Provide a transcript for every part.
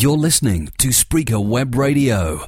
You're listening to Spreaker Web Radio.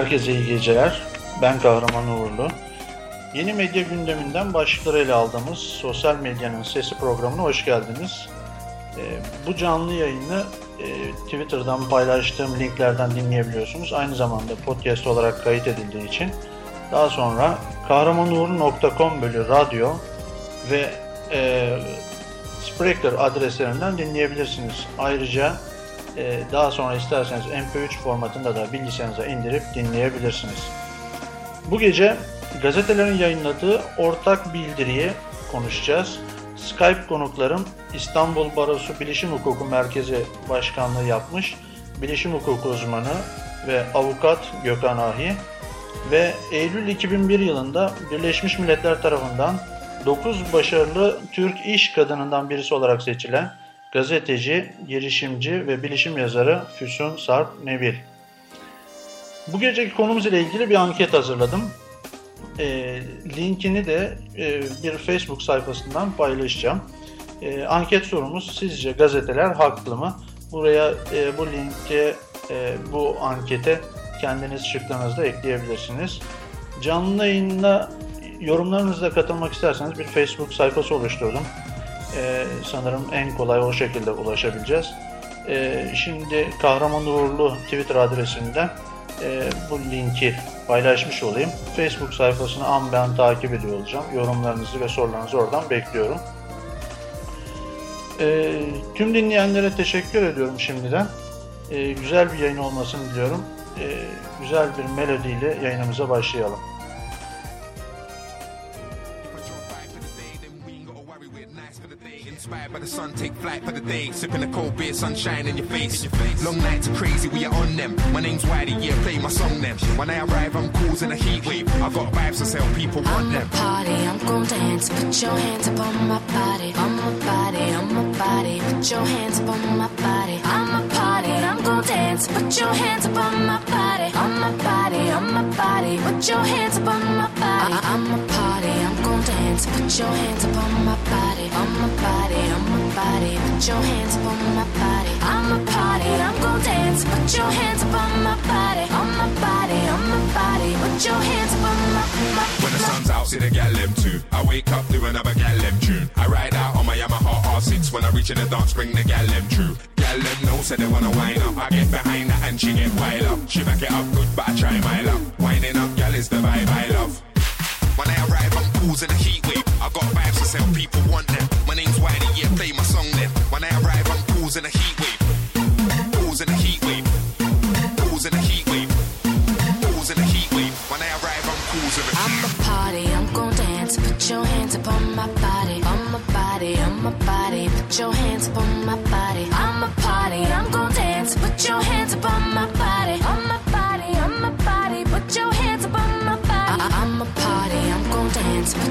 Herkese iyi geceler. Ben Kahraman Uğurlu. Yeni medya gündeminden başlıkları ele aldığımız Sosyal Medyanın Sesi programına hoş geldiniz. E, bu canlı yayını e, Twitter'dan paylaştığım linklerden dinleyebiliyorsunuz. Aynı zamanda podcast olarak kayıt edildiği için daha sonra kahramanuğur.com bölü radyo ve e, Spreaker adreslerinden dinleyebilirsiniz. Ayrıca ee, daha sonra isterseniz MP3 formatında da bilgisayarınıza indirip dinleyebilirsiniz. Bu gece gazetelerin yayınladığı ortak bildiriyi konuşacağız. Skype konuklarım İstanbul Barosu Bilişim Hukuku Merkezi Başkanlığı yapmış bilişim hukuku uzmanı ve avukat Gökhan Ahi ve Eylül 2001 yılında Birleşmiş Milletler tarafından 9 başarılı Türk iş kadınından birisi olarak seçilen gazeteci, girişimci ve bilişim yazarı Füsun Sarp Nevil. Bu geceki konumuz ile ilgili bir anket hazırladım. E, linkini de e, bir Facebook sayfasından paylaşacağım. E, anket sorumuz sizce gazeteler haklı mı? Buraya e, bu linke, e, bu ankete kendiniz şıklarınızı ekleyebilirsiniz. Canlı yayında yorumlarınızla katılmak isterseniz bir Facebook sayfası oluşturdum e, sanırım en kolay o şekilde ulaşabileceğiz. E, şimdi Kahraman Uğurlu Twitter adresinden e, bu linki paylaşmış olayım. Facebook sayfasını an ben takip ediyor olacağım. Yorumlarınızı ve sorularınızı oradan bekliyorum. E, tüm dinleyenlere teşekkür ediyorum şimdiden. E, güzel bir yayın olmasını diliyorum. E, güzel bir melodiyle yayınımıza başlayalım. Inspired by the sun, take flight for the day. Sipping a cold beer, sunshine in your face. Long nights are crazy, we are on them. My name's Whitey, yeah, play my song then. When I arrive, I'm causing a heat wave. I got vibes to sell, people want I'm them. Party, I'm gon' dance. Put your hands up on my body, on my body, on my body. Put your hands up on my body. I'm a party, I'm going to dance. Put your hands up on my body, on my body, on my body. Put your hands up on my body. I- I'm a party, I'm going to dance. Put your hands up on my body, on my body body, on my body. Put your hands up on my body. I'm a party, I'm gon' dance. Put your hands up on my body, on my body, on my body. Put your hands up on my, my When the sun's out, see the gal them too. I wake up to another gal them tune. I ride out on my Yamaha R6 when I reach in the dance, bring the gal them true. Gal them know, say they wanna wind up. I get behind her and she get wild up. She back it up good, but I try my luck. Winding up, gal is the vibe I love. When I arrive, I'm causing a heat wave. I got vibes to sell, people want them. My name's Wiley, yeah, play my song then. When I arrive, I'm causing a heat wave. Causing a heat wave. Causing a heat wave. Causing a heat wave. When I arrive, I'm causing a I'm a party, I'm gon' dance. Put your hands upon my body. On my body, on my body. Put your hands upon my body. I'm a party, I'm gon' dance. Put your hands upon my body.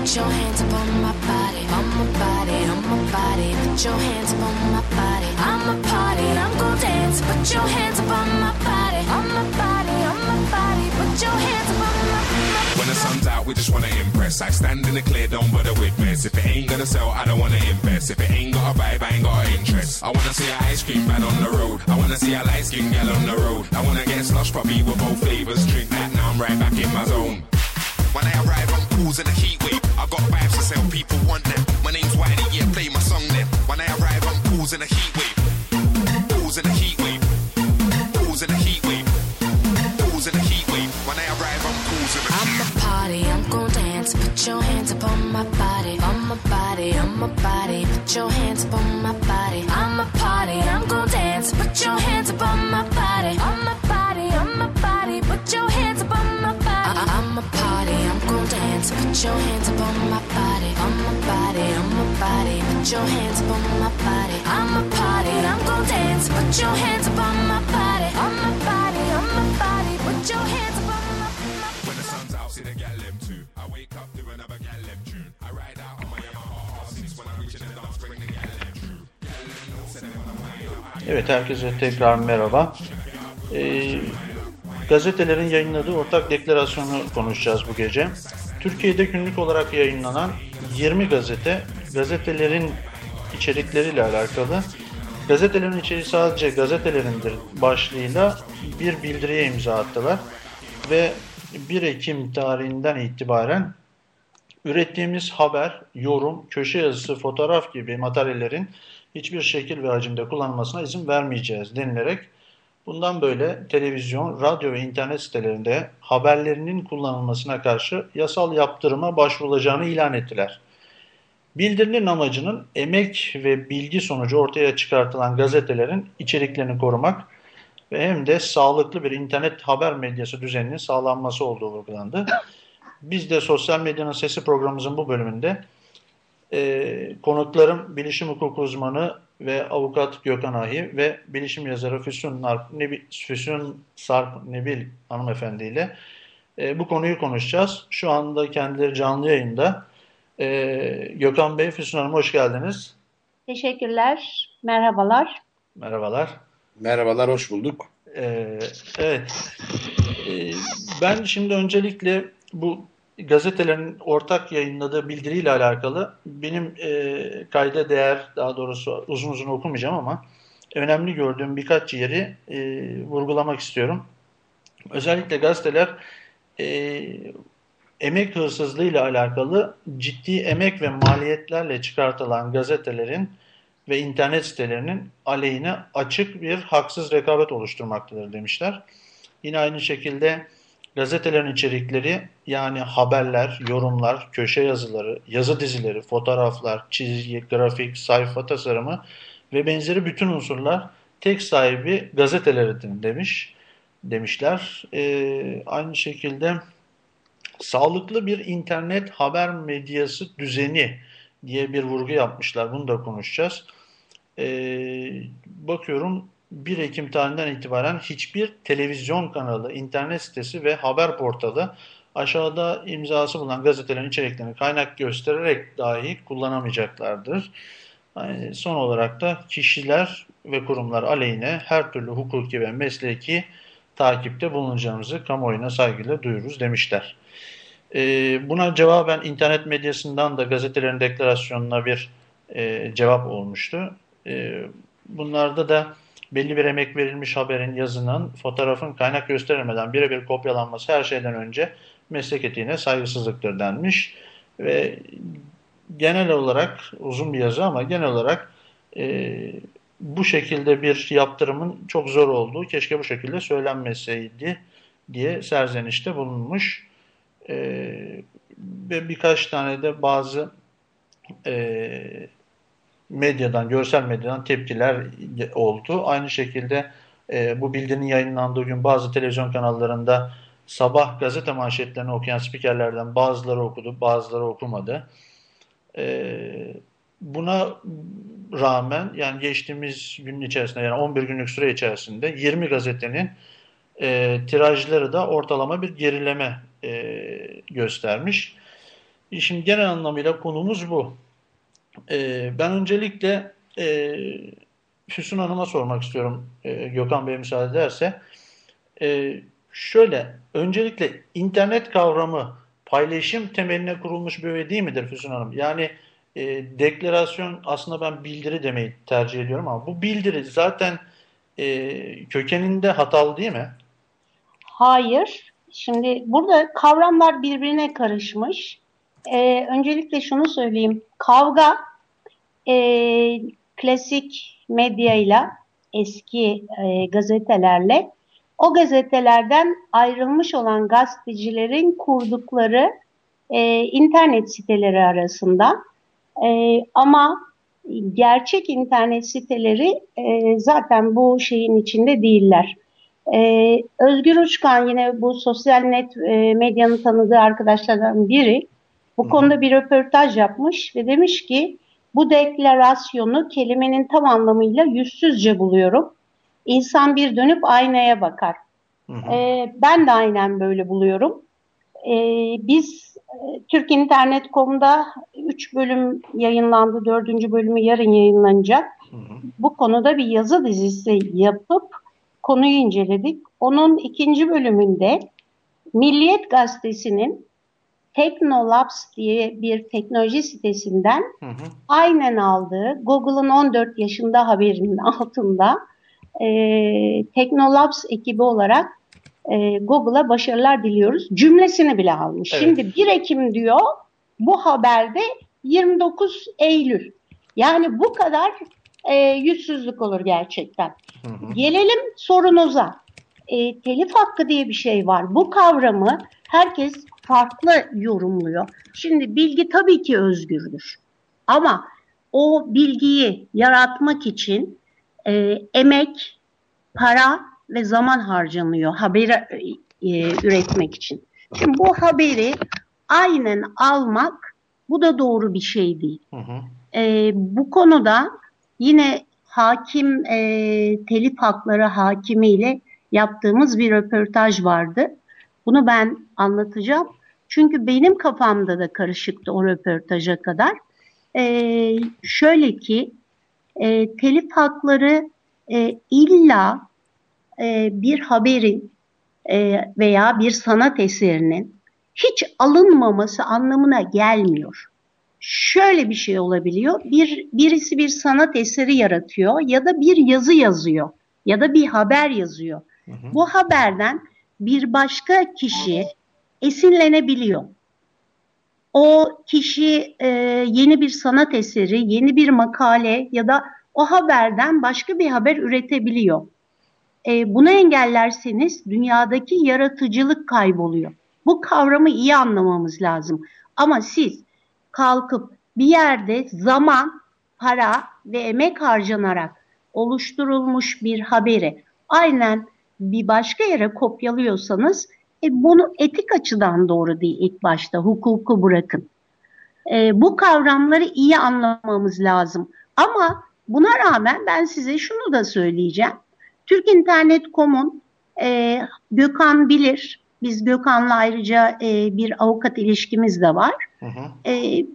Put your hands up on my body. On my body, on my body, put your hands up on my body. I'm a party, I'm gon' dance, put your hands up on my body. On my body, on my body, put your hands up on my. When the sun's out, we just wanna impress. I stand in the clear, don't bother with mess. If it ain't gonna sell, I don't wanna invest. If it ain't got a vibe, I ain't got an interest. I wanna see a ice cream man on the road. I wanna see a light skin gal on the road. I wanna get slush puppy with both flavors. Drink that, now I'm right back in my zone. When I arrive, I'm causing a heat wave. I got vibes to sell, people want them. My name's Wiley, yeah, play my song then. When I arrive, I'm causing a heat wave. Causing a heat wave. Causing a heat wave. Causing a heat wave. When I arrive, I'm causing a I'm a party, I'm gonna dance. Put your hands up on my body, on my body, on my body. Put your hands up on my body. I'm a party, I'm gonna dance. Put your hands up on my body, Put your hands up on my body, on my body, on my body. Put your hands up on my body. I'm a party, I'm gon' dance. Put your hands up on my body, on my body, on my body. Put your hands up on my body. When the sun's out, see the gal them too. I wake up to another gal them tune. I ride out on my Yamaha R6 when I'm reaching the dance, bring the gal them way. Evet herkese tekrar merhaba. Ee, gazetelerin yayınladığı ortak deklarasyonu konuşacağız bu gece. Türkiye'de günlük olarak yayınlanan 20 gazete, gazetelerin içerikleriyle alakalı. Gazetelerin içeriği sadece gazetelerindir başlığıyla bir bildiriye imza attılar ve 1 Ekim tarihinden itibaren ürettiğimiz haber, yorum, köşe yazısı, fotoğraf gibi materyallerin hiçbir şekil ve hacimde kullanılmasına izin vermeyeceğiz denilerek bundan böyle televizyon, radyo ve internet sitelerinde haberlerinin kullanılmasına karşı yasal yaptırıma başvurulacağını ilan ettiler. Bildirinin amacının emek ve bilgi sonucu ortaya çıkartılan gazetelerin içeriklerini korumak ve hem de sağlıklı bir internet haber medyası düzeninin sağlanması olduğu vurgulandı. Biz de Sosyal Medyanın Sesi programımızın bu bölümünde e, konuklarım bilişim hukuku uzmanı ve avukat Gökhan Ahi ve bilişim yazarı Füsun, Narp, Nebi, Füsun Sarp Nebil hanımefendi ile e, bu konuyu konuşacağız. Şu anda kendileri canlı yayında. E, Gökhan Bey, Füsun Hanım hoş geldiniz. Teşekkürler, merhabalar. Merhabalar. Merhabalar, hoş bulduk. Ee, evet. Ee, ben şimdi öncelikle bu gazetelerin ortak yayınladığı bildiriyle alakalı benim e, kayda değer, daha doğrusu uzun uzun okumayacağım ama önemli gördüğüm birkaç yeri e, vurgulamak istiyorum. Özellikle gazeteler e, emek hırsızlığı ile alakalı ciddi emek ve maliyetlerle çıkartılan gazetelerin ve internet sitelerinin aleyhine açık bir haksız rekabet oluşturmaktadır demişler. Yine aynı şekilde gazetelerin içerikleri yani haberler, yorumlar, köşe yazıları, yazı dizileri, fotoğraflar, çizgi, grafik, sayfa tasarımı ve benzeri bütün unsurlar tek sahibi gazeteleridir demiş demişler. Ee, aynı şekilde sağlıklı bir internet haber medyası düzeni diye bir vurgu yapmışlar. Bunu da konuşacağız. Ee, bakıyorum 1 Ekim tarihinden itibaren hiçbir televizyon kanalı, internet sitesi ve haber portalı aşağıda imzası bulunan gazetelerin içeriklerini kaynak göstererek dahi kullanamayacaklardır. Yani son olarak da kişiler ve kurumlar aleyhine her türlü hukuki ve mesleki takipte bulunacağımızı kamuoyuna saygıyla duyururuz demişler. Ee, buna cevaben internet medyasından da gazetelerin deklarasyonuna bir e, cevap olmuştu. E, bunlarda da belli bir emek verilmiş haberin, yazının, fotoğrafın kaynak gösterilmeden birebir kopyalanması her şeyden önce meslek etiğine saygısızlıktır denmiş. Ve genel olarak uzun bir yazı ama genel olarak e, bu şekilde bir yaptırımın çok zor olduğu, keşke bu şekilde söylenmeseydi diye serzenişte bulunmuş. E, ve birkaç tane de bazı e, medyadan, görsel medyadan tepkiler oldu. Aynı şekilde e, bu bildirinin yayınlandığı gün bazı televizyon kanallarında sabah gazete manşetlerini okuyan spikerlerden bazıları okudu, bazıları okumadı. E, buna rağmen yani geçtiğimiz gün içerisinde yani 11 günlük süre içerisinde 20 gazetenin e, tirajları da ortalama bir gerileme e, göstermiş. Şimdi genel anlamıyla konumuz bu. E, ben öncelikle e, Füsun Hanım'a sormak istiyorum e, Gökhan Bey müsaade ederse. E, şöyle, öncelikle internet kavramı paylaşım temeline kurulmuş bir öğe değil midir Füsun Hanım? Yani e, deklarasyon aslında ben bildiri demeyi tercih ediyorum ama bu bildiri zaten e, kökeninde hatalı değil mi? Hayır. Şimdi burada kavramlar birbirine karışmış. Ee, öncelikle şunu söyleyeyim. Kavga e, klasik medyayla, eski e, gazetelerle o gazetelerden ayrılmış olan gazetecilerin kurdukları e, internet siteleri arasında. E, ama gerçek internet siteleri e, zaten bu şeyin içinde değiller. Ee, Özgür Uçkan yine bu sosyal net e, medyanın tanıdığı arkadaşlardan biri bu konuda bir röportaj yapmış ve demiş ki bu deklarasyonu kelimenin tam anlamıyla yüzsüzce buluyorum. İnsan bir dönüp aynaya bakar. Hı hı. Ee, ben de aynen böyle buluyorum. Ee, biz e, Türk İnternet.com'da 3 bölüm yayınlandı. 4. bölümü yarın yayınlanacak. Hı hı. Bu konuda bir yazı dizisi yapıp konuyu inceledik. Onun ikinci bölümünde Milliyet Gazetesi'nin Technolabs diye bir teknoloji sitesinden hı hı. aynen aldığı Google'ın 14 yaşında haberinin altında e, Technolabs ekibi olarak e, Google'a başarılar diliyoruz cümlesini bile almış. Evet. Şimdi 1 Ekim diyor bu haberde 29 Eylül. Yani bu kadar e, yüzsüzlük olur gerçekten. Hı hı. Gelelim sorunuza. E, telif hakkı diye bir şey var. Bu kavramı herkes farklı yorumluyor. Şimdi bilgi tabii ki özgürdür. Ama o bilgiyi yaratmak için e, emek, para ve zaman harcanıyor haberi e, üretmek için. Şimdi bu haberi aynen almak bu da doğru bir şey değil. Hı hı. E, bu konuda Yine hakim e, telif hakları hakimiyle yaptığımız bir röportaj vardı. Bunu ben anlatacağım. Çünkü benim kafamda da karışıktı o röportaja kadar. E, şöyle ki e, telif hakları e, illa e, bir haberin e, veya bir sanat eserinin hiç alınmaması anlamına gelmiyor şöyle bir şey olabiliyor. Bir birisi bir sanat eseri yaratıyor ya da bir yazı yazıyor ya da bir haber yazıyor. Hı hı. Bu haberden bir başka kişi esinlenebiliyor. O kişi e, yeni bir sanat eseri, yeni bir makale ya da o haberden başka bir haber üretebiliyor. E, bunu engellerseniz dünyadaki yaratıcılık kayboluyor. Bu kavramı iyi anlamamız lazım. Ama siz kalkıp bir yerde zaman, para ve emek harcanarak oluşturulmuş bir haberi aynen bir başka yere kopyalıyorsanız e, bunu etik açıdan doğru değil ilk başta hukuku bırakın. E, bu kavramları iyi anlamamız lazım. Ama buna rağmen ben size şunu da söyleyeceğim. Türk İnternet.com'un e, Gökhan bilir, biz Gökhan'la ayrıca e, bir avukat ilişkimiz de var. Hı hı. E,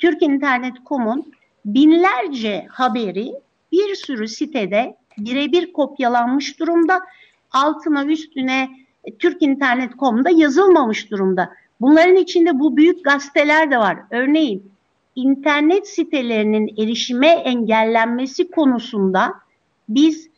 Türk İnternet.com'un binlerce haberi bir sürü sitede birebir kopyalanmış durumda. Altına üstüne e, Türk İnternet.com'da yazılmamış durumda. Bunların içinde bu büyük gazeteler de var. Örneğin internet sitelerinin erişime engellenmesi konusunda biz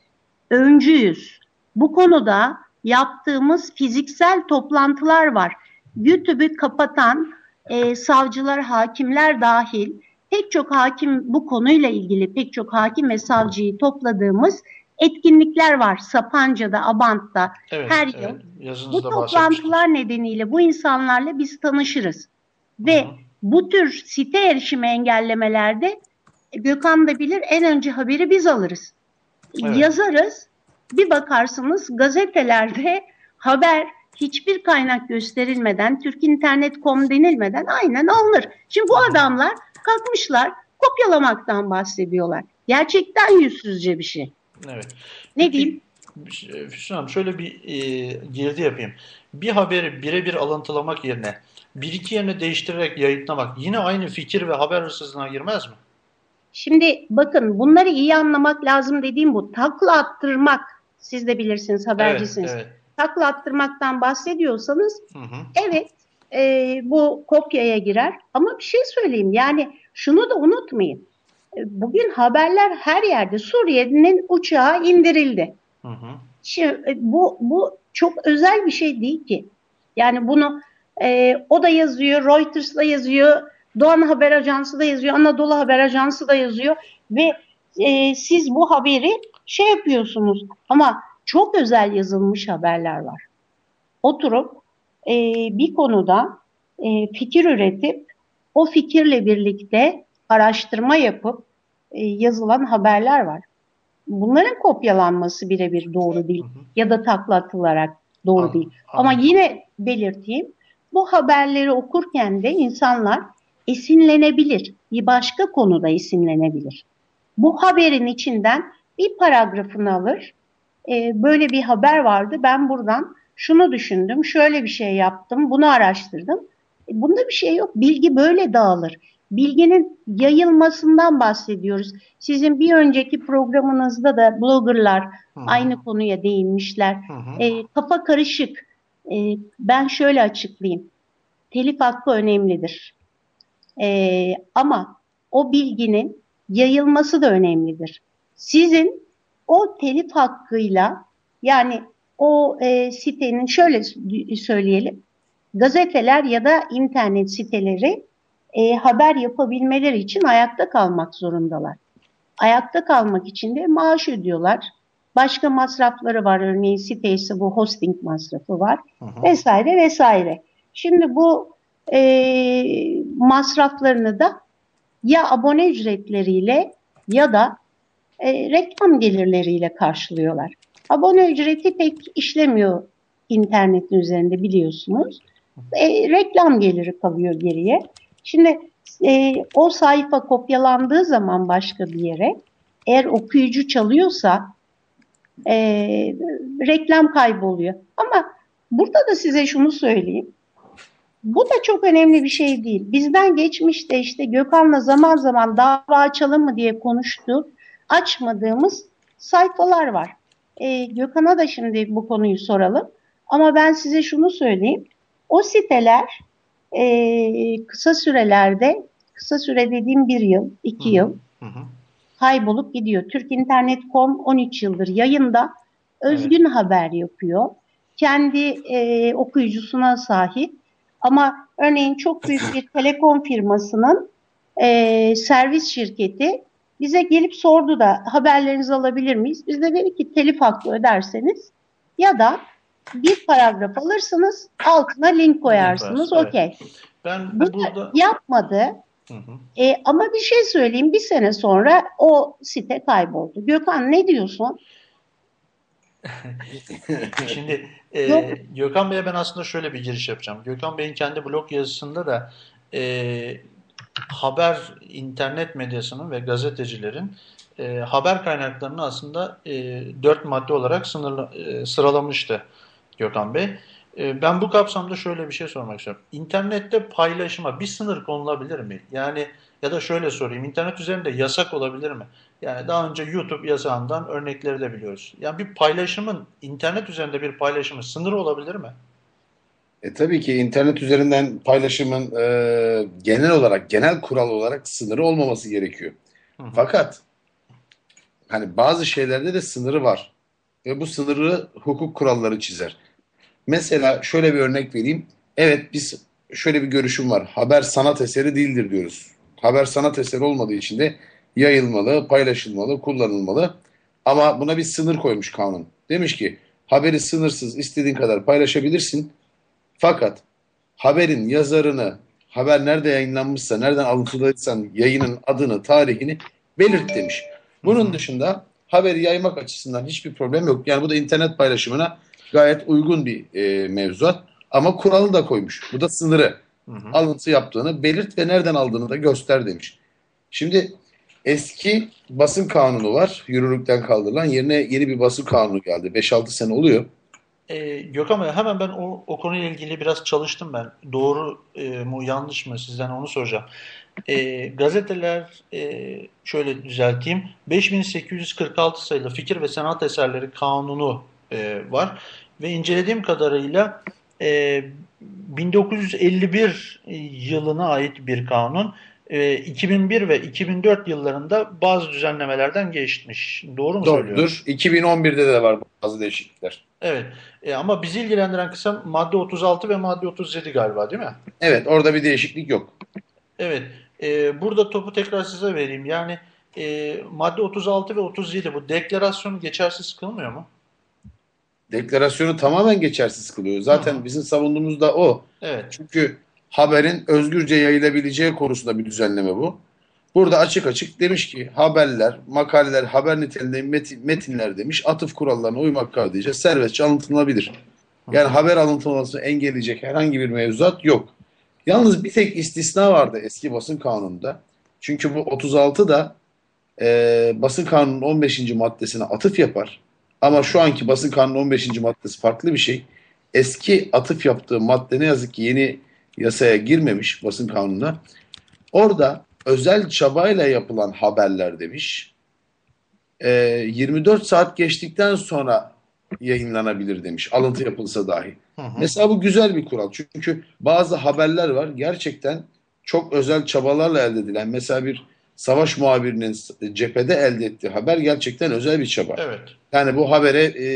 öncüyüz. Bu konuda yaptığımız fiziksel toplantılar var. YouTube'u kapatan e, savcılar, hakimler dahil pek çok hakim bu konuyla ilgili pek çok hakim ve savcıyı topladığımız etkinlikler var. Sapanca'da, Abant'ta evet, her yıl. Evet, bu toplantılar nedeniyle bu insanlarla biz tanışırız. Ve Hı -hı. bu tür site erişimi engellemelerde Gökhan da bilir en önce haberi biz alırız. Evet. Yazarız. Bir bakarsınız gazetelerde haber hiçbir kaynak gösterilmeden, Türk İnternet.com denilmeden aynen alınır. Şimdi bu adamlar kalkmışlar, kopyalamaktan bahsediyorlar. Gerçekten yüzsüzce bir şey. Evet. Ne diyeyim? Füsun Hanım şöyle bir e, girdi yapayım. Bir haberi birebir alıntılamak yerine bir iki yerine değiştirerek yayınlamak yine aynı fikir ve haber hırsızlığına girmez mi? Şimdi bakın bunları iyi anlamak lazım dediğim bu. Takla attırmak siz de bilirsiniz habercisiniz. Evet, evet. Takla attırmaktan bahsediyorsanız Hı hı. evet e, bu kopyaya girer. Ama bir şey söyleyeyim yani şunu da unutmayın. Bugün haberler her yerde Suriye'nin uçağı indirildi. Hı hı. Şimdi e, bu bu çok özel bir şey değil ki. Yani bunu e, o da yazıyor, Reuters da yazıyor, Doğan Haber Ajansı da yazıyor, Anadolu Haber Ajansı da yazıyor ve e, siz bu haberi şey yapıyorsunuz ama çok özel yazılmış haberler var. Oturup e, bir konuda e, fikir üretip o fikirle birlikte araştırma yapıp e, yazılan haberler var. Bunların kopyalanması birebir doğru değil ya da takla atılarak doğru Anladım, değil. Ama anladım. yine belirteyim bu haberleri okurken de insanlar esinlenebilir. Bir başka konuda esinlenebilir. Bu haberin içinden bir paragrafını alır. e, böyle bir haber vardı. Ben buradan şunu düşündüm, şöyle bir şey yaptım, bunu araştırdım. E, bunda bir şey yok. Bilgi böyle dağılır. Bilginin yayılmasından bahsediyoruz. Sizin bir önceki programınızda da bloggerlar Hı hı. aynı konuya değinmişler. Hı hı. E, kafa karışık. E, ben şöyle açıklayayım. Telif hakkı önemlidir. E, ama o bilginin yayılması da önemlidir. Sizin o telif hakkıyla yani o e, sitenin şöyle söyleyelim gazeteler ya da internet siteleri e, haber yapabilmeleri için ayakta kalmak zorundalar. Ayakta kalmak için de maaş ödüyorlar. Başka masrafları var. Örneğin sitesi bu hosting masrafı var. Hı hı. Vesaire vesaire. Şimdi bu e, masraflarını da ya abone ücretleriyle ya da e, reklam gelirleriyle karşılıyorlar. Abone ücreti pek işlemiyor internetin üzerinde biliyorsunuz. E, reklam geliri kalıyor geriye. Şimdi e, o sayfa kopyalandığı zaman başka bir yere eğer okuyucu çalıyorsa e, reklam kayboluyor. Ama burada da size şunu söyleyeyim. Bu da çok önemli bir şey değil. Bizden geçmişte işte Gökhan'la zaman zaman dava açalım mı diye konuştuk. Açmadığımız sayfalar var. E, Gökhan'a da şimdi bu konuyu soralım. Ama ben size şunu söyleyeyim. O siteler e, kısa sürelerde, kısa süre dediğim bir yıl, iki yıl Hı hı. kaybolup gidiyor. Türkinternet.com 13 yıldır yayında özgün haber yapıyor. Kendi e, okuyucusuna sahip. Ama örneğin çok büyük bir telekom firmasının e, servis şirketi bize gelip sordu da haberlerinizi alabilir miyiz? Biz de dedik ki telif hakkı öderseniz ya da bir paragraf alırsınız altına link koyarsınız. Evet. Okey. Ben Bu burada da yapmadı. Hı hı. E, ama bir şey söyleyeyim. Bir sene sonra o site kayboldu. Gökhan ne diyorsun? Şimdi e. Gökhan Bey'e ben aslında şöyle bir giriş yapacağım. Gökhan Bey'in kendi blog yazısında da e, haber, internet medyasının ve gazetecilerin e, haber kaynaklarını aslında e, dört madde olarak sınırla, e, sıralamıştı Gökhan Bey. E, ben bu kapsamda şöyle bir şey sormak istiyorum. İnternette paylaşıma bir sınır konulabilir mi? Yani ya da şöyle sorayım. İnternet üzerinde yasak olabilir mi? Yani daha önce YouTube yasağından örnekleri de biliyoruz. Yani bir paylaşımın, internet üzerinde bir paylaşımın sınırı olabilir mi? E, tabii ki internet üzerinden paylaşımın e, genel olarak, genel kural olarak sınırı olmaması gerekiyor. Hı hı. Fakat hani bazı şeylerde de sınırı var. Ve bu sınırı hukuk kuralları çizer. Mesela şöyle bir örnek vereyim. Evet biz şöyle bir görüşüm var. Haber sanat eseri değildir diyoruz. Haber sanat eseri olmadığı için de yayılmalı, paylaşılmalı, kullanılmalı. Ama buna bir sınır koymuş kanun. Demiş ki haberi sınırsız istediğin kadar paylaşabilirsin. Fakat haberin yazarını, haber nerede yayınlanmışsa, nereden alıntıladıysan yayının adını, tarihini belirt demiş. Bunun dışında haberi yaymak açısından hiçbir problem yok. Yani bu da internet paylaşımına gayet uygun bir e, mevzuat. Ama kuralı da koymuş. Bu da sınırı. Hı hı. Alıntı yaptığını belirt ve nereden aldığını da göster demiş. Şimdi eski basın kanunu var. Yürürlükten kaldırılan. Yerine yeni bir basın kanunu geldi. 5-6 sene oluyor. Ee, Gökhan Bey hemen ben o, o konuyla ilgili biraz çalıştım ben. Doğru e, mu yanlış mı sizden onu soracağım. Ee, gazeteler e, şöyle düzelteyim. 5846 sayılı fikir ve sanat eserleri kanunu e, var. Ve incelediğim kadarıyla e, 1951 yılına ait bir kanun. E, 2001 ve 2004 yıllarında bazı düzenlemelerden geçmiş. Doğru mu söylüyorum? Doğrudur. 2011'de de var bazı değişiklikler. Evet. E, ama bizi ilgilendiren kısım madde 36 ve madde 37 galiba değil mi? Evet orada bir değişiklik yok. Evet. E, burada topu tekrar size vereyim. Yani e, madde 36 ve 37 bu deklarasyon geçersiz kılmıyor mu? Deklarasyonu tamamen geçersiz kılıyor. Zaten Hı. bizim savunduğumuz da o. Evet. Çünkü haberin özgürce yayılabileceği konusunda bir düzenleme bu. Burada açık açık demiş ki haberler, makaleler, haber niteliğinde metin, metinler demiş atıf kurallarına uymak kaydıyla serbestçe alıntılanabilir. Yani haber alıntılamasını engelleyecek herhangi bir mevzuat yok. Yalnız bir tek istisna vardı eski basın kanununda. Çünkü bu 36 da e, basın kanunun 15. maddesine atıf yapar. Ama şu anki basın kanunun 15. maddesi farklı bir şey. Eski atıf yaptığı madde ne yazık ki yeni yasaya girmemiş basın kanununa. Orada özel çabayla yapılan haberler demiş. E, 24 saat geçtikten sonra yayınlanabilir demiş. Alıntı yapılsa dahi. Hı hı. Mesela bu güzel bir kural. Çünkü bazı haberler var gerçekten çok özel çabalarla elde edilen. Mesela bir savaş muhabirinin cephede elde ettiği haber gerçekten özel bir çaba. Evet. Yani bu habere e,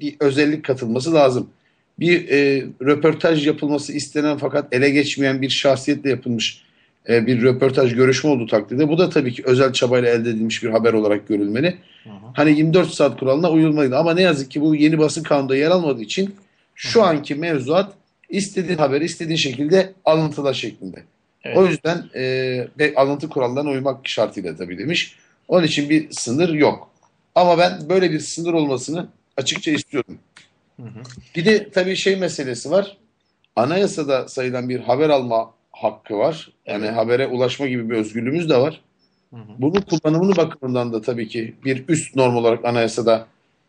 bir özellik katılması lazım. Bir e, röportaj yapılması istenen fakat ele geçmeyen bir şahsiyetle yapılmış e, bir röportaj görüşme olduğu takdirde bu da tabii ki özel çabayla elde edilmiş bir haber olarak görülmeli. Hı hı. Hani 24 saat kuralına uyulmalıydı ama ne yazık ki bu yeni basın kanununda yer almadığı için şu anki mevzuat istediğin haberi istediğin şekilde alıntıla şeklinde. Evet. O yüzden e, ve alıntı kurallarına uymak şartıyla tabii demiş. Onun için bir sınır yok. Ama ben böyle bir sınır olmasını açıkça istiyorum. Hı hı. Bir de tabii şey meselesi var. Anayasada sayılan bir haber alma hakkı var. Yani Evet. habere ulaşma gibi bir özgürlüğümüz de var. Hı hı. Bunun kullanımını bakımından da tabii ki bir üst norm olarak anayasada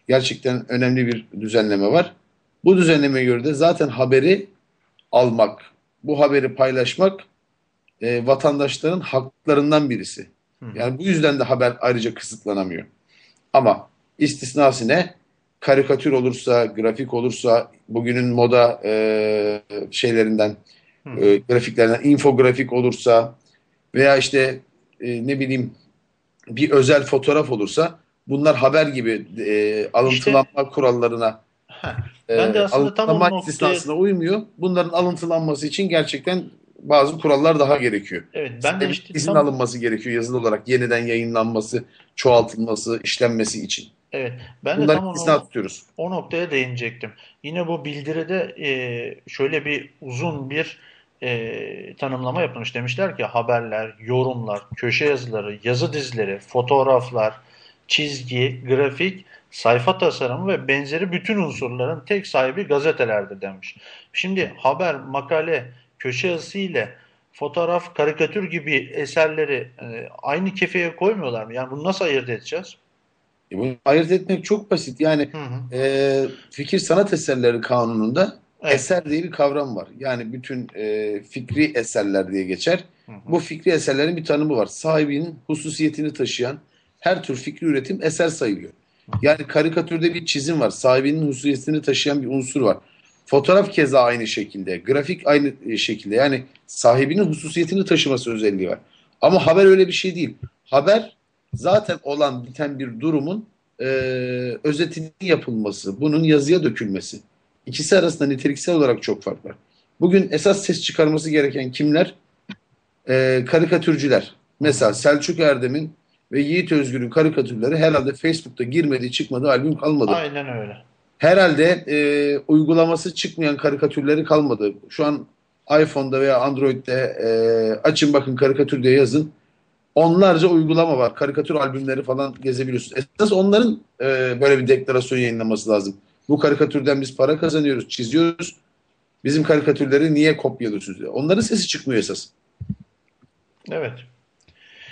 gerçekten önemli bir düzenleme var. Bu düzenlemeye göre de zaten haberi almak, bu haberi paylaşmak e, vatandaşların haklarından birisi. Yani bu yüzden de haber ayrıca kısıtlanamıyor. Ama istisnası ne? Karikatür olursa, grafik olursa, bugünün moda e, şeylerinden, e, grafiklerden, infografik olursa veya işte e, ne bileyim bir özel fotoğraf olursa bunlar haber gibi e, alıntılanma kurallarına Heh. e, Ben de aslında tam o noktaya- istisnasına uymuyor. Bunların alıntılanması için gerçekten bazı kurallar daha gerekiyor. Evet. Ben de işte İzin tam- alınması gerekiyor yazılı olarak yeniden yayınlanması, çoğaltılması, işlenmesi için. Evet. Ben de tam onu, istisna tutuyoruz. o noktaya değinecektim. Yine bu bildiride e, şöyle bir uzun bir e, tanımlama yapılmış. Demişler ki haberler, yorumlar, köşe yazıları, yazı dizileri, fotoğraflar, çizgi, grafik, sayfa tasarımı ve benzeri bütün unsurların tek sahibi gazetelerdir demiş. Şimdi haber, makale, köşe yazısı ile fotoğraf, karikatür gibi eserleri e, aynı kefeye koymuyorlar mı? Yani bunu nasıl ayırt edeceğiz? E bunu ayırt etmek çok basit. Yani Hı hı. e, fikir sanat eserleri kanununda Evet. eser diye bir kavram var. Yani bütün e, fikri eserler diye geçer. Hı hı. Bu fikri eserlerin bir tanımı var. Sahibinin hususiyetini taşıyan her tür fikri üretim eser sayılıyor. Yani karikatürde bir çizim var. Sahibinin hususiyetini taşıyan bir unsur var. Fotoğraf keza aynı şekilde. Grafik aynı e, şekilde. Yani sahibinin hususiyetini taşıması özelliği var. Ama haber öyle bir şey değil. Haber zaten olan biten bir durumun e, özetinin yapılması, bunun yazıya dökülmesi. İkisi arasında niteliksel olarak çok fark var. Bugün esas ses çıkarması gereken kimler? E, karikatürcüler. Mesela Selçuk Erdem'in ve Yiğit Özgür'ün karikatürleri herhalde Facebook'ta girmediği çıkmadığı albüm kalmadı. Aynen öyle. Herhalde e, uygulaması çıkmayan karikatürleri kalmadı. Şu an iPhone'da veya Android'de e, açın bakın karikatür diye yazın. Onlarca uygulama var. Karikatür albümleri falan gezebiliyorsunuz. Esas onların e, böyle bir deklarasyon yayınlaması lazım. Bu karikatürden biz para kazanıyoruz, çiziyoruz. Bizim karikatürleri niye kopyalıyorsunuz? diye. Onların sesi çıkmıyor esas. Evet.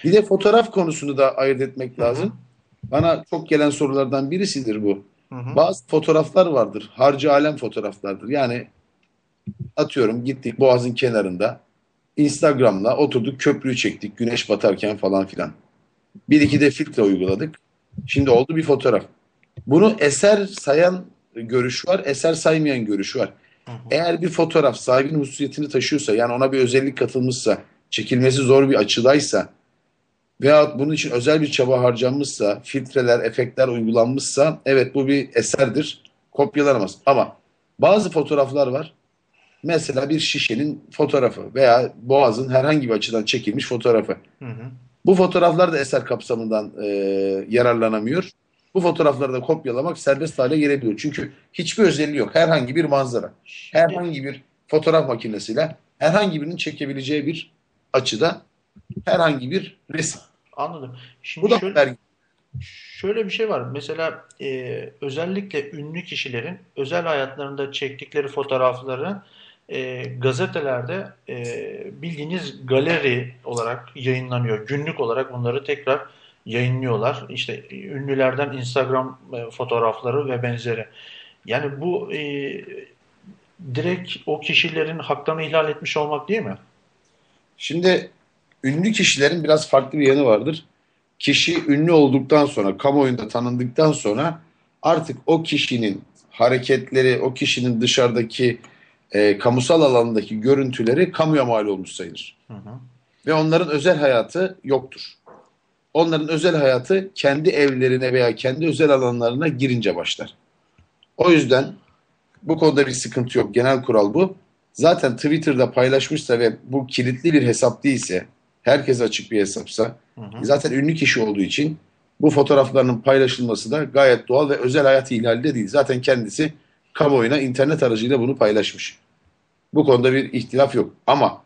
Bir de fotoğraf konusunu da ayırt etmek lazım. Bana çok gelen sorulardan birisidir bu. Hı hı. Bazı fotoğraflar vardır. Harcı alem fotoğraflardır. Yani atıyorum gittik Boğaz'ın kenarında Instagram'la oturduk köprüyü çektik güneş batarken falan filan. Bir iki de filtre uyguladık. Şimdi oldu bir fotoğraf. Bunu eser sayan görüş var, eser saymayan görüş var. Eğer bir fotoğraf sahibinin hususiyetini taşıyorsa yani ona bir özellik katılmışsa, çekilmesi zor bir açıdaysa veyahut bunun için özel bir çaba harcanmışsa, filtreler, efektler uygulanmışsa evet bu bir eserdir. Kopyalanamaz. Ama bazı fotoğraflar var. Mesela bir şişenin fotoğrafı veya boğazın herhangi bir açıdan çekilmiş fotoğrafı. Hı hı. Bu fotoğraflar da eser kapsamından e, yararlanamıyor. Bu fotoğrafları da kopyalamak serbest hale gelebiliyor. Çünkü hiçbir özelliği yok. Herhangi bir manzara, herhangi bir fotoğraf makinesiyle herhangi birinin çekebileceği bir açıda herhangi bir resim. Anladım. Şimdi Bu da şöyle, şöyle bir şey var. Mesela e, özellikle ünlü kişilerin özel hayatlarında çektikleri fotoğrafları e, gazetelerde e, bildiğiniz galeri olarak yayınlanıyor. Günlük olarak bunları tekrar yayınlıyorlar. İşte ünlülerden Instagram e, fotoğrafları ve benzeri. Yani bu e, direkt o kişilerin haklarını ihlal etmiş olmak değil mi? Şimdi ünlü kişilerin biraz farklı bir yanı vardır. Kişi ünlü olduktan sonra, kamuoyunda tanındıktan sonra artık o kişinin hareketleri, o kişinin dışarıdaki e, kamusal alandaki görüntüleri kamuya mal olmuş sayılır. Hı hı. Ve onların özel hayatı yoktur. Onların özel hayatı kendi evlerine veya kendi özel alanlarına girince başlar. O yüzden bu konuda bir sıkıntı yok. Genel kural bu. Zaten Twitter'da paylaşmışsa ve bu kilitli bir hesap değilse, herkese açık bir hesapsa, Hı hı. zaten ünlü kişi olduğu için bu fotoğraflarının paylaşılması da gayet doğal ve özel hayat ihlali de değil. Zaten kendisi kamuoyuna internet aracıyla bunu paylaşmış. Bu konuda bir ihtilaf yok. Ama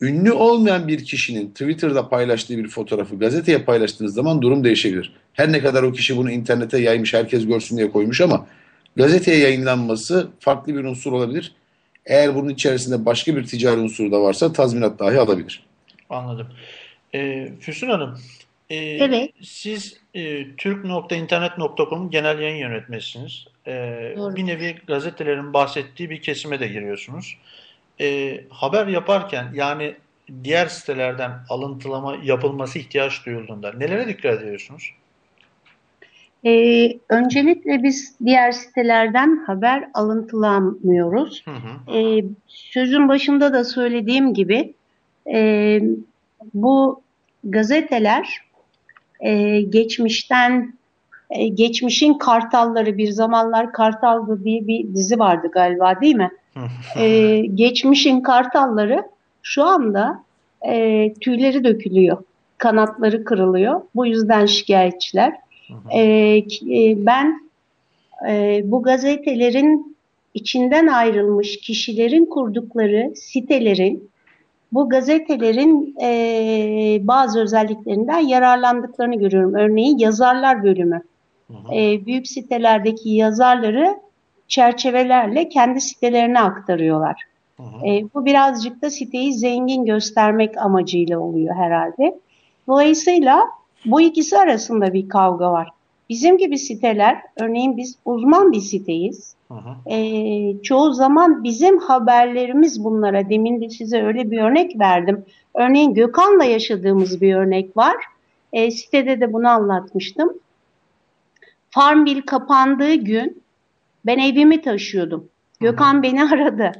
ünlü olmayan bir kişinin Twitter'da paylaştığı bir fotoğrafı gazeteye paylaştığınız zaman durum değişebilir. Her ne kadar o kişi bunu internete yaymış, herkes görsün diye koymuş ama gazeteye yayınlanması farklı bir unsur olabilir. Eğer bunun içerisinde başka bir ticari unsur da varsa tazminat dahi alabilir. Anladım. E, Füsun Hanım, e, Evet. siz e, Türk.internet.com'un genel yayın yönetmenisiniz. E, Doğru. bir nevi gazetelerin bahsettiği bir kesime de giriyorsunuz. E, haber yaparken yani diğer sitelerden alıntılama yapılması ihtiyaç duyulduğunda nelere dikkat ediyorsunuz? Ee, öncelikle biz diğer sitelerden haber alıntılamıyoruz. Hı hı. Ee, sözün başında da söylediğim gibi e, bu gazeteler e, geçmişten e, geçmişin kartalları bir zamanlar Kartaldı diye bir dizi vardı galiba değil mi? Ee, geçmişin kartalları şu anda e, tüyleri dökülüyor, kanatları kırılıyor. Bu yüzden şikayetçiler. Ki- e, ben e, bu gazetelerin içinden ayrılmış kişilerin kurdukları sitelerin bu gazetelerin e, bazı özelliklerinden yararlandıklarını görüyorum. Örneğin yazarlar bölümü. E, büyük sitelerdeki yazarları çerçevelerle kendi sitelerine aktarıyorlar. E, bu birazcık da siteyi zengin göstermek amacıyla oluyor herhalde. Dolayısıyla bu ikisi arasında bir kavga var. Bizim gibi siteler, örneğin biz uzman bir siteyiz. Hı hı. Ee, çoğu zaman bizim haberlerimiz bunlara. Demin de size öyle bir örnek verdim. Örneğin Gökhan'la yaşadığımız bir örnek var. Ee, sitede de bunu anlatmıştım. Farmville kapandığı gün ben evimi taşıyordum. Gökhan beni aradı.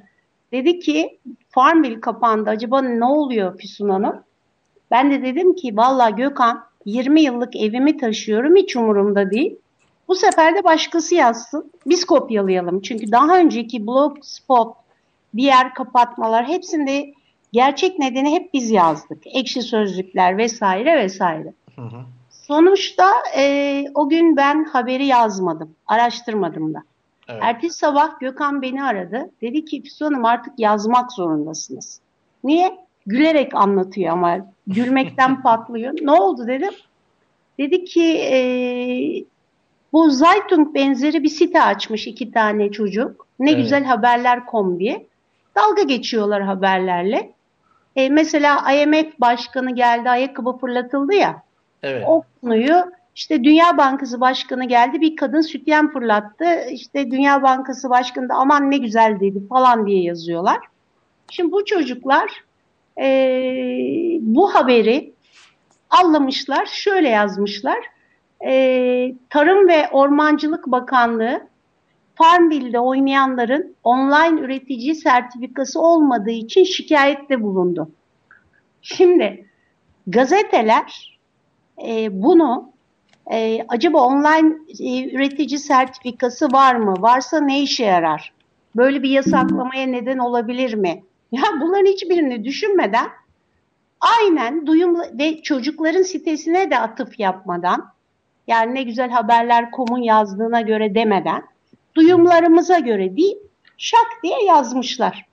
Dedi ki Farmville kapandı. Acaba ne oluyor Füsun Hanım? Ben de dedim ki valla Gökhan 20 yıllık evimi taşıyorum hiç umurumda değil. Bu sefer de başkası yazsın. Biz kopyalayalım. Çünkü daha önceki Blogspot, diğer kapatmalar hepsinde gerçek nedeni hep biz yazdık. Ekşi sözlükler vesaire vesaire. Hı hı. Sonuçta e, o gün ben haberi yazmadım. Araştırmadım da. Evet. Ertesi sabah Gökhan beni aradı. Dedi ki Füsun Hanım artık yazmak zorundasınız. Niye? Gülerek anlatıyor ama gülmekten patlıyor. Ne oldu dedim. Dedi ki e, bu Zeitung benzeri bir site açmış iki tane çocuk. Ne Evet. güzel haberler.com diye. Dalga geçiyorlar haberlerle. E, mesela IMF başkanı geldi ayakkabı fırlatıldı ya. Evet. O konuyu işte Dünya Bankası Başkanı geldi bir kadın sütyen fırlattı. İşte Dünya Bankası Başkanı da aman ne güzel dedi falan diye yazıyorlar. Şimdi bu çocuklar e, bu haberi anlamışlar. Şöyle yazmışlar. E, Tarım ve Ormancılık Bakanlığı Farmville'de oynayanların online üretici sertifikası olmadığı için şikayette bulundu. Şimdi gazeteler e, bunu e, acaba online e, üretici sertifikası var mı? Varsa ne işe yarar? Böyle bir yasaklamaya neden olabilir mi? Ya bunların hiçbirini düşünmeden aynen duyum ve çocukların sitesine de atıf yapmadan yani ne güzel haberler komun yazdığına göre demeden duyumlarımıza göre değil şak diye yazmışlar.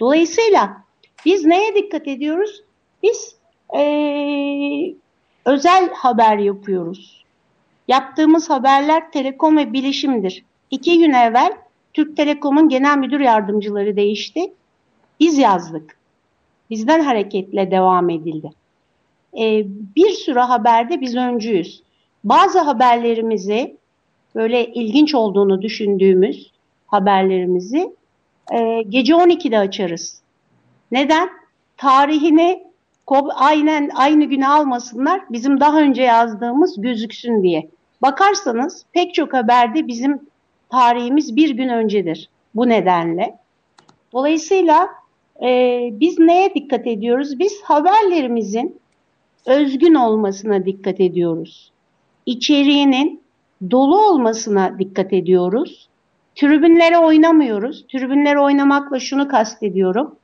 Dolayısıyla biz neye dikkat ediyoruz? Biz ee, özel haber yapıyoruz. Yaptığımız haberler telekom ve bilişimdir. İki gün evvel Türk Telekom'un genel müdür yardımcıları değişti. Biz yazdık. Bizden hareketle devam edildi. Ee, bir sürü haberde biz öncüyüz. Bazı haberlerimizi böyle ilginç olduğunu düşündüğümüz haberlerimizi e, gece 12'de açarız. Neden? Tarihini aynen aynı güne almasınlar. Bizim daha önce yazdığımız gözüksün diye. Bakarsanız pek çok haberde bizim tarihimiz bir gün öncedir. Bu nedenle. Dolayısıyla e, biz neye dikkat ediyoruz? Biz haberlerimizin özgün olmasına dikkat ediyoruz. İçeriğinin dolu olmasına dikkat ediyoruz. Tribünlere oynamıyoruz. Tribünlere oynamakla şunu kastediyorum.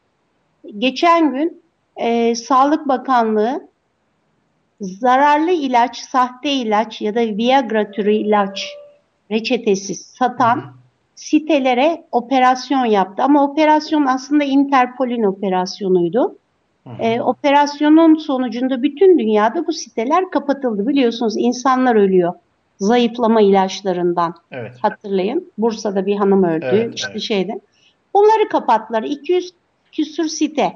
Geçen gün e, Sağlık Bakanlığı zararlı ilaç, sahte ilaç ya da Viagra türü ilaç reçetesiz satan sitelere operasyon yaptı. Ama operasyon aslında Interpol'ün operasyonuydu. E, operasyonun sonucunda bütün dünyada bu siteler kapatıldı. Biliyorsunuz insanlar ölüyor zayıflama ilaçlarından. Evet. Hatırlayın. Bursa'da bir hanım öldü. Evet, işte evet. şeyde. Bunları kapattılar. 200 küsür site.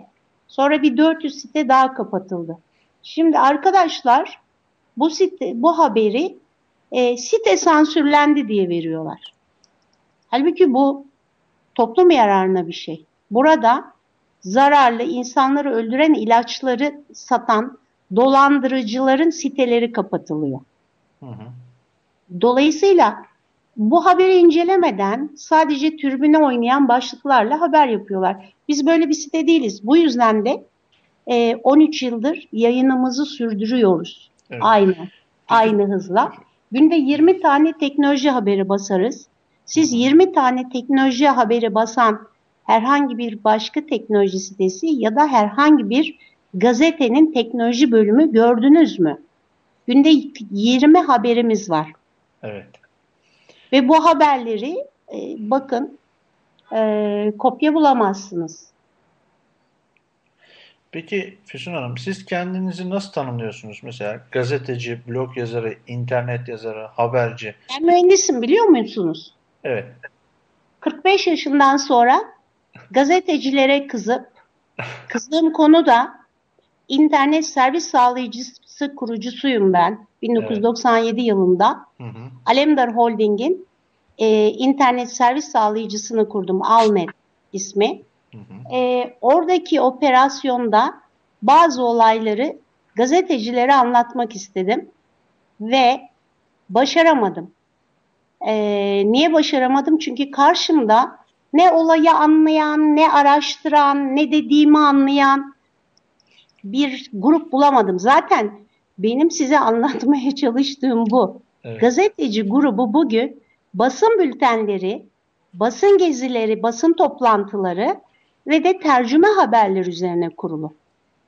Sonra bir 400 site daha kapatıldı. Şimdi arkadaşlar bu site bu haberi e, site sansürlendi diye veriyorlar. Halbuki bu toplum yararına bir şey. Burada zararlı insanları öldüren ilaçları satan dolandırıcıların siteleri kapatılıyor. Hı hı. Dolayısıyla bu haberi incelemeden sadece türbüne oynayan başlıklarla haber yapıyorlar. Biz böyle bir site değiliz. Bu yüzden de e, 13 yıldır yayınımızı sürdürüyoruz. Evet. Aynı, aynı hızla. Günde 20 tane teknoloji haberi basarız. Siz 20 tane teknoloji haberi basan herhangi bir başka teknoloji sitesi ya da herhangi bir gazetenin teknoloji bölümü gördünüz mü? Günde 20 haberimiz var. Evet. Ve bu haberleri e, bakın e, kopya bulamazsınız. Peki Füsun Hanım siz kendinizi nasıl tanımlıyorsunuz? Mesela gazeteci, blog yazarı, internet yazarı, haberci. Ben mühendisim biliyor musunuz? Evet. 45 yaşından sonra gazetecilere kızıp kızdığım konu da internet servis sağlayıcısı kurucusuyum ben 1997 yılında. Hı hı. Alemdar Holding'in e, internet servis sağlayıcısını kurdum. Alnet ismi. Hı hı. E, oradaki operasyonda bazı olayları gazetecilere anlatmak istedim ve başaramadım. E, niye başaramadım? Çünkü karşımda ne olayı anlayan, ne araştıran, ne dediğimi anlayan bir grup bulamadım. Zaten benim size anlatmaya çalıştığım bu. Evet. Gazeteci grubu bugün basın bültenleri, basın gezileri, basın toplantıları ve de tercüme haberler üzerine kurulu.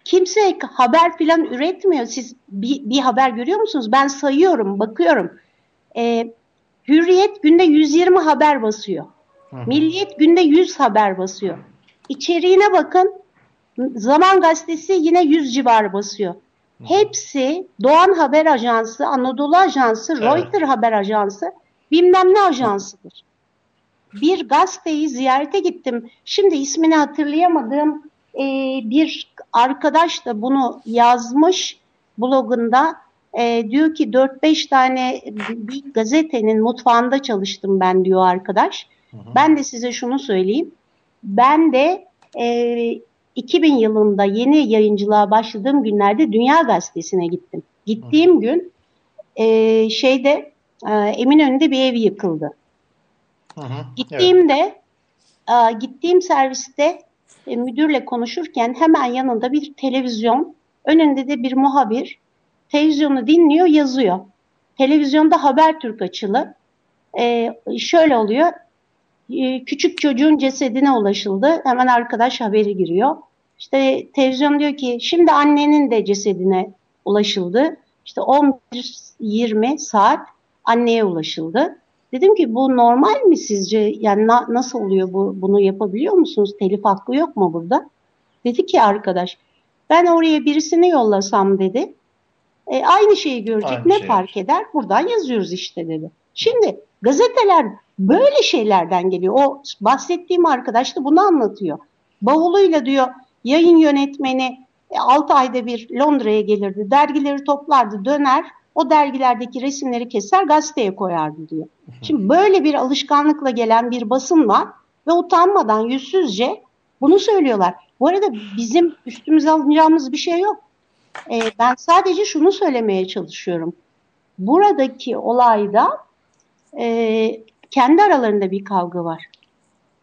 Kimse haber filan üretmiyor. Siz bir, bir haber görüyor musunuz? Ben sayıyorum, bakıyorum. Ee, Hürriyet günde 120 haber basıyor. Hı hı. Milliyet günde 100 haber basıyor. İçeriğine bakın. Zaman Gazetesi yine 100 civarı basıyor. Hepsi Doğan Haber Ajansı, Anadolu Ajansı, Evet. Reuters Haber Ajansı, bilmem ne ajansıdır. Bir gazeteyi ziyarete gittim. Şimdi ismini hatırlayamadığım e, bir arkadaş da bunu yazmış blogunda. E, diyor ki 4-5 tane bir gazetenin mutfağında çalıştım ben diyor arkadaş. Hı hı. Ben de size şunu söyleyeyim. Ben de e, 2000 yılında yeni yayıncılığa başladığım günlerde Dünya Gazetesi'ne gittim. Gittiğim hı. gün e, şeyde e, Eminönü'nde bir ev yıkıldı. Hı hı. Gittiğimde evet. e, gittiğim serviste e, müdürle konuşurken hemen yanında bir televizyon, önünde de bir muhabir televizyonu dinliyor, yazıyor. Televizyonda Habertürk açılı. E, şöyle oluyor, e, küçük çocuğun cesedine ulaşıldı. Hemen arkadaş haberi giriyor. İşte televizyon diyor ki şimdi annenin de cesedine ulaşıldı. İşte 11-20 saat anneye ulaşıldı. Dedim ki bu normal mi sizce? Yani na, nasıl oluyor bu? Bunu yapabiliyor musunuz? Telif hakkı yok mu burada? Dedi ki arkadaş ben oraya birisini yollasam dedi. E, aynı şeyi görecek aynı ne şey. fark eder? Buradan yazıyoruz işte dedi. Şimdi gazeteler böyle şeylerden geliyor. O bahsettiğim arkadaş da bunu anlatıyor. Bavuluyla diyor yayın yönetmeni 6 e, ayda bir Londra'ya gelirdi. Dergileri toplardı, döner. O dergilerdeki resimleri keser, gazeteye koyardı diyor. Şimdi böyle bir alışkanlıkla gelen bir basın var ve utanmadan yüzsüzce bunu söylüyorlar. Bu arada bizim üstümüze alınacağımız bir şey yok. Ee, ben sadece şunu söylemeye çalışıyorum. Buradaki olayda e, kendi aralarında bir kavga var.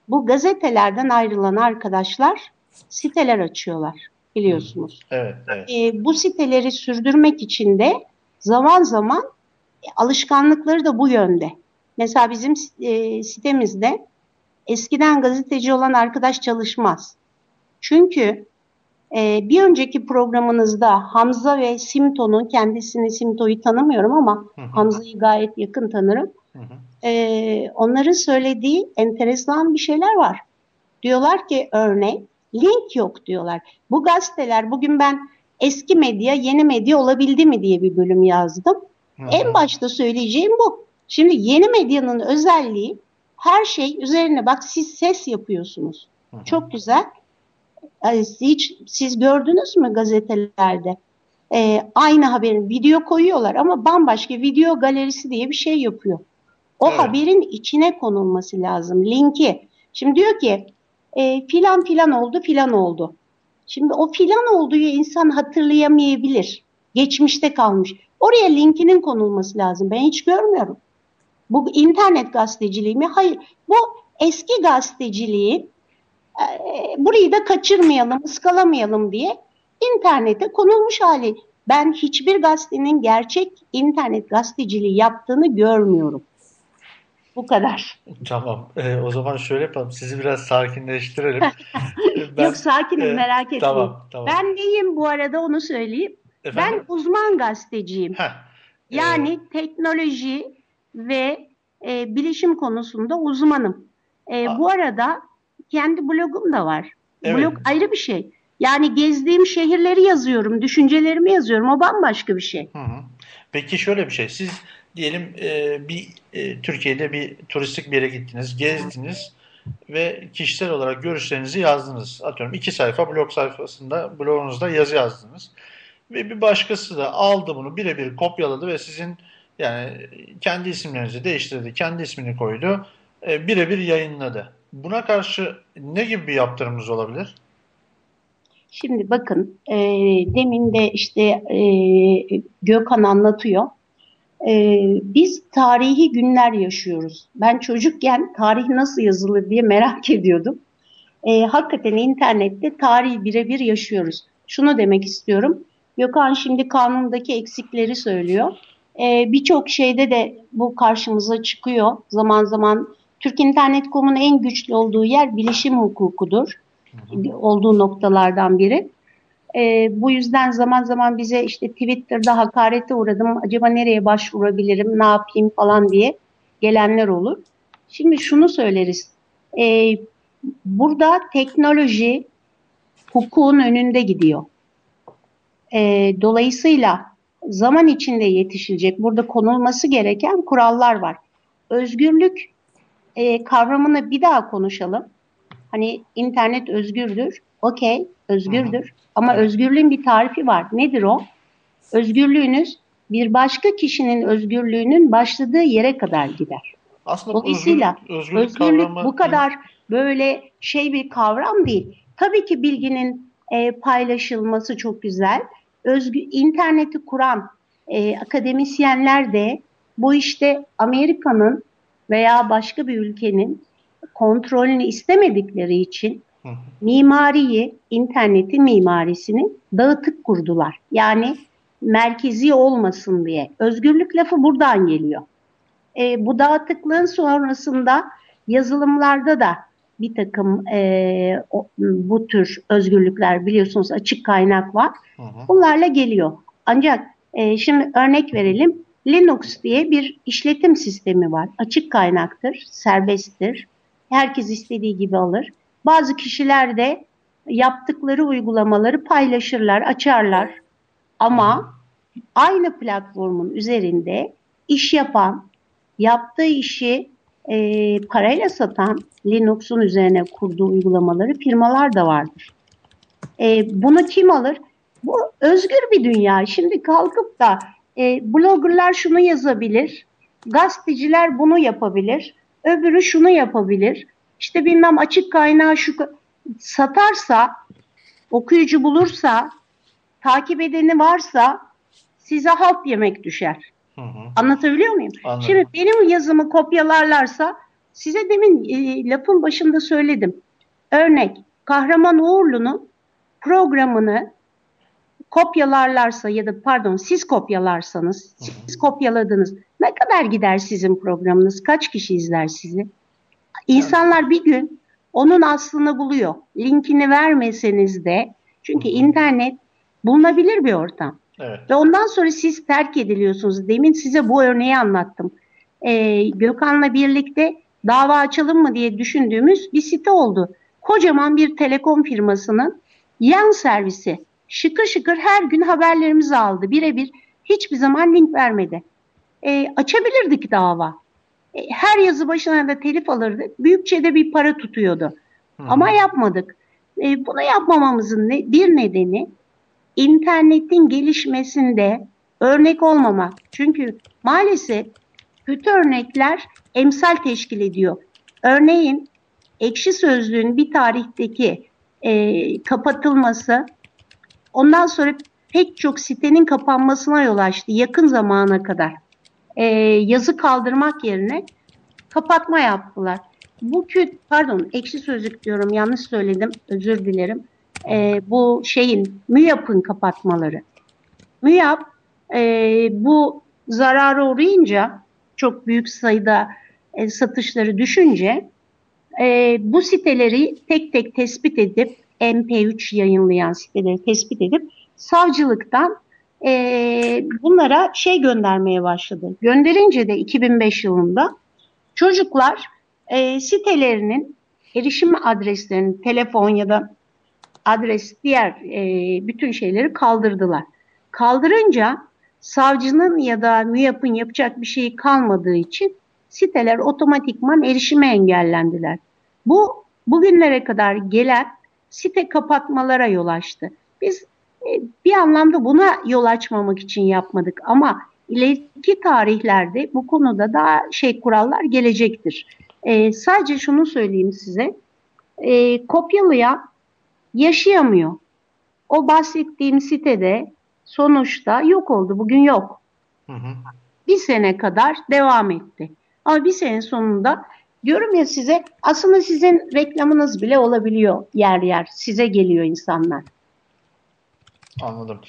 Bu gazetelerden ayrılan arkadaşlar siteler açıyorlar biliyorsunuz. Evet, evet. E, bu siteleri sürdürmek için de zaman zaman e, alışkanlıkları da bu yönde. Mesela bizim e, sitemizde eskiden gazeteci olan arkadaş çalışmaz. Çünkü e, bir önceki programınızda Hamza ve Simto'nun kendisini Simto'yu tanımıyorum ama Hamza'yı gayet yakın tanırım. E, onların söylediği enteresan bir şeyler var. Diyorlar ki örnek link yok diyorlar. Bu gazeteler bugün ben eski medya yeni medya olabildi mi diye bir bölüm yazdım. Hı. En başta söyleyeceğim bu. Şimdi yeni medyanın özelliği her şey üzerine bak siz ses yapıyorsunuz. Hı. Çok güzel. Hiç siz gördünüz mü gazetelerde? Ee, aynı haberin video koyuyorlar ama bambaşka video galerisi diye bir şey yapıyor. O evet. haberin içine konulması lazım linki. Şimdi diyor ki e, filan filan oldu filan oldu. Şimdi o filan olduğu insan hatırlayamayabilir. Geçmişte kalmış. Oraya linkinin konulması lazım. Ben hiç görmüyorum. Bu internet gazeteciliği mi? Hayır. Bu eski gazeteciliği e, burayı da kaçırmayalım, ıskalamayalım diye internete konulmuş hali. Ben hiçbir gazetenin gerçek internet gazeteciliği yaptığını görmüyorum. Bu kadar. Tamam. Ee, o zaman şöyle yapalım. Sizi biraz sakinleştirelim. ben, Yok sakinim e, merak etmeyin. Tamam, tamam. Ben neyim bu arada onu söyleyeyim. Efendim? Ben uzman gazeteciyim. Heh, yani e... teknoloji ve e, bilişim konusunda uzmanım. E, bu arada kendi blogum da var. Evet. Blog ayrı bir şey. Yani gezdiğim şehirleri yazıyorum, düşüncelerimi yazıyorum. O bambaşka bir şey. Hı hı. Peki şöyle bir şey. Siz diyelim e, bir e, Türkiye'de bir turistik bir yere gittiniz, gezdiniz ve kişisel olarak görüşlerinizi yazdınız. Atıyorum iki sayfa blog sayfasında blogunuzda yazı yazdınız. Ve bir başkası da aldı bunu birebir kopyaladı ve sizin yani kendi isimlerinizi değiştirdi, kendi ismini koydu, e, birebir yayınladı. Buna karşı ne gibi bir yaptırımımız olabilir? Şimdi bakın e, demin de işte e, Gökhan anlatıyor. E, biz tarihi günler yaşıyoruz. Ben çocukken tarih nasıl yazılır diye merak ediyordum. E, hakikaten internette tarihi birebir yaşıyoruz. Şunu demek istiyorum. Gökhan şimdi kanundaki eksikleri söylüyor. E, Birçok şeyde de bu karşımıza çıkıyor. Zaman zaman Türk İnternet.com'un en güçlü olduğu yer bilişim hukukudur. Hı hı. Olduğu noktalardan biri. E, bu yüzden zaman zaman bize işte Twitter'da hakarete uğradım. Acaba nereye başvurabilirim, ne yapayım falan diye gelenler olur. Şimdi şunu söyleriz. E, burada teknoloji hukukun önünde gidiyor. E, dolayısıyla zaman içinde yetişilecek, burada konulması gereken kurallar var. Özgürlük e, kavramını bir daha konuşalım. Hani internet özgürdür okey, özgürdür. Hı hı. Ama Evet. özgürlüğün bir tarifi var. Nedir o? Özgürlüğünüz bir başka kişinin özgürlüğünün başladığı yere kadar gider. Aslında bu Dolayısıyla özgürlük, özgürlük, Özgürlük kavramı bu kadar böyle şey bir kavram değil. Tabii ki bilginin e, paylaşılması çok güzel. Özgü, interneti kuran e, akademisyenler de bu işte Amerika'nın veya başka bir ülkenin kontrolünü istemedikleri için mimariyi, internetin mimarisini dağıtık kurdular. Yani merkezi olmasın diye. Özgürlük lafı buradan geliyor. E, bu dağıtıklığın sonrasında yazılımlarda da bir takım e, o- bu tür özgürlükler biliyorsunuz açık kaynak var. Hı hı. Bunlarla geliyor. Ancak e, şimdi örnek verelim. Linux diye bir işletim sistemi var. Açık kaynaktır, serbesttir. Herkes istediği gibi alır. Bazı kişiler de yaptıkları uygulamaları paylaşırlar, açarlar. Ama aynı platformun üzerinde iş yapan, yaptığı işi e, parayla satan Linux'un üzerine kurduğu uygulamaları firmalar da vardır. E, bunu kim alır? Bu özgür bir dünya. Şimdi kalkıp da e, bloggerlar şunu yazabilir, gazeteciler bunu yapabilir, öbürü şunu yapabilir. İşte bilmem açık kaynağı şu satarsa, okuyucu bulursa, takip edeni varsa size halt yemek düşer. Hı hı. Anlatabiliyor muyum? Anladım. Şimdi benim yazımı kopyalarlarsa size demin e, lafın başında söyledim. Örnek Kahraman Uğurlu'nun programını kopyalarlarsa ya da pardon siz kopyalarsanız siz kopyaladınız. Ne kadar gider sizin programınız? Kaç kişi izler sizi? İnsanlar bir gün onun aslını buluyor. Linkini vermeseniz de çünkü internet bulunabilir bir ortam. Evet. Ve ondan sonra siz terk ediliyorsunuz. Demin size bu örneği anlattım. Ee, Gökhan'la birlikte dava açalım mı diye düşündüğümüz bir site oldu. Kocaman bir telekom firmasının yan servisi. Şıkır şıkır her gün haberlerimizi aldı. Birebir hiçbir zaman link vermedi. Ee, açabilirdik dava. Ee, her yazı başına da telif alırdık. Büyükçe de bir para tutuyordu. Ama yapmadık. Ee, bunu yapmamamızın ne, bir nedeni internetin gelişmesinde örnek olmamak. Çünkü maalesef kötü örnekler emsal teşkil ediyor. Örneğin ekşi sözlüğün bir tarihteki e, kapatılması ondan sonra pek çok sitenin kapanmasına yol açtı yakın zamana kadar. E, yazı kaldırmak yerine kapatma yaptılar. Bu kötü, pardon ekşi sözlük diyorum yanlış söyledim özür dilerim. E, bu şeyin MÜYAP'ın kapatmaları. MÜYAP e, bu zarara uğrayınca çok büyük sayıda e, satışları düşünce e, bu siteleri tek tek tespit edip MP3 yayınlayan siteleri tespit edip savcılıktan e, bunlara şey göndermeye başladı. Gönderince de 2005 yılında çocuklar e, sitelerinin erişim adreslerini telefon ya da adres diğer e, bütün şeyleri kaldırdılar. Kaldırınca savcının ya da MÜYAP'ın yapacak bir şeyi kalmadığı için siteler otomatikman erişime engellendiler. Bu bugünlere kadar gelen site kapatmalara yol açtı. Biz e, bir anlamda buna yol açmamak için yapmadık ama ileriki tarihlerde bu konuda daha şey kurallar gelecektir. E, sadece şunu söyleyeyim size. E, kopyalayan yaşayamıyor. O bahsettiğim sitede sonuçta yok oldu. Bugün yok. Hı hı. Bir sene kadar devam etti. Ama bir sene sonunda diyorum ya size aslında sizin reklamınız bile olabiliyor yer yer. Size geliyor insanlar. Anladım.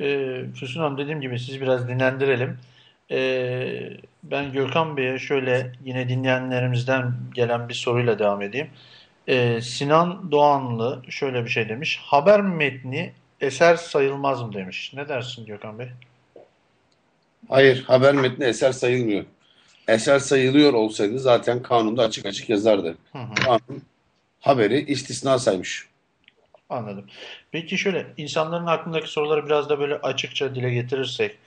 Ee, Füsun Hanım dediğim gibi sizi biraz dinlendirelim. Ee, ben Gökhan Bey'e şöyle yine dinleyenlerimizden gelen bir soruyla devam edeyim. Ee, Sinan Doğanlı şöyle bir şey demiş. Haber metni eser sayılmaz mı demiş. Ne dersin Gökhan Bey? Hayır, haber metni eser sayılmıyor. Eser sayılıyor olsaydı zaten kanunda açık açık yazardı. Hı hı. Kanun haberi istisna saymış. Anladım. Peki şöyle insanların aklındaki soruları biraz da böyle açıkça dile getirirsek.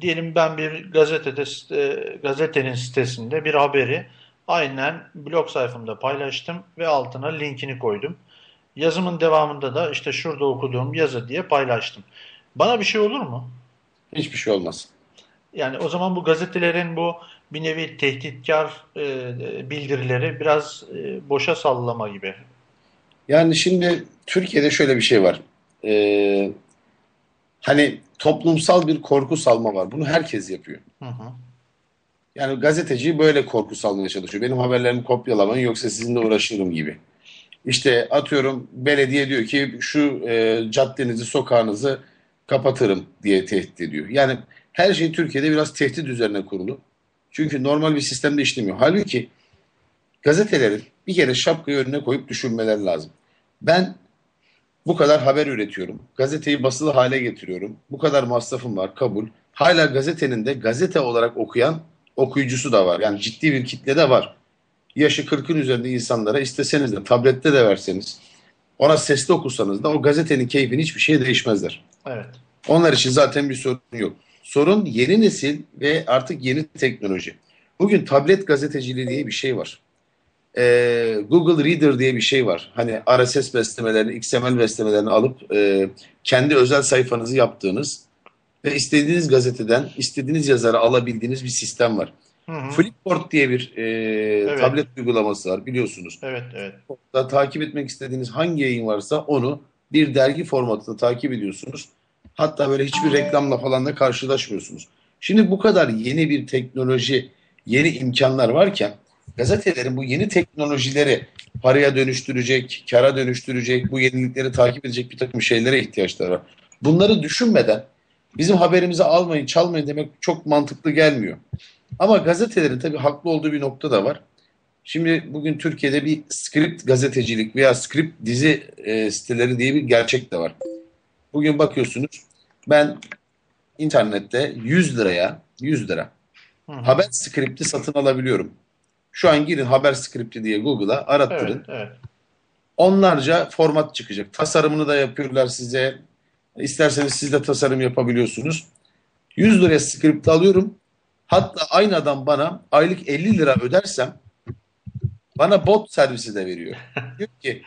Diyelim ben bir gazetede site- gazetenin sitesinde bir haberi aynen blog sayfamda paylaştım ve altına linkini koydum. Yazımın devamında da işte şurada okuduğum yazı diye paylaştım. Bana bir şey olur mu? Hiçbir şey olmaz. Yani o zaman bu gazetelerin bu bir nevi tehditkar e, bildirileri biraz e, boşa sallama gibi. Yani şimdi Türkiye'de şöyle bir şey var. Ee, hani toplumsal bir korku salma var. Bunu herkes yapıyor. Hı hı. Yani gazeteci böyle korku salmaya çalışıyor. Benim haberlerimi kopyalamayın yoksa sizinle uğraşırım gibi. İşte atıyorum belediye diyor ki şu e, caddenizi, sokağınızı kapatırım diye tehdit ediyor. Yani her şey Türkiye'de biraz tehdit üzerine kurulu. Çünkü normal bir sistemde işlemiyor. Halbuki gazetelerin bir kere şapkayı önüne koyup düşünmeleri lazım. Ben bu kadar haber üretiyorum. Gazeteyi basılı hale getiriyorum. Bu kadar masrafım var, kabul. Hala gazetenin de gazete olarak okuyan okuyucusu da var. Yani ciddi bir kitle de var. Yaşı 40'ın üzerinde insanlara isteseniz de tablette de verseniz, ona sesli okusanız da o gazetenin keyfini hiçbir şey değişmezler. Evet. Onlar için zaten bir sorun yok. Sorun yeni nesil ve artık yeni teknoloji. Bugün tablet gazeteciliği diye bir şey var. Ee, Google Reader diye bir şey var. Hani RSS beslemelerini, XML beslemelerini alıp e, kendi özel sayfanızı yaptığınız ve istediğiniz gazeteden istediğiniz yazarı alabildiğiniz bir sistem var. Hı hı. Flipboard diye bir e, tablet uygulaması var biliyorsunuz. Evet, evet. Da takip etmek istediğiniz hangi yayın varsa onu bir dergi formatında takip ediyorsunuz. Hatta böyle hiçbir reklamla falan da karşılaşmıyorsunuz. Şimdi bu kadar yeni bir teknoloji, yeni imkanlar varken gazetelerin bu yeni teknolojileri paraya dönüştürecek, kara dönüştürecek, bu yenilikleri takip edecek bir takım şeylere ihtiyaçları var. Bunları düşünmeden bizim haberimizi almayın, çalmayın demek çok mantıklı gelmiyor. Ama gazetelerin tabii haklı olduğu bir nokta da var. Şimdi bugün Türkiye'de bir script gazetecilik veya script dizi e, siteleri diye bir gerçek de var. Bugün bakıyorsunuz ben internette 100 liraya 100 lira Hı hı. haber skripti satın alabiliyorum. Şu an girin haber skripti diye Google'a arattırın. Evet, evet. Onlarca format çıkacak. Tasarımını da yapıyorlar size. İsterseniz siz de tasarım yapabiliyorsunuz. 100 liraya skripti alıyorum. Hatta aynı adam bana aylık 50 lira ödersem bana bot servisi de veriyor. diyor ki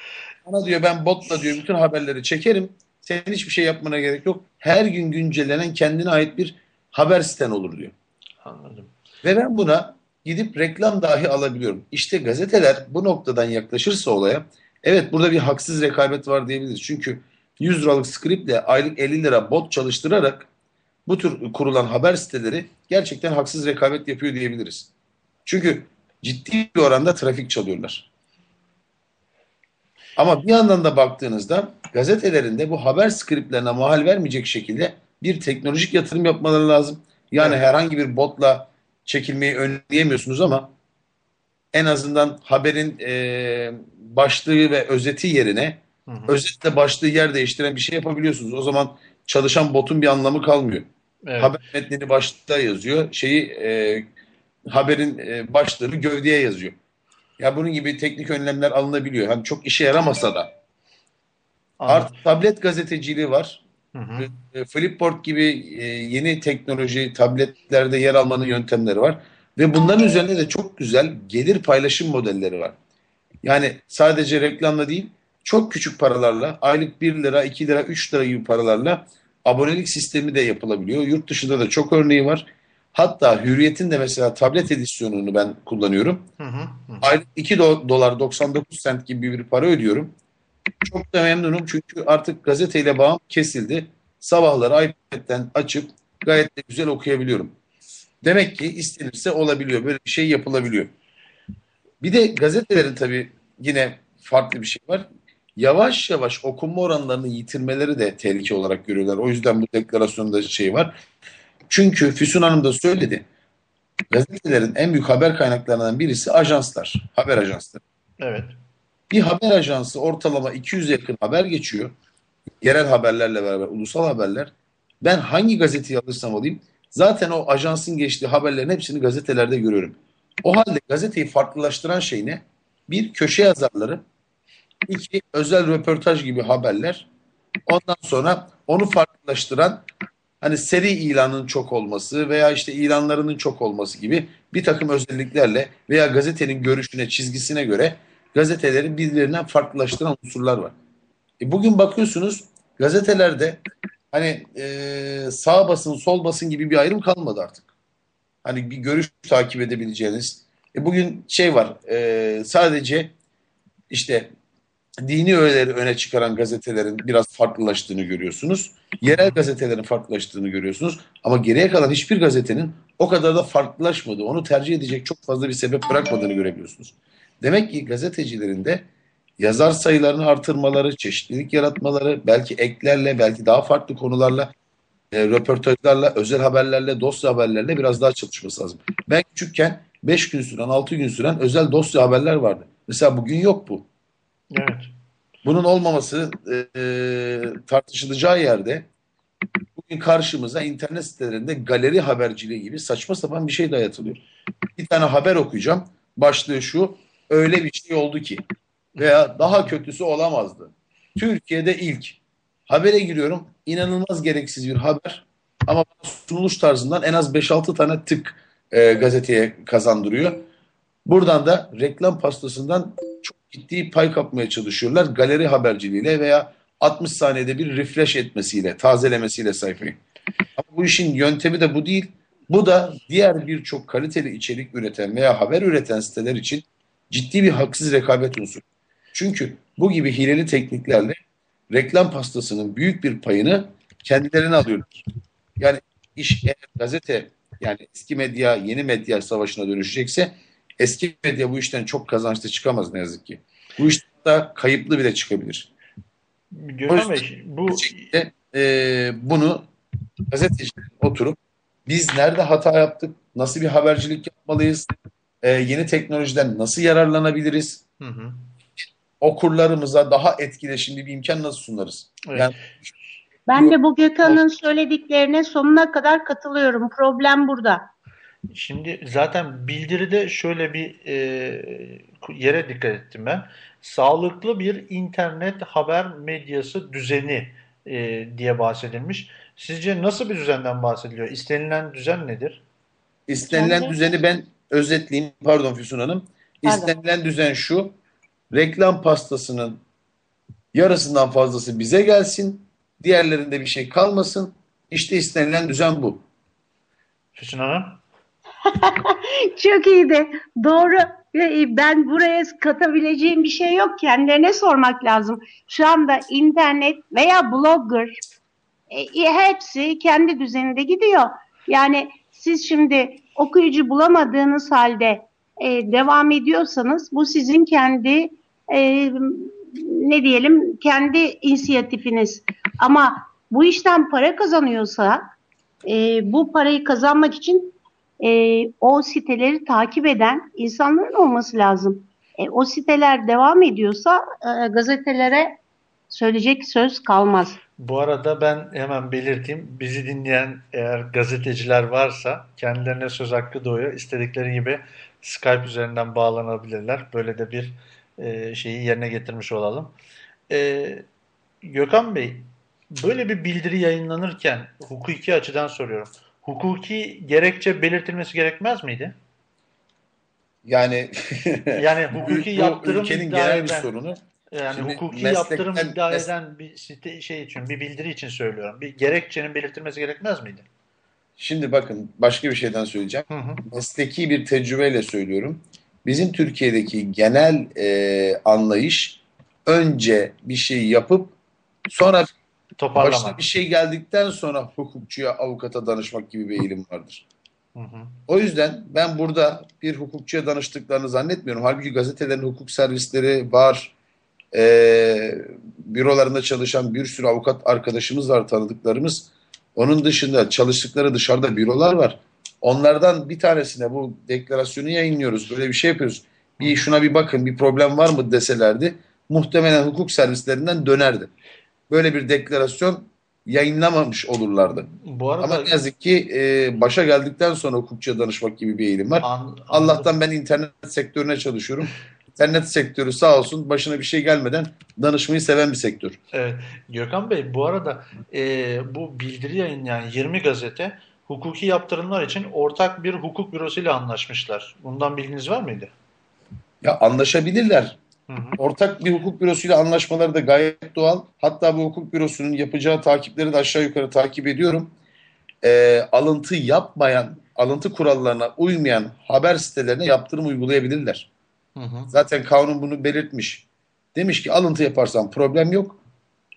bana diyor ben botla diyor bütün haberleri çekerim. Senin hiçbir şey yapmana gerek yok. Her gün güncellenen kendine ait bir haber siten olur diyor. Anladım. Ve ben buna gidip reklam dahi alabiliyorum. İşte gazeteler bu noktadan yaklaşırsa olaya evet burada bir haksız rekabet var diyebiliriz. Çünkü 100 liralık skriple aylık 50 lira bot çalıştırarak bu tür kurulan haber siteleri gerçekten haksız rekabet yapıyor diyebiliriz. Çünkü ciddi bir oranda trafik çalıyorlar. Ama bir yandan da baktığınızda gazetelerinde bu haber skriplerine mahal vermeyecek şekilde bir teknolojik yatırım yapmaları lazım. Yani Evet. herhangi bir botla çekilmeyi önleyemiyorsunuz ama en azından haberin e, başlığı ve özeti yerine Hı hı. özetle başlığı yer değiştiren bir şey yapabiliyorsunuz. O zaman çalışan botun bir anlamı kalmıyor. Evet. Haber metnini başlığa yazıyor. Şeyi e, haberin e, başlığını gövdeye yazıyor. Ya bunun gibi teknik önlemler alınabiliyor. Hani çok işe yaramasa da. Anladım. Artı tablet gazeteciliği var. Hı hı. E, Flipboard gibi e, yeni teknoloji tabletlerde yer almanın yöntemleri var. Ve bunların üzerinde de çok güzel gelir paylaşım modelleri var. Yani sadece reklamla değil, çok küçük paralarla, aylık 1 lira, 2 lira, 3 lira gibi paralarla abonelik sistemi de yapılabiliyor. Yurt dışında da çok örneği var. Hatta Hürriyet'in de mesela tablet edisyonunu ben kullanıyorum. Hı hı. hı. Aylık 2 do- dolar 99 sent gibi bir para ödüyorum. Çok da memnunum çünkü artık gazeteyle bağım kesildi. Sabahları iPad'den açıp gayet de güzel okuyabiliyorum. Demek ki istenirse olabiliyor. Böyle bir şey yapılabiliyor. Bir de gazetelerin tabii yine farklı bir şey var. Yavaş yavaş okunma oranlarını yitirmeleri de tehlike olarak görüyorlar. O yüzden bu deklarasyonda şey var. Çünkü Füsun Hanım da söyledi. Gazetelerin en büyük haber kaynaklarından birisi ajanslar, haber ajansları. Evet. Bir haber ajansı ortalama 200 yakın haber geçiyor. Yerel haberlerle beraber ulusal haberler. Ben hangi gazeteyi alırsam alayım zaten o ajansın geçtiği haberlerin hepsini gazetelerde görüyorum. O halde gazeteyi farklılaştıran şey ne? Bir köşe yazarları, iki özel röportaj gibi haberler. Ondan sonra onu farklılaştıran hani seri ilanın çok olması veya işte ilanlarının çok olması gibi bir takım özelliklerle veya gazetenin görüşüne, çizgisine göre gazeteleri birbirinden farklılaştıran unsurlar var. E bugün bakıyorsunuz gazetelerde hani e, sağ basın sol basın gibi bir ayrım kalmadı artık. Hani bir görüş takip edebileceğiniz. E bugün şey var e, sadece işte dini öğeleri öne çıkaran gazetelerin biraz farklılaştığını görüyorsunuz. Yerel gazetelerin farklılaştığını görüyorsunuz. Ama geriye kalan hiçbir gazetenin o kadar da farklılaşmadı. Onu tercih edecek çok fazla bir sebep bırakmadığını görebiliyorsunuz. Demek ki gazetecilerin de yazar sayılarını artırmaları, çeşitlilik yaratmaları, belki eklerle, belki daha farklı konularla, e, röportajlarla, özel haberlerle, dosya haberlerle biraz daha çalışması lazım. Ben küçükken 5 gün süren, 6 gün süren özel dosya haberler vardı. Mesela bugün yok bu. Evet. Bunun olmaması e, tartışılacağı yerde bugün karşımıza internet sitelerinde galeri haberciliği gibi saçma sapan bir şey dayatılıyor. Bir tane haber okuyacağım. Başlığı şu. Öyle bir şey oldu ki. Veya daha kötüsü olamazdı. Türkiye'de ilk. Habere giriyorum. İnanılmaz gereksiz bir haber. Ama sunuluş tarzından en az 5-6 tane tık e, gazeteye kazandırıyor. Buradan da reklam pastasından çok ciddi pay kapmaya çalışıyorlar. Galeri haberciliğiyle veya 60 saniyede bir refresh etmesiyle, tazelemesiyle sayfayı. Ama bu işin yöntemi de bu değil. Bu da diğer birçok kaliteli içerik üreten veya haber üreten siteler için ciddi bir haksız rekabet unsuru. Çünkü bu gibi hileli tekniklerle reklam pastasının büyük bir payını kendilerine alıyorlar. Yani iş eğer gazete yani eski medya yeni medya savaşına dönüşecekse eski medya bu işten çok kazançlı çıkamaz ne yazık ki. Bu iş da kayıplı bile çıkabilir. Gökhan Bey bu şekilde e, bunu gazetecilerin oturup biz nerede hata yaptık, nasıl bir habercilik yapmalıyız, e, yeni teknolojiden nasıl yararlanabiliriz, Hı hı. okurlarımıza daha etkileşimli bir imkan nasıl sunarız? Evet. Yani Ben de bu Gökhan'ın söylediklerine sonuna kadar katılıyorum. Problem burada. Şimdi zaten bildiride şöyle bir e, yere dikkat ettim ben. Sağlıklı bir internet haber medyası düzeni e, diye bahsedilmiş. Sizce nasıl bir düzenden bahsediliyor? İstenilen düzen nedir? istenilen Kendi- düzeni ben özetleyeyim. Pardon Füsun Hanım. Pardon. İstenilen düzen şu. Reklam pastasının yarısından fazlası bize gelsin. Diğerlerinde bir şey kalmasın. İşte istenilen düzen bu. Füsun Hanım? Çok iyiydi. Doğru. Ben buraya katabileceğim bir şey yok. Kendilerine sormak lazım. Şu anda internet veya blogger e, hepsi kendi düzeninde gidiyor. Yani siz şimdi okuyucu bulamadığınız halde e, devam ediyorsanız bu sizin kendi e, ne diyelim kendi inisiyatifiniz. Ama bu işten para kazanıyorsa bu parayı kazanmak için e, o siteleri takip eden insanların olması lazım. E, o siteler devam ediyorsa e, gazetelere söyleyecek söz kalmaz. Bu arada ben hemen belirteyim. Bizi dinleyen eğer gazeteciler varsa kendilerine söz hakkı doğuyor. İstedikleri gibi Skype üzerinden bağlanabilirler. Böyle de bir e, şeyi yerine getirmiş olalım. E, Gökhan Bey, böyle bir bildiri yayınlanırken hukuki açıdan soruyorum. Hukuki gerekçe belirtilmesi gerekmez miydi? Yani Yani hukuki yaptırım ülkenin iddia genel bir eden- sorunu. Yani Şimdi hukuki yaptırım iddia mes- eden bir site şey için, bir bildiri için söylüyorum. Bir gerekçenin belirtilmesi gerekmez miydi? Şimdi bakın başka bir şeyden söyleyeceğim. Hı hı. mesleki bir tecrübeyle söylüyorum. Bizim Türkiye'deki genel e, anlayış önce bir şey yapıp sonra başına Toparlamak. bir şey geldikten sonra hukukçuya, avukata danışmak gibi bir eğilim vardır. Hı hı. O yüzden ben burada bir hukukçuya danıştıklarını zannetmiyorum. Halbuki gazetelerin hukuk servisleri var. E, bürolarında çalışan bir sürü avukat arkadaşımız var, tanıdıklarımız. Onun dışında çalıştıkları dışarıda bürolar var. Onlardan bir tanesine bu deklarasyonu yayınlıyoruz. Böyle bir şey yapıyoruz. Bir şuna bir bakın bir problem var mı deselerdi muhtemelen hukuk servislerinden dönerdi. Böyle bir deklarasyon yayınlamamış olurlardı. Bu arada Ama ne yazık ki e, başa geldikten sonra hukukçuya danışmak gibi bir eğilim var. an- Allah'tan ben internet sektörüne çalışıyorum. İnternet sektörü sağ olsun başına bir şey gelmeden danışmayı seven bir sektör. Evet. Gökhan Bey bu arada e, bu bildiri yayınlayan 20 gazete hukuki yaptırımlar için ortak bir hukuk bürosuyla anlaşmışlar. Bundan bilginiz var mıydı? Ya anlaşabilirler. Hı hı. Ortak bir hukuk bürosuyla anlaşmaları da gayet doğal. Hatta bu hukuk bürosunun yapacağı takipleri de aşağı yukarı takip ediyorum. Ee, alıntı yapmayan, alıntı kurallarına uymayan haber sitelerine yaptırım uygulayabilirler. Hı hı. Zaten kanun bunu belirtmiş. Demiş ki alıntı yaparsan problem yok.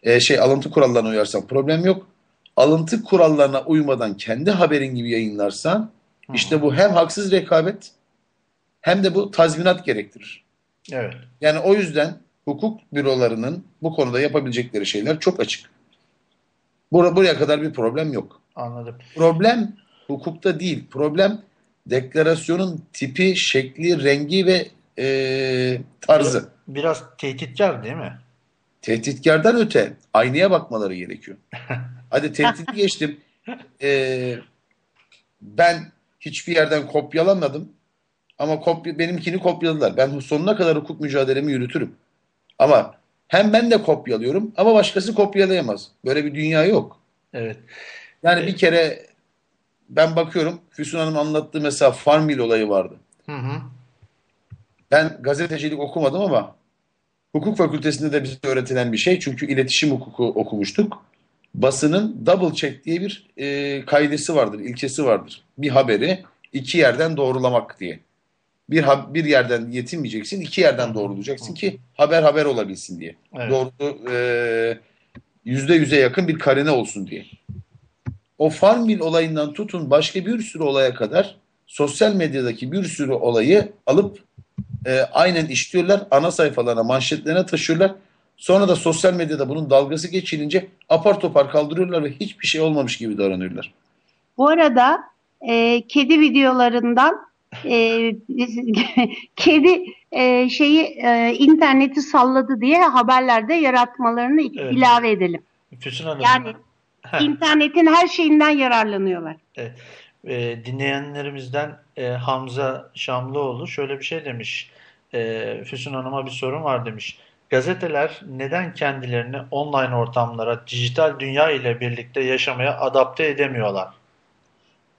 Ee, şey alıntı kurallarına uyarsan problem yok. Alıntı kurallarına uymadan kendi haberin gibi yayınlarsan işte bu hem haksız rekabet hem de bu tazminat gerektirir. Evet. Yani o yüzden hukuk bürolarının bu konuda yapabilecekleri şeyler çok açık. Bur buraya kadar bir problem yok. Anladım. Problem hukukta değil. Problem deklarasyonun tipi, şekli, rengi ve e, tarzı. Biraz tehditkar değil mi? Tehditkardan öte aynaya bakmaları gerekiyor. Hadi tehdidi geçtim. Ee, ben hiçbir yerden kopyalamadım. Ama kopya, benimkini kopyaladılar. Ben sonuna kadar hukuk mücadelemi yürütürüm. Ama hem ben de kopyalıyorum ama başkası kopyalayamaz. Böyle bir dünya yok. Evet. Yani bir kere ben bakıyorum Füsun Hanım anlattığı mesela Farmville olayı vardı. Hı hı. Ben gazetecilik okumadım ama hukuk fakültesinde de bize öğretilen bir şey. Çünkü iletişim hukuku okumuştuk. Basının double check diye bir e, kaidesi vardır, ilkesi vardır. Bir haberi iki yerden doğrulamak diye. Bir, bir yerden yetinmeyeceksin, iki yerden doğrulayacaksın ki haber haber olabilsin diye. Evet. Doğru e, yüzde yüze yakın bir karine olsun diye. O Farmville olayından tutun başka bir sürü olaya kadar sosyal medyadaki bir sürü olayı alıp e, aynen işliyorlar. Ana sayfalarına, manşetlerine taşıyorlar. Sonra da sosyal medyada bunun dalgası geçilince apar topar kaldırıyorlar ve hiçbir şey olmamış gibi davranıyorlar. Bu arada e, kedi videolarından e, kedi e, şeyi e, interneti salladı diye haberlerde yaratmalarını Evet. ilave edelim. Füsun Hanım. Yani internetin her şeyinden yararlanıyorlar. E, dinleyenlerimizden e, Hamza Şamlıoğlu şöyle bir şey demiş. E, Füsun Hanım'a bir sorun var demiş. Gazeteler neden kendilerini online ortamlara, dijital dünya ile birlikte yaşamaya adapte edemiyorlar?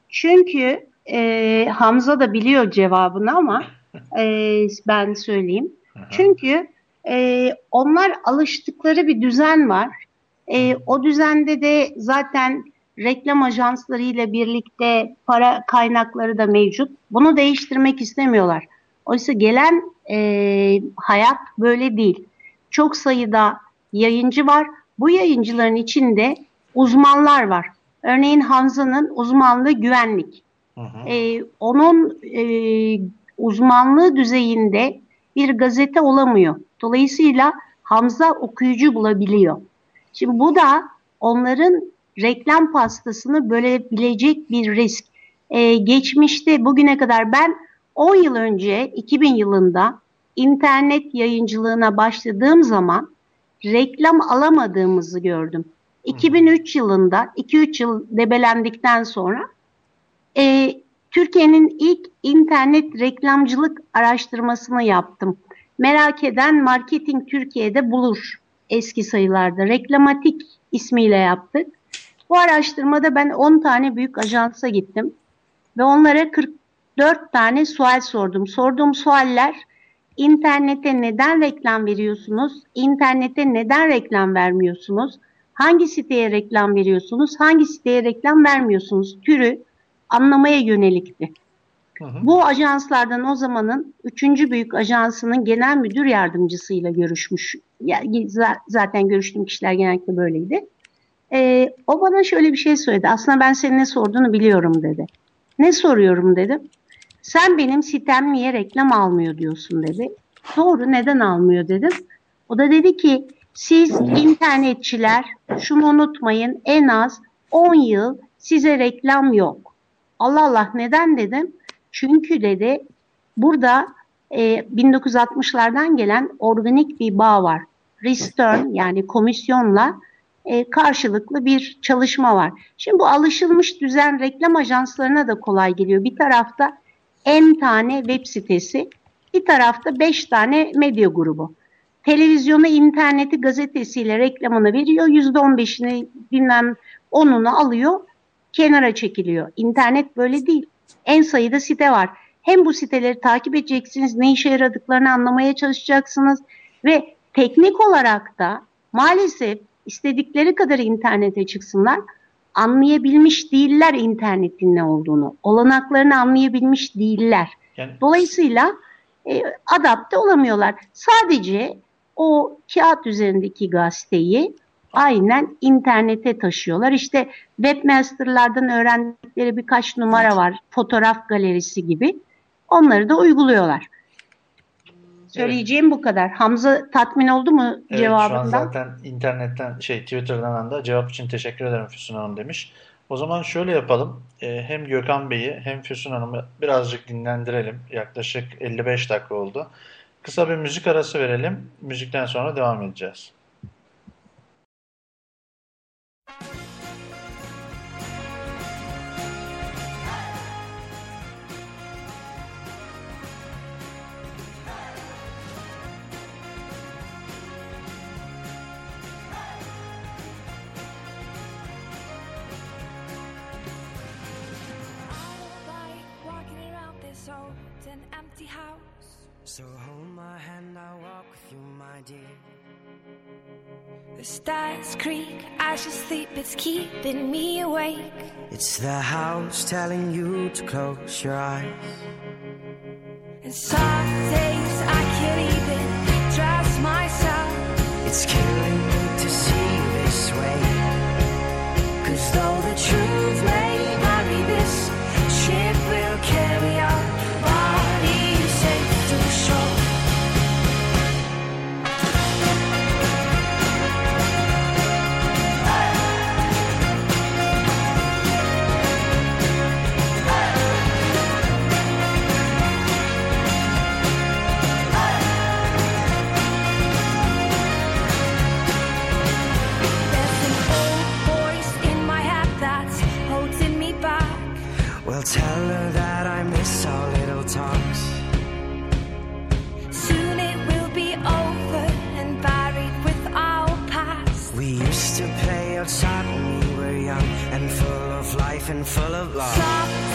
Çünkü e, Hamza da biliyor cevabını ama e, ben söyleyeyim. Çünkü e, onlar alıştıkları bir düzen var. E, o düzende de zaten reklam ajansları ile birlikte para kaynakları da mevcut. Bunu değiştirmek istemiyorlar. Oysa gelen e, hayat böyle değil. Çok sayıda yayıncı var. Bu yayıncıların içinde uzmanlar var. Örneğin Hamza'nın uzmanlığı güvenlik. Hı hı. Ee, onun e, uzmanlığı düzeyinde bir gazete olamıyor. Dolayısıyla Hamza okuyucu bulabiliyor. Şimdi bu da onların reklam pastasını bölebilecek bir risk. Ee, geçmişte bugüne kadar ben 10 yıl önce 2000 yılında internet yayıncılığına başladığım zaman reklam alamadığımızı gördüm. 2003 yılında 2-3 yıl debelendikten sonra e, Türkiye'nin ilk internet reklamcılık araştırmasını yaptım. Merak eden Marketing Türkiye'de bulur eski sayılarda. Reklamatik ismiyle yaptık. Bu araştırmada ben 10 tane büyük ajansa gittim ve onlara 44 tane sual sordum. Sorduğum sualler internete neden reklam veriyorsunuz? İnternete neden reklam vermiyorsunuz? Hangi siteye reklam veriyorsunuz? Hangi siteye reklam vermiyorsunuz? Türü anlamaya yönelikti. Hı hı. Bu ajanslardan o zamanın üçüncü büyük ajansının genel müdür yardımcısıyla görüşmüş. Ya, za- zaten görüştüğüm kişiler genellikle böyleydi. Ee, o bana şöyle bir şey söyledi. Aslında ben senin ne sorduğunu biliyorum dedi. Ne soruyorum dedim. Sen benim sitem niye reklam almıyor diyorsun dedi. Doğru neden almıyor dedim. O da dedi ki siz internetçiler şunu unutmayın en az 10 yıl size reklam yok. Allah Allah neden dedim. Çünkü dedi burada e, 1960'lardan gelen organik bir bağ var. Return yani komisyonla e, karşılıklı bir çalışma var. Şimdi bu alışılmış düzen reklam ajanslarına da kolay geliyor. Bir tarafta N tane web sitesi, bir tarafta 5 tane medya grubu. Televizyonu, interneti, gazetesiyle reklamını veriyor. %15'ini bilmem 10'unu alıyor, kenara çekiliyor. İnternet böyle değil. En sayıda site var. Hem bu siteleri takip edeceksiniz, ne işe yaradıklarını anlamaya çalışacaksınız. Ve teknik olarak da maalesef istedikleri kadar internete çıksınlar anlayabilmiş değiller internetin ne olduğunu. Olanaklarını anlayabilmiş değiller. Yani Dolayısıyla e, adapte olamıyorlar. Sadece o kağıt üzerindeki gazeteyi aynen internete taşıyorlar. İşte webmasterlardan öğrendikleri birkaç numara var. Fotoğraf galerisi gibi. Onları da uyguluyorlar. Söyleyeceğim bu kadar. Hamza tatmin oldu mu Evet, şu an cevabından? zaten internetten şey Twitter'dan da cevap için teşekkür ederim Füsun Hanım demiş. O zaman şöyle yapalım. Ee, hem Gökhan Bey'i hem Füsun Hanım'ı birazcık dinlendirelim. Yaklaşık 55 dakika oldu. Kısa bir müzik arası verelim. Müzikten sonra devam edeceğiz. As you sleep, it's keeping me awake. It's the house telling you to close your eyes. And some days I can't even trust myself. It's killing life and full of love. Some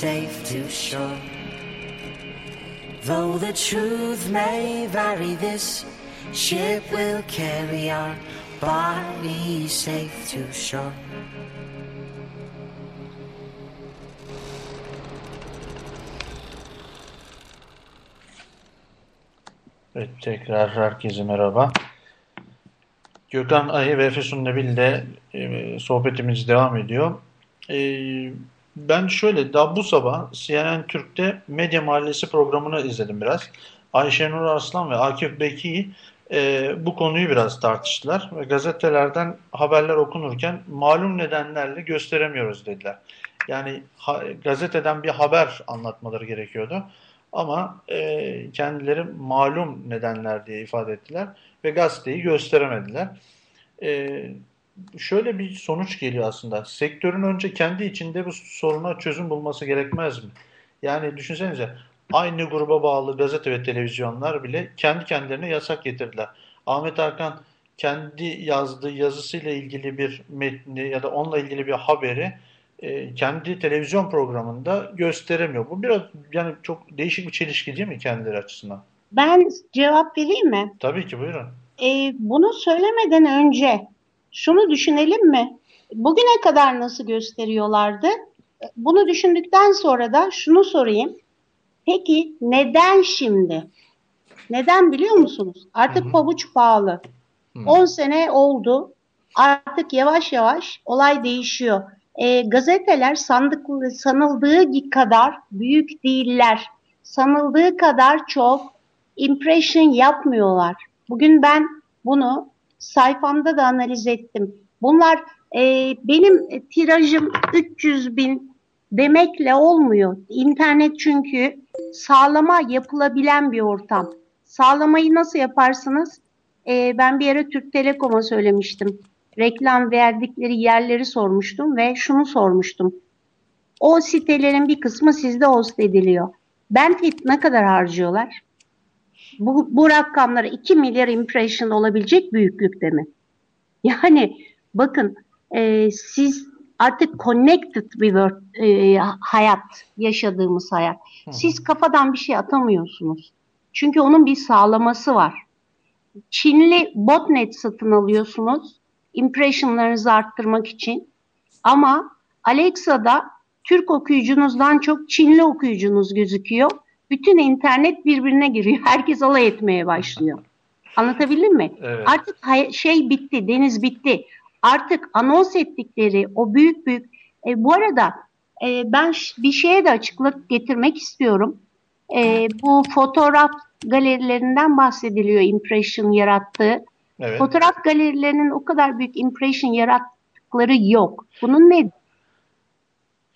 safe to shore. Though the truth may vary, this ship will carry our bodies safe to shore. Evet, tekrar herkese merhaba. Gökhan Ayı ve Efesun Nebil ile e, sohbetimiz devam ediyor. E, ben şöyle daha bu sabah CNN Türk'te Medya Mahallesi programını izledim biraz. Ayşenur Arslan ve Akif Beki e, bu konuyu biraz tartıştılar ve gazetelerden haberler okunurken malum nedenlerle gösteremiyoruz dediler. Yani ha, gazeteden bir haber anlatmaları gerekiyordu. Ama e, kendileri malum nedenler diye ifade ettiler ve gazeteyi gösteremediler. E, şöyle bir sonuç geliyor aslında. Sektörün önce kendi içinde bu soruna çözüm bulması gerekmez mi? Yani düşünsenize aynı gruba bağlı gazete ve televizyonlar bile kendi kendilerine yasak getirdiler. Ahmet Hakan kendi yazdığı yazısıyla ilgili bir metni ya da onunla ilgili bir haberi e, kendi televizyon programında gösteremiyor. Bu biraz yani çok değişik bir çelişki değil mi kendileri açısından? Ben cevap vereyim mi? Tabii ki buyurun. Ee, bunu söylemeden önce şunu düşünelim mi? Bugüne kadar nasıl gösteriyorlardı? Bunu düşündükten sonra da şunu sorayım. Peki neden şimdi? Neden biliyor musunuz? Artık Hı hı. pabuç pahalı. Hı. 10 sene oldu. Artık yavaş yavaş olay değişiyor. E, gazeteler sandık, sanıldığı kadar büyük değiller. Sanıldığı kadar çok impression yapmıyorlar. Bugün ben bunu sayfamda da analiz ettim. Bunlar e, benim tirajım 300 bin demekle olmuyor. İnternet çünkü sağlama yapılabilen bir ortam. Sağlamayı nasıl yaparsınız? E, ben bir ara Türk Telekom'a söylemiştim. Reklam verdikleri yerleri sormuştum ve şunu sormuştum. O sitelerin bir kısmı sizde host ediliyor. Bandwidth ne kadar harcıyorlar? Bu, bu rakamlar 2 milyar impression olabilecek büyüklükte mi? Yani bakın e, siz artık connected bir e, hayat, yaşadığımız hayat. Siz kafadan bir şey atamıyorsunuz. Çünkü onun bir sağlaması var. Çinli botnet satın alıyorsunuz impressionlarınızı arttırmak için. Ama Alexa'da Türk okuyucunuzdan çok Çinli okuyucunuz gözüküyor. Bütün internet birbirine giriyor. Herkes alay etmeye başlıyor. Anlatabildim mi? Evet. Artık şey bitti, deniz bitti. Artık anons ettikleri o büyük büyük... E, bu arada e, ben bir şeye de açıklık getirmek istiyorum. E, bu fotoğraf galerilerinden bahsediliyor impression yarattığı. Evet. Fotoğraf galerilerinin o kadar büyük impression yarattıkları yok. Bunun ne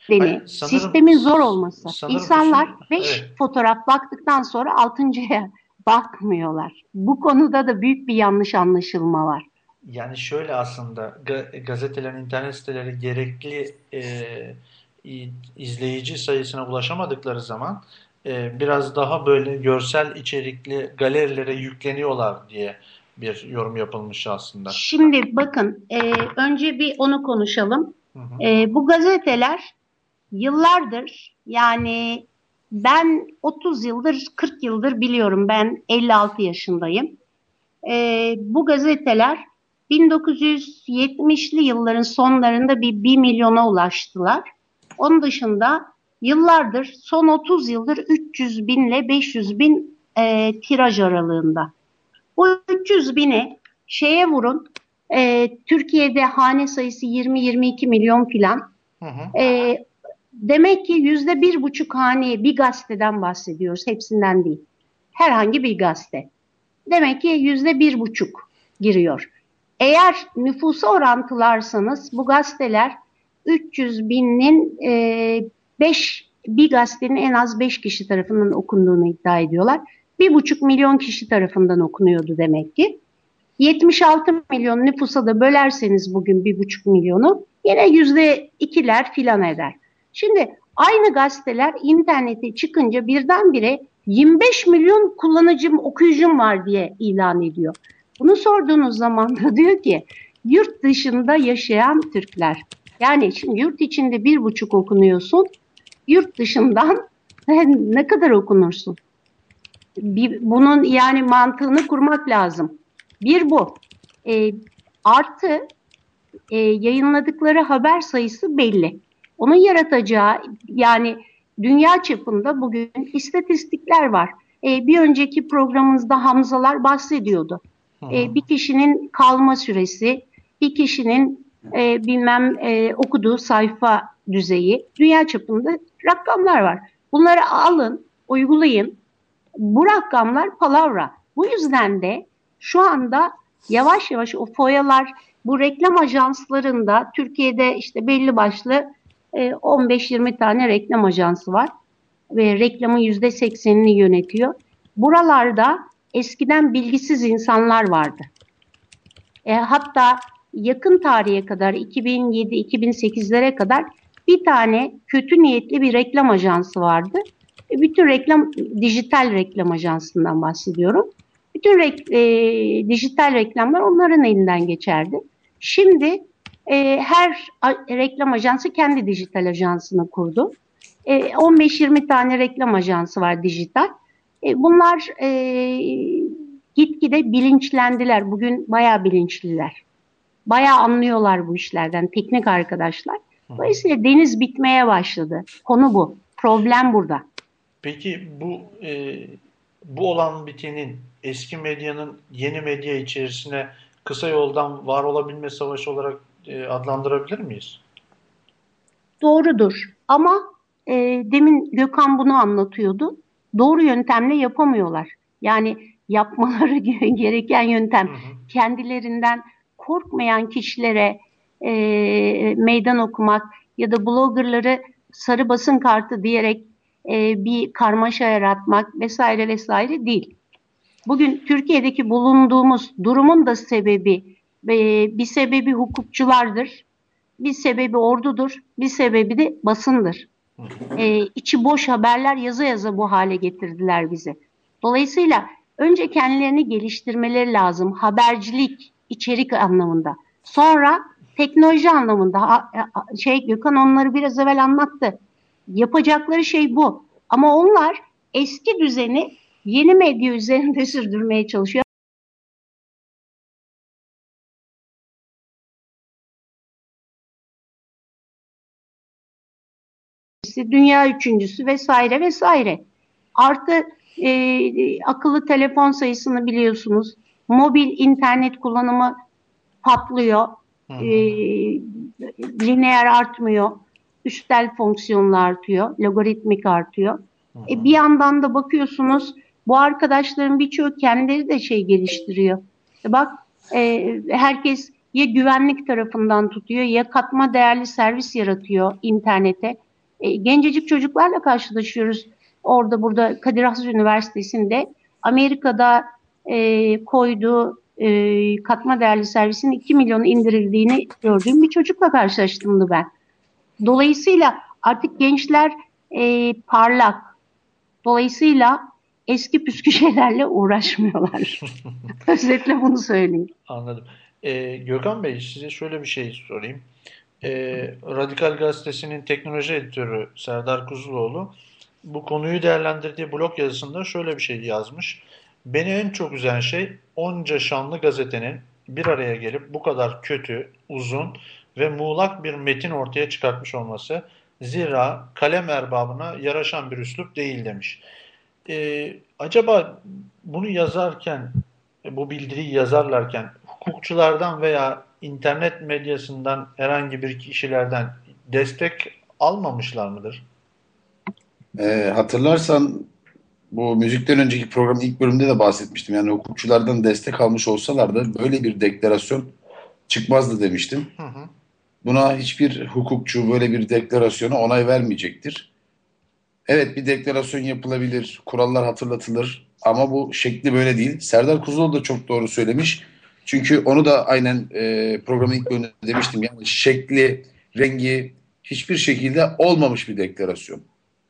nedeni? Hayır, sanırım- Sistemin zor olması. sanırım İnsanlar şu- 5 evet. fotoğraf baktıktan sonra altıncıya bakmıyorlar. Bu konuda da büyük bir yanlış anlaşılma var. Yani şöyle aslında ga- gazetelerin, internet siteleri gerekli e, izleyici sayısına ulaşamadıkları zaman e, biraz daha böyle görsel içerikli galerilere yükleniyorlar diye bir yorum yapılmış aslında. Şimdi bakın e, önce bir onu konuşalım. Hı hı. E, bu gazeteler yıllardır yani ben 30 yıldır 40 yıldır biliyorum ben 56 yaşındayım. E, bu gazeteler 1970'li yılların sonlarında bir 1 milyona ulaştılar. Onun dışında yıllardır son 30 yıldır 300 binle 500 bin e, tiraj aralığında. Bu 300 bini şeye vurun. e, Türkiye'de hane sayısı 20-22 milyon filan. Hı hı. E, demek ki yüzde bir buçuk haneye bir gazeteden bahsediyoruz. Hepsinden değil. Herhangi bir gazete. Demek ki yüzde bir buçuk giriyor. Eğer nüfusa orantılarsanız bu gazeteler 300 binin 5 bir gazetenin en az 5 kişi tarafından okunduğunu iddia ediyorlar. Bir buçuk milyon kişi tarafından okunuyordu demek ki. 76 milyon nüfusa da bölerseniz bugün bir buçuk milyonu yine yüzde ikiler filan eder. Şimdi aynı gazeteler internete çıkınca birdenbire 25 milyon kullanıcım, okuyucum var diye ilan ediyor. Bunu sorduğunuz zaman da diyor ki yurt dışında yaşayan Türkler. Yani şimdi yurt içinde bir buçuk okunuyorsun, yurt dışından ne kadar okunursun? Bir, bunun yani mantığını kurmak lazım. Bir bu. E, artı e, yayınladıkları haber sayısı belli. Onun yaratacağı yani dünya çapında bugün istatistikler var. e, bir önceki programımızda Hamzalar bahsediyordu. E, bir kişinin kalma süresi, bir kişinin e, bilmem e, okuduğu sayfa düzeyi, dünya çapında rakamlar var. Bunları alın, uygulayın. Bu rakamlar palavra. Bu yüzden de şu anda yavaş yavaş o foyalar bu reklam ajanslarında Türkiye'de işte belli başlı 15-20 tane reklam ajansı var ve reklamın %80'ini yönetiyor. Buralarda eskiden bilgisiz insanlar vardı. E, hatta yakın tarihe kadar 2007-2008'lere kadar bir tane kötü niyetli bir reklam ajansı vardı. E, bütün reklam, dijital reklam ajansından bahsediyorum. Bütün rek, e, dijital reklamlar onların elinden geçerdi. Şimdi e, her reklam ajansı kendi dijital ajansını kurdu. E, 15-20 tane reklam ajansı var dijital. E, bunlar e, gitgide bilinçlendiler. Bugün bayağı bilinçliler. Bayağı anlıyorlar bu işlerden teknik arkadaşlar. Dolayısıyla deniz bitmeye başladı. Konu bu. Problem burada. Peki bu e, bu olan bitenin eski medyanın yeni medya içerisine kısa yoldan var olabilme savaşı olarak e, adlandırabilir miyiz? Doğrudur. Ama e, demin Gökhan bunu anlatıyordu. Doğru yöntemle yapamıyorlar. Yani yapmaları gereken yöntem hı hı. kendilerinden korkmayan kişilere e, meydan okumak ya da bloggerları sarı basın kartı diyerek e, bir karmaşa yaratmak vesaire vesaire değil. Bugün Türkiye'deki bulunduğumuz durumun da sebebi bir sebebi hukukçulardır, bir sebebi ordudur, bir sebebi de basındır. E, içi boş haberler yaza yaza bu hale getirdiler bizi. Dolayısıyla önce kendilerini geliştirmeleri lazım. Habercilik, içerik anlamında. Sonra teknoloji anlamında. Şey Gökhan onları biraz evvel anlattı. Yapacakları şey bu. Ama onlar eski düzeni yeni medya üzerinde sürdürmeye çalışıyor. Dünya üçüncüsü vesaire vesaire. Artı e, akıllı telefon sayısını biliyorsunuz. Mobil internet kullanımı patlıyor. E, lineer artmıyor. Üstel fonksiyonlu artıyor. Logaritmik artıyor. E, bir yandan da bakıyorsunuz bu arkadaşların birçoğu kendileri de şey geliştiriyor. E, bak e, herkes ya güvenlik tarafından tutuyor ya katma değerli servis yaratıyor internete. E, gencecik çocuklarla karşılaşıyoruz. Orada burada Kadir Has Üniversitesi'nde Amerika'da e, koyduğu e, katma değerli servisin 2 milyon indirildiğini gördüğüm bir çocukla karşılaştım ben. Dolayısıyla artık gençler e, parlak. Dolayısıyla eski püskü şeylerle uğraşmıyorlar. Özetle bunu söyleyeyim. Anladım. Ee, Gökhan Bey size şöyle bir şey sorayım. Ee, Radikal Gazetesi'nin teknoloji editörü Serdar Kuzuloğlu bu konuyu değerlendirdiği blog yazısında şöyle bir şey yazmış. Beni en çok üzen şey onca şanlı gazetenin bir araya gelip bu kadar kötü, uzun ve muğlak bir metin ortaya çıkartmış olması. Zira kalem erbabına yaraşan bir üslup değil demiş. Ee, acaba bunu yazarken, bu bildiriyi yazarlarken hukukçulardan veya internet medyasından herhangi bir kişilerden destek almamışlar mıdır? E, hatırlarsan bu müzikten önceki programın ilk bölümünde de bahsetmiştim. Yani hukukçulardan destek almış olsalar da böyle bir deklarasyon çıkmazdı demiştim. Hı hı. Buna hiçbir hukukçu böyle bir deklarasyona onay vermeyecektir. Evet bir deklarasyon yapılabilir, kurallar hatırlatılır ama bu şekli böyle değil. Serdar Kuzuloğlu da çok doğru söylemiş. Çünkü onu da aynen e, programın ilk bölümünde demiştim. Yani şekli, rengi hiçbir şekilde olmamış bir deklarasyon.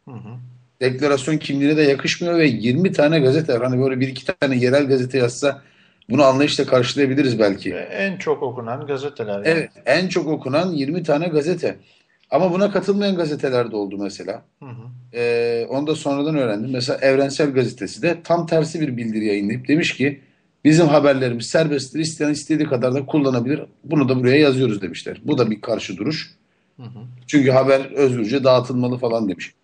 Hı hı. Deklarasyon kimliğine de yakışmıyor ve 20 tane gazete hani böyle bir iki tane yerel gazete yazsa bunu anlayışla karşılayabiliriz belki. En çok okunan gazeteler. Yani. Evet en çok okunan 20 tane gazete. Ama buna katılmayan gazeteler de oldu mesela. Hı hı. Ee, onu da sonradan öğrendim. Mesela Evrensel Gazetesi de tam tersi bir bildiri yayınlayıp demiş ki bizim haberlerimiz serbesttir. İsteyen istediği kadar da kullanabilir. Bunu da buraya yazıyoruz demişler. Bu da bir karşı duruş. Hı hı. Çünkü haber özgürce dağıtılmalı falan demiş.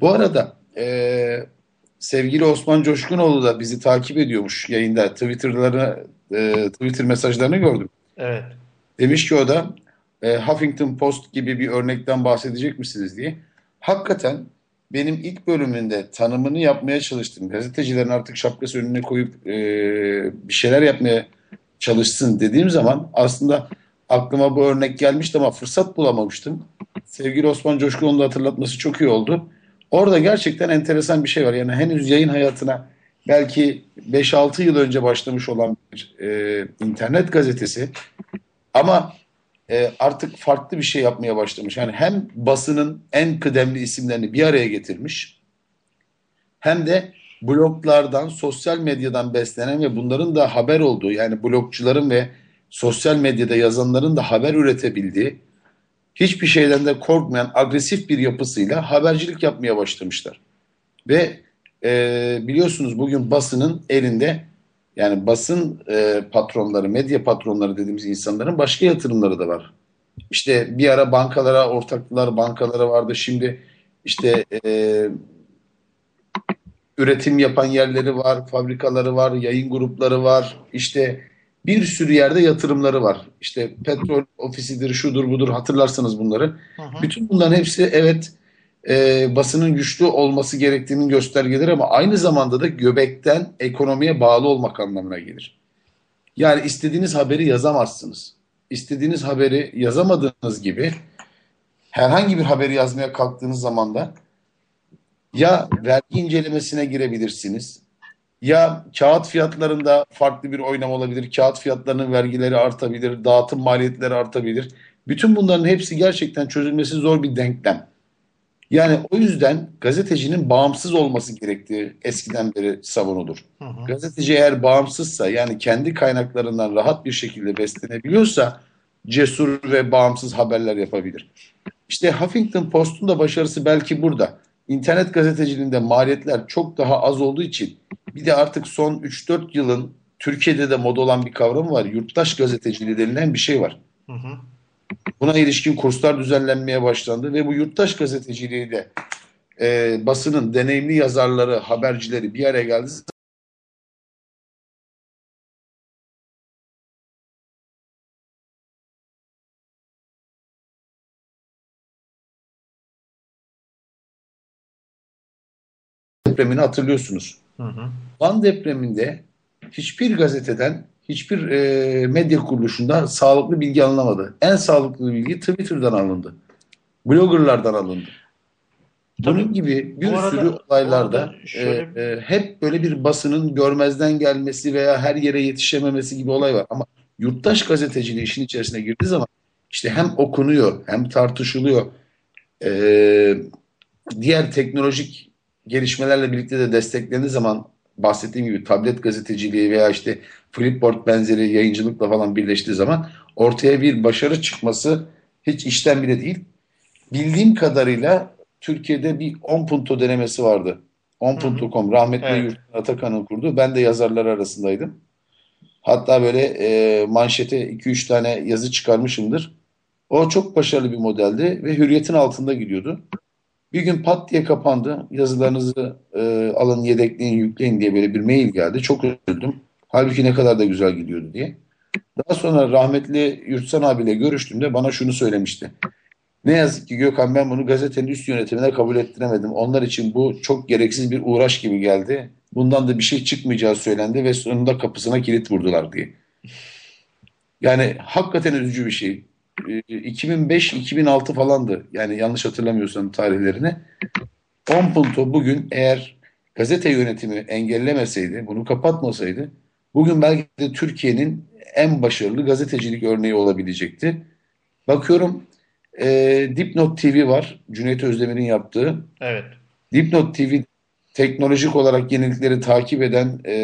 Bu arada e, sevgili Osman Coşkunoğlu da bizi takip ediyormuş yayında. Twitter'larına, e, Twitter mesajlarını gördüm. Evet. Demiş ki o da e, Huffington Post gibi bir örnekten bahsedecek misiniz diye. Hakikaten benim ilk bölümünde tanımını yapmaya çalıştım. Gazetecilerin artık şapkası önüne koyup e, bir şeyler yapmaya çalışsın dediğim zaman aslında aklıma bu örnek gelmişti ama fırsat bulamamıştım. Sevgili Osman Coşkun'un da hatırlatması çok iyi oldu. Orada gerçekten enteresan bir şey var. Yani henüz yayın hayatına belki 5-6 yıl önce başlamış olan bir e, internet gazetesi ama e, artık farklı bir şey yapmaya başlamış. Yani hem basının en kıdemli isimlerini bir araya getirmiş hem de bloglardan, sosyal medyadan beslenen ve bunların da haber olduğu yani blogcuların ve sosyal medyada yazanların da haber üretebildiği hiçbir şeyden de korkmayan agresif bir yapısıyla habercilik yapmaya başlamışlar. Ve e, biliyorsunuz bugün basının elinde yani basın e, patronları, medya patronları dediğimiz insanların başka yatırımları da var. İşte bir ara bankalara ortaklılar, bankalara vardı. Şimdi işte e, üretim yapan yerleri var, fabrikaları var, yayın grupları var. İşte bir sürü yerde yatırımları var. İşte petrol ofisidir, şudur budur hatırlarsanız bunları. Hı hı. Bütün bunların hepsi evet e, basının güçlü olması gerektiğinin göstergeleri ama aynı zamanda da göbekten ekonomiye bağlı olmak anlamına gelir. Yani istediğiniz haberi yazamazsınız. İstediğiniz haberi yazamadığınız gibi herhangi bir haberi yazmaya kalktığınız zaman da ya vergi incelemesine girebilirsiniz ya kağıt fiyatlarında farklı bir oynama olabilir. Kağıt fiyatlarının vergileri artabilir, dağıtım maliyetleri artabilir. Bütün bunların hepsi gerçekten çözülmesi zor bir denklem. Yani o yüzden gazetecinin bağımsız olması gerektiği eskiden beri savunulur. Hı hı. Gazeteci eğer bağımsızsa yani kendi kaynaklarından rahat bir şekilde beslenebiliyorsa cesur ve bağımsız haberler yapabilir. İşte Huffington Post'un da başarısı belki burada. İnternet gazeteciliğinde maliyetler çok daha az olduğu için bir de artık son 3-4 yılın Türkiye'de de moda olan bir kavram var. Yurttaş gazeteciliği denilen bir şey var. Hı hı. Buna ilişkin kurslar düzenlenmeye başlandı ve bu yurttaş gazeteciliği de e, basının deneyimli yazarları, habercileri bir araya geldi. depremini hatırlıyorsunuz. Hı hı. Van depreminde hiçbir gazeteden, hiçbir e, medya kuruluşunda sağlıklı bilgi alınamadı. En sağlıklı bilgi Twitter'dan alındı. Bloggerlardan alındı. Bunun Tabii, gibi bir arada, sürü olaylarda şöyle... e, e, hep böyle bir basının görmezden gelmesi veya her yere yetişememesi gibi olay var. Ama yurttaş gazeteciliği işin içerisine girdiği zaman işte hem okunuyor hem tartışılıyor. E, diğer teknolojik gelişmelerle birlikte de desteklendiği zaman bahsettiğim gibi tablet gazeteciliği veya işte Flipboard benzeri yayıncılıkla falan birleştiği zaman ortaya bir başarı çıkması hiç işten bile değil. Bildiğim kadarıyla Türkiye'de bir 10 punto denemesi vardı. 10.com rahmetli evet. Yurtun Atakan'ın kurdu. Ben de yazarlar arasındaydım. Hatta böyle e, manşete 2-3 tane yazı çıkarmışımdır. O çok başarılı bir modeldi ve hürriyetin altında gidiyordu. Bir gün pat diye kapandı. Yazılarınızı e, alın, yedekleyin, yükleyin diye böyle bir mail geldi. Çok üzüldüm. Halbuki ne kadar da güzel gidiyordu diye. Daha sonra rahmetli Yurtsan abiyle görüştüğümde bana şunu söylemişti. Ne yazık ki Gökhan ben bunu gazetenin üst yönetimine kabul ettiremedim. Onlar için bu çok gereksiz bir uğraş gibi geldi. Bundan da bir şey çıkmayacağı söylendi ve sonunda kapısına kilit vurdular diye. Yani hakikaten üzücü bir şey. 2005-2006 falandı. Yani yanlış hatırlamıyorsam tarihlerini. 10 punto bugün eğer gazete yönetimi engellemeseydi, bunu kapatmasaydı bugün belki de Türkiye'nin en başarılı gazetecilik örneği olabilecekti. Bakıyorum e, Dipnot TV var. Cüneyt Özdemir'in yaptığı. Evet. Dipnot TV teknolojik olarak yenilikleri takip eden e,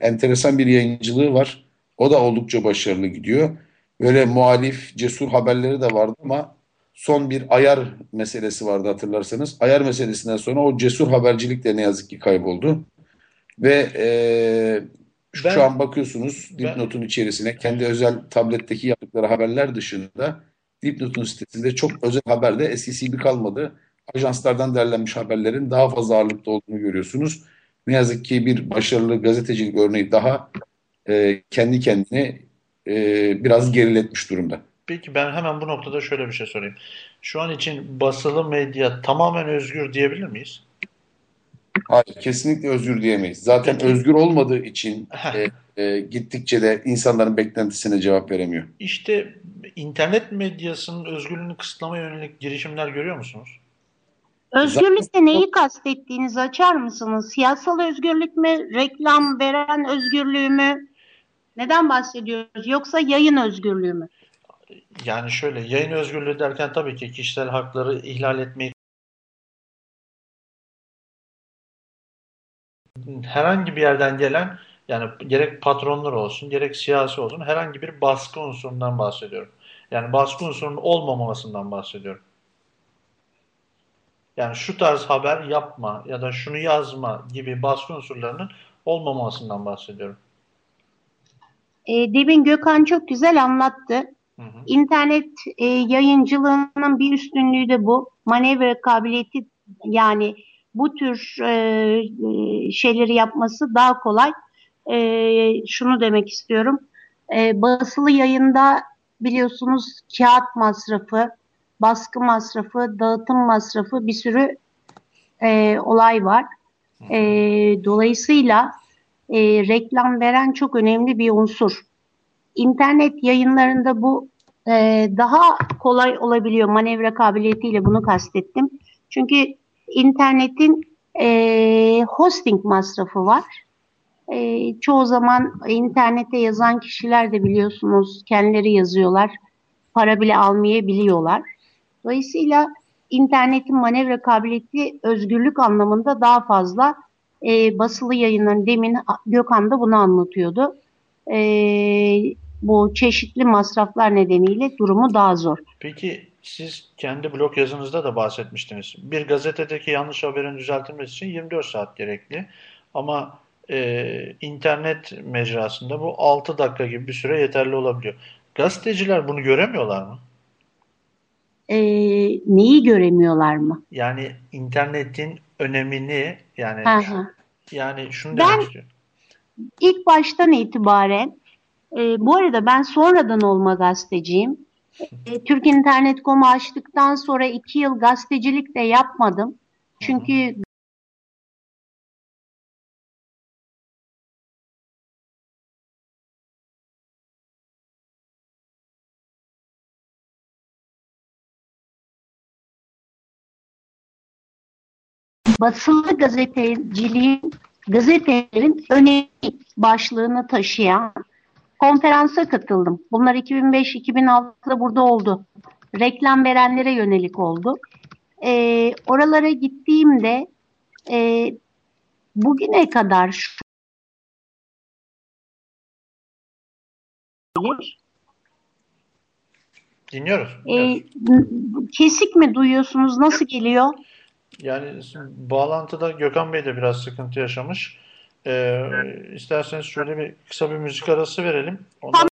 enteresan bir yayıncılığı var. O da oldukça başarılı gidiyor. Böyle muhalif, cesur haberleri de vardı ama son bir ayar meselesi vardı hatırlarsanız. Ayar meselesinden sonra o cesur habercilik de ne yazık ki kayboldu. Ve e, şu, ben, şu an bakıyorsunuz dipnotun içerisine kendi özel tabletteki yaptıkları haberler dışında dipnotun sitesinde çok özel haber de eskisi gibi kalmadı. Ajanslardan derlenmiş haberlerin daha fazla ağırlıkta olduğunu görüyorsunuz. ne yazık ki bir başarılı gazetecilik örneği daha e, kendi kendine e, biraz geriletmiş durumda. Peki ben hemen bu noktada şöyle bir şey sorayım. Şu an için basılı medya tamamen özgür diyebilir miyiz? Hayır, kesinlikle özgür diyemeyiz. Zaten Peki. özgür olmadığı için e, e, gittikçe de insanların beklentisine cevap veremiyor. İşte internet medyasının özgürlüğünü kısıtlamaya yönelik girişimler görüyor musunuz? Özgürlükte neyi kastettiğinizi açar mısınız? Siyasal özgürlük mü, reklam veren özgürlüğü mü? Neden bahsediyoruz? Yoksa yayın özgürlüğü mü? Yani şöyle yayın özgürlüğü derken tabii ki kişisel hakları ihlal etmeyi herhangi bir yerden gelen yani gerek patronlar olsun gerek siyasi olsun herhangi bir baskı unsurundan bahsediyorum. Yani baskı unsurunun olmamasından bahsediyorum. Yani şu tarz haber yapma ya da şunu yazma gibi baskı unsurlarının olmamasından bahsediyorum. E, demin Gökhan çok güzel anlattı. Hı hı. İnternet e, yayıncılığının bir üstünlüğü de bu. Manevra kabiliyeti yani bu tür e, e, şeyleri yapması daha kolay. E, şunu demek istiyorum. E, basılı yayında biliyorsunuz kağıt masrafı, baskı masrafı, dağıtım masrafı bir sürü e, olay var. E, dolayısıyla e, reklam veren çok önemli bir unsur. İnternet yayınlarında bu e, daha kolay olabiliyor manevra kabiliyetiyle bunu kastettim. Çünkü internetin e, hosting masrafı var. E, çoğu zaman internete yazan kişiler de biliyorsunuz kendileri yazıyorlar. Para bile almayabiliyorlar. Dolayısıyla internetin manevra kabiliyeti özgürlük anlamında daha fazla. E, basılı yayınların demin Gökhan da bunu anlatıyordu. E, bu çeşitli masraflar nedeniyle durumu daha zor. Peki siz kendi blog yazınızda da bahsetmiştiniz. Bir gazetedeki yanlış haberin düzeltilmesi için 24 saat gerekli. Ama e, internet mecrasında bu 6 dakika gibi bir süre yeterli olabiliyor. Gazeteciler bunu göremiyorlar mı? E, neyi göremiyorlar mı? Yani internetin önemini yani hı. yani şunu Ben- demek istiyorum. İlk baştan itibaren, e, bu arada ben sonradan olma gazeteciyim. E, Türk İnternet.com'u açtıktan sonra iki yıl gazetecilik de yapmadım. Çünkü basılı gazeteciliğin, gazetelerin önemi başlığını taşıyan konferansa katıldım. Bunlar 2005-2006'da burada oldu. Reklam verenlere yönelik oldu. Ee, oralara gittiğimde e, bugüne kadar şu Dinliyoruz. e, Evet. kesik mi duyuyorsunuz? Nasıl geliyor? Yani bağlantıda Gökhan Bey de biraz sıkıntı yaşamış. Ee, isterseniz şöyle bir kısa bir müzik arası verelim. Ondan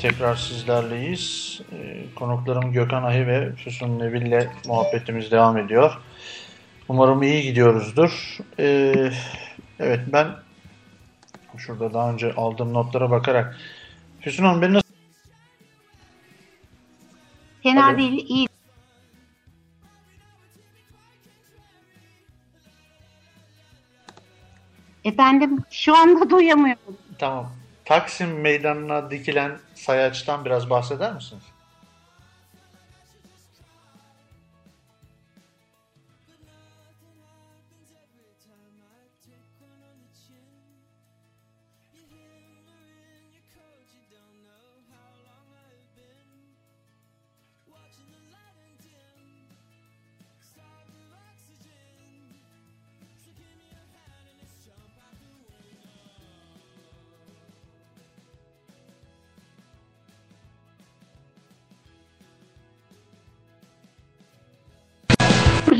tekrar sizlerleyiz. Ee, konuklarım Gökhan Ahi ve Füsun Nebil ile muhabbetimiz devam ediyor. Umarım iyi gidiyoruzdur. Ee, evet ben şurada daha önce aldığım notlara bakarak Füsun Hanım beni nasıl Fena Alo. değil, iyi. Efendim şu anda duyamıyorum. Tamam. Taksim Meydanı'na dikilen sayaçtan biraz bahseder misiniz?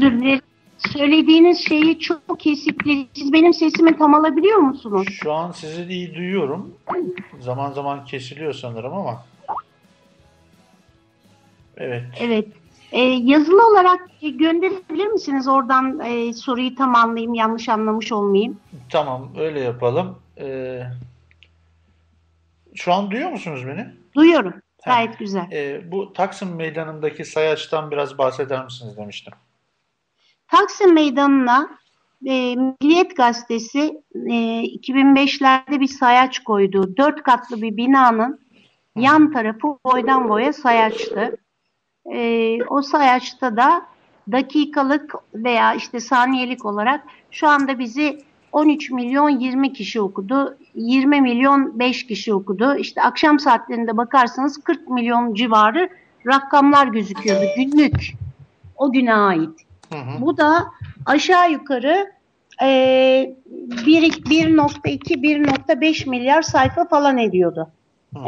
Özür dilerim. Söylediğiniz şeyi çok kesikli. Siz benim sesimi tam alabiliyor musunuz? Şu an sizi iyi duyuyorum. Zaman zaman kesiliyor sanırım ama. Evet. Evet. Ee, yazılı olarak gönderebilir misiniz? Oradan e, soruyu tam anlayayım, yanlış anlamış olmayayım. Tamam öyle yapalım. Ee, şu an duyuyor musunuz beni? Duyuyorum. Ha. Gayet güzel. Ee, bu Taksim Meydanı'ndaki sayaçtan biraz bahseder misiniz demiştim. Taksim Meydanı'na e, Milliyet Gazetesi e, 2005'lerde bir sayaç koydu. Dört katlı bir binanın yan tarafı boydan boya sayaçtı. E, o sayaçta da dakikalık veya işte saniyelik olarak şu anda bizi 13 milyon 20 kişi okudu. 20 milyon 5 kişi okudu. İşte akşam saatlerinde bakarsanız 40 milyon civarı rakamlar gözüküyordu günlük. O güne ait. Hı hı. Bu da aşağı yukarı e, 1.2-1.5 milyar sayfa falan ediyordu.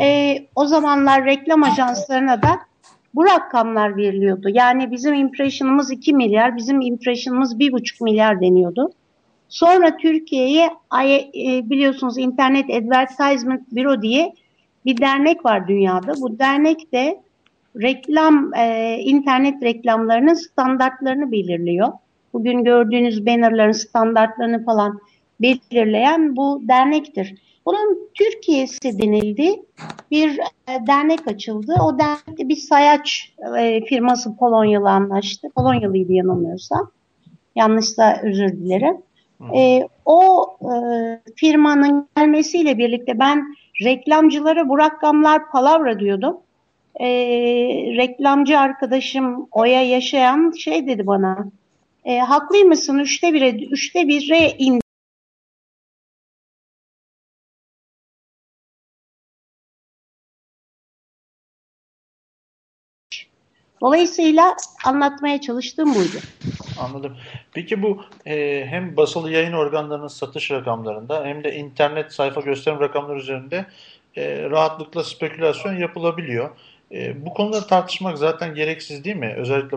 E, o zamanlar reklam ajanslarına da bu rakamlar veriliyordu. Yani bizim impression'ımız 2 milyar, bizim impression'ımız 1.5 milyar deniyordu. Sonra Türkiye'ye e, biliyorsunuz Internet Advertisement Bureau diye bir dernek var dünyada. Bu dernek de reklam e, internet reklamlarının standartlarını belirliyor. Bugün gördüğünüz bannerların standartlarını falan belirleyen bu dernektir. Bunun Türkiye'si denildi. Bir e, dernek açıldı. O dernekte bir sayaç e, firması Polonyalı anlaştı. Polonyalıydı yanılmıyorsam. Yanlışsa özür dilerim. E, o e, firmanın gelmesiyle birlikte ben reklamcılara bu rakamlar palavra diyordum. E, reklamcı arkadaşım Oya yaşayan şey dedi bana. E, haklıymışsın üçte bire, üçte bire in Dolayısıyla anlatmaya çalıştığım buydu. Anladım. Peki bu e, hem basılı yayın organlarının satış rakamlarında hem de internet sayfa gösterim rakamları üzerinde e, rahatlıkla spekülasyon yapılabiliyor. E, bu konuları tartışmak zaten gereksiz değil mi? Özellikle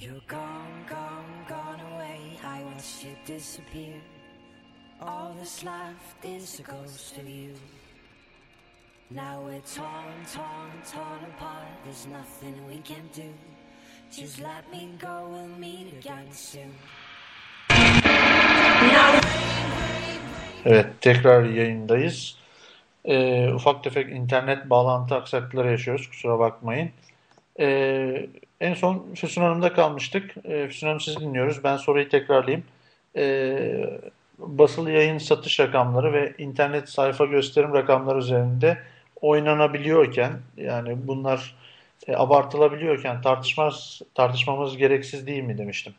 You're gone, gone, gone away. I watched you disappear. All that's left is a ghost of you. Now we're torn, torn, torn apart. There's nothing we can do. Just let me go, we'll meet again soon. Evet, tekrar yayındayız. Ee, ufak tefek internet bağlantı aksaklıkları yaşıyoruz, kusura bakmayın. Ee, en son Füsun Hanım'da kalmıştık. Ee, Füsun Hanım sizi dinliyoruz. Ben soruyu tekrarlayayım. Ee, basılı yayın satış rakamları ve internet sayfa gösterim rakamları üzerinde oynanabiliyorken, yani bunlar e, abartılabiliyorken tartışmaz, tartışmamız gereksiz değil mi demiştim.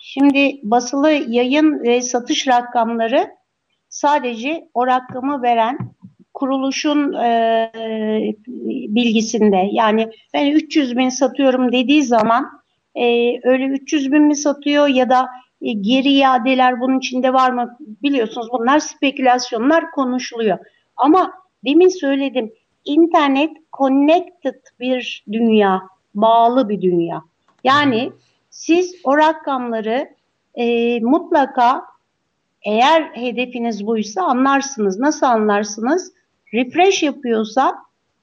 Şimdi basılı yayın ve satış rakamları sadece o rakamı veren kuruluşun e, bilgisinde. Yani ben 300 bin satıyorum dediği zaman e, öyle 300 bin mi satıyor ya da e, geri iadeler bunun içinde var mı biliyorsunuz bunlar spekülasyonlar konuşuluyor. Ama demin söyledim internet connected bir dünya, bağlı bir dünya. Yani siz o rakamları e, mutlaka eğer hedefiniz buysa anlarsınız. Nasıl anlarsınız? Refresh yapıyorsa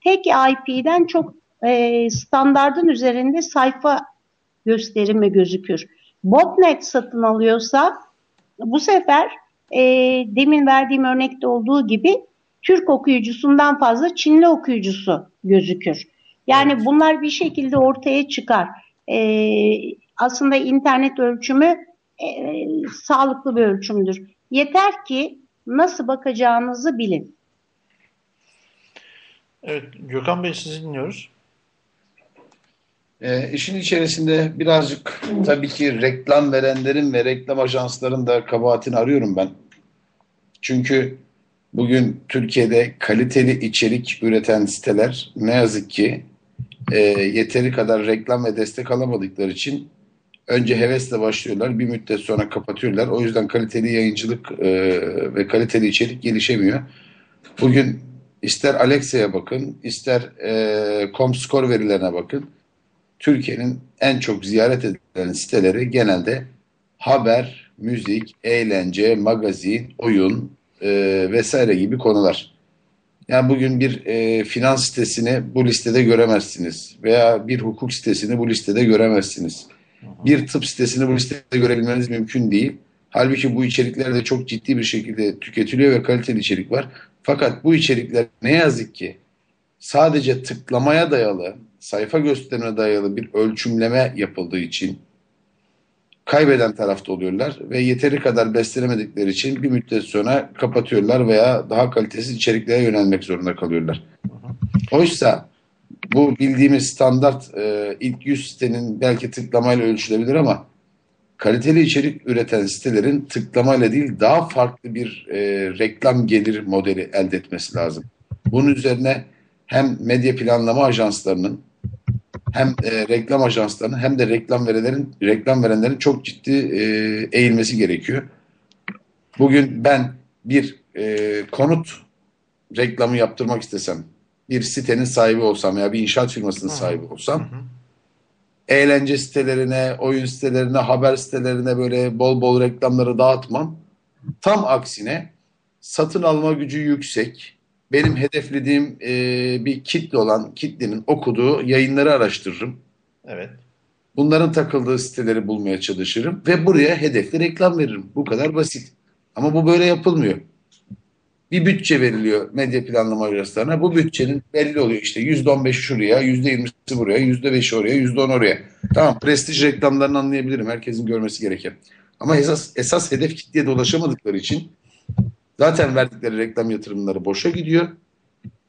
tek IP'den çok e, standardın üzerinde sayfa gösterimi gözükür. Botnet satın alıyorsa bu sefer e, demin verdiğim örnekte olduğu gibi Türk okuyucusundan fazla Çinli okuyucusu gözükür. Yani Evet. bunlar bir şekilde ortaya çıkar. E, aslında internet ölçümü e, sağlıklı bir ölçümdür. Yeter ki nasıl bakacağınızı bilin. Evet, Gökhan Bey sizi dinliyoruz. E, işin içerisinde birazcık tabii ki reklam verenlerin ve reklam ajansların da kabahatini arıyorum ben. Çünkü bugün Türkiye'de kaliteli içerik üreten siteler ne yazık ki e, yeteri kadar reklam ve destek alamadıkları için önce hevesle başlıyorlar, bir müddet sonra kapatıyorlar. O yüzden kaliteli yayıncılık e, ve kaliteli içerik gelişemiyor. Bugün ister Alexa'ya bakın, ister e, Comscore verilerine bakın. Türkiye'nin en çok ziyaret edilen siteleri genelde haber, müzik, eğlence, magazin, oyun e, vesaire gibi konular. Yani bugün bir e, finans sitesini bu listede göremezsiniz veya bir hukuk sitesini bu listede göremezsiniz. Bir tıp sitesini bu listede görebilmeniz mümkün değil. Halbuki bu içerikler de çok ciddi bir şekilde tüketiliyor ve kaliteli içerik var. Fakat bu içerikler ne yazık ki sadece tıklamaya dayalı sayfa gösterime dayalı bir ölçümleme yapıldığı için kaybeden tarafta oluyorlar ve yeteri kadar beslenemedikleri için bir müddet sonra kapatıyorlar veya daha kalitesiz içeriklere yönelmek zorunda kalıyorlar. Oysa bu bildiğimiz standart e, ilk 100 sitenin belki tıklamayla ölçülebilir ama kaliteli içerik üreten sitelerin tıklamayla değil daha farklı bir e, reklam gelir modeli elde etmesi lazım. Bunun üzerine hem medya planlama ajanslarının hem e, reklam ajanslarının hem de reklam verenlerin reklam verenlerin çok ciddi e, eğilmesi gerekiyor. Bugün ben bir e, konut reklamı yaptırmak istesem, bir sitenin sahibi olsam veya bir inşaat firmasının sahibi olsam, eğlence sitelerine, oyun sitelerine, haber sitelerine böyle bol bol reklamları dağıtmam. Tam aksine satın alma gücü yüksek, benim hedeflediğim e, bir kitle olan kitlenin okuduğu yayınları araştırırım. Evet. Bunların takıldığı siteleri bulmaya çalışırım ve buraya hedefli reklam veririm. Bu kadar basit. Ama bu böyle yapılmıyor. Bir bütçe veriliyor medya planlama ajanslarına. Bu bütçenin belli oluyor işte %15'i şuraya, %20'si buraya, %5'i oraya, %10 oraya. Tamam prestij reklamlarını anlayabilirim. Herkesin görmesi gereken. Ama esas, esas hedef kitleye de ulaşamadıkları için zaten verdikleri reklam yatırımları boşa gidiyor.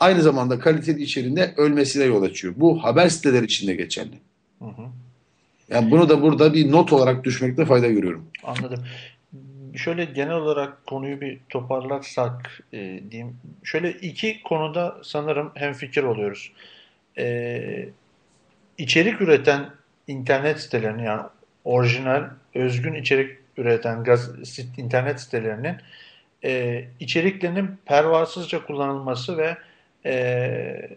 Aynı zamanda kaliteli içeriğinde ölmesine yol açıyor. Bu haber siteleri için de geçerli. Hı hı. Yani bunu da burada bir not olarak düşmekte fayda görüyorum. Anladım. Şöyle genel olarak konuyu bir toparlarsak e, diyeyim. Şöyle iki konuda sanırım hemfikir oluyoruz. E, içerik üreten internet sitelerinin yani orijinal, özgün içerik üreten gaz, internet sitelerinin e, içeriklerinin pervasızca kullanılması ve e,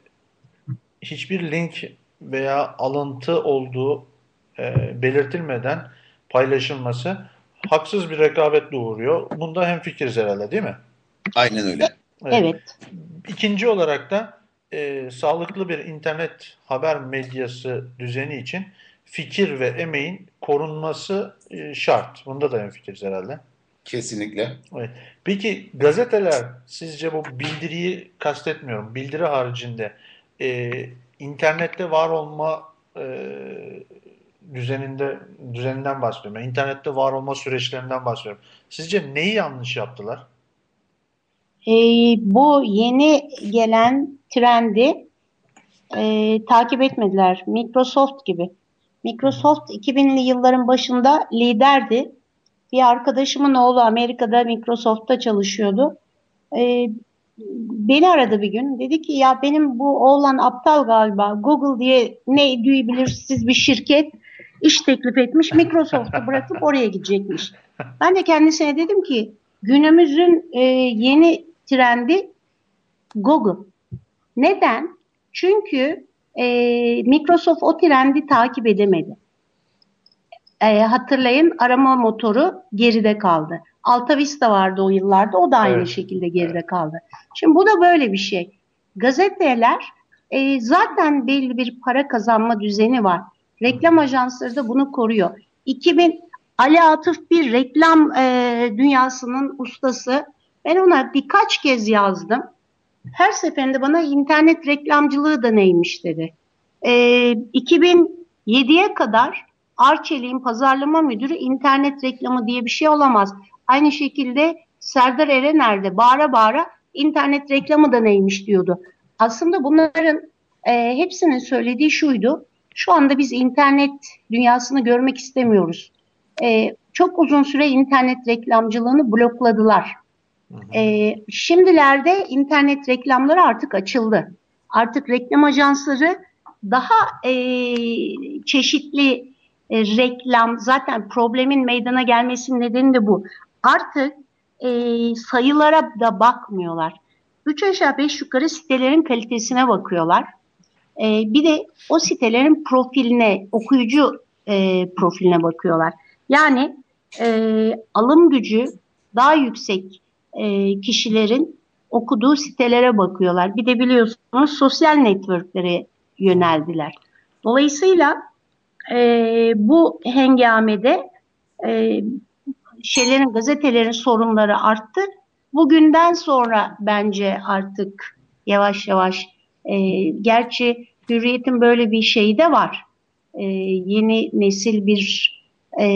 hiçbir link veya alıntı olduğu e, belirtilmeden paylaşılması haksız bir rekabet doğuruyor. Bunda hemfikiriz herhalde değil mi? Aynen öyle. Evet. İkinci olarak da e, sağlıklı bir internet haber medyası düzeni için fikir ve emeğin korunması e, şart. Bunda da hemfikiriz herhalde. Kesinlikle. Evet. Peki gazeteler sizce bu bildiriyi kastetmiyorum. Bildiri haricinde e, internette var olma e, düzeninde düzeninden bahsediyorum. Yani internette var olma süreçlerinden bahsediyorum. Sizce neyi yanlış yaptılar? Ee, bu yeni gelen trendi e, takip etmediler. Microsoft gibi. Microsoft 2000'li yılların başında liderdi. Bir arkadaşımın oğlu Amerika'da Microsoft'ta çalışıyordu. Ee, beni aradı bir gün. Dedi ki ya benim bu oğlan aptal galiba. Google diye ne duyabilirsiz bir şirket iş teklif etmiş. Microsoft'u bırakıp oraya gidecekmiş. Ben de kendisine dedim ki günümüzün e, yeni trendi Google. Neden? Çünkü e, Microsoft o trendi takip edemedi. E, hatırlayın arama motoru geride kaldı. Alta Vista vardı o yıllarda. O da aynı Evet. şekilde geride kaldı. Şimdi bu da böyle bir şey. Gazeteler e, zaten belli bir para kazanma düzeni var. Reklam ajansları da bunu koruyor. 2000 Ali Atıf bir reklam e, dünyasının ustası. Ben ona birkaç kez yazdım. Her seferinde bana internet reklamcılığı da neymiş dedi. E, 2007'ye kadar Arçelik'in pazarlama müdürü internet reklamı diye bir şey olamaz. Aynı şekilde Serdar Erener de bağıra bağıra internet reklamı da neymiş diyordu. Aslında bunların e, hepsinin söylediği şuydu. Şu anda biz internet dünyasını görmek istemiyoruz. E, çok uzun süre internet reklamcılığını blokladılar. E, şimdilerde internet reklamları artık açıldı. Artık reklam ajansları daha e, çeşitli e, reklam, zaten problemin meydana gelmesinin nedeni de bu. Artık e, sayılara da bakmıyorlar. Üç aşağı beş yukarı sitelerin kalitesine bakıyorlar. E, bir de o sitelerin profiline, okuyucu e, profiline bakıyorlar. Yani e, alım gücü daha yüksek e, kişilerin okuduğu sitelere bakıyorlar. Bir de biliyorsunuz sosyal networklere yöneldiler. Dolayısıyla e, bu hengamede e, şeylerin gazetelerin sorunları arttı. Bugünden sonra bence artık yavaş yavaş e, gerçi Hürriyet'in böyle bir şeyi de var. E, yeni nesil bir e,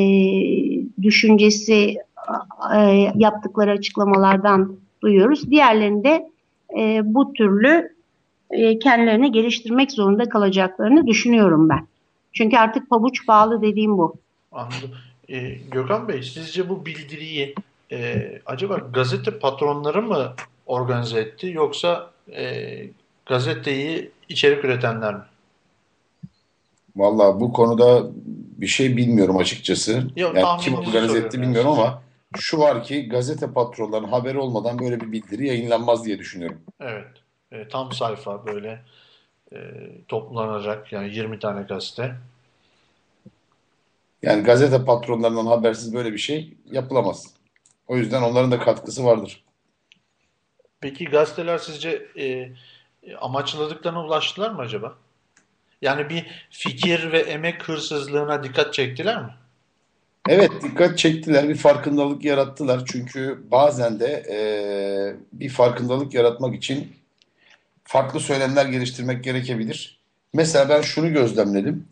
düşüncesi e, yaptıkları açıklamalardan duyuyoruz. Diğerlerinde e, bu türlü e, kendilerini geliştirmek zorunda kalacaklarını düşünüyorum ben. Çünkü artık pabuç bağlı dediğim bu. Anladım. E, Gökhan Bey sizce bu bildiriyi e, acaba gazete patronları mı organize etti yoksa e, gazeteyi içerik üretenler mi? Valla bu konuda bir şey bilmiyorum açıkçası. Yok, yani kim organize etti bilmiyorum yani. ama şu var ki gazete patronlarının haberi olmadan böyle bir bildiri yayınlanmaz diye düşünüyorum. Evet. E, tam sayfa böyle e, toplanacak yani 20 tane gazete. Yani gazete patronlarından habersiz böyle bir şey yapılamaz. O yüzden onların da katkısı vardır. Peki gazeteler sizce e, amaçladıklarına ulaştılar mı acaba? Yani bir fikir ve emek hırsızlığına dikkat çektiler mi? Evet dikkat çektiler, bir farkındalık yarattılar. Çünkü bazen de eee, bir farkındalık yaratmak için farklı söylemler geliştirmek gerekebilir. Mesela ben şunu gözlemledim.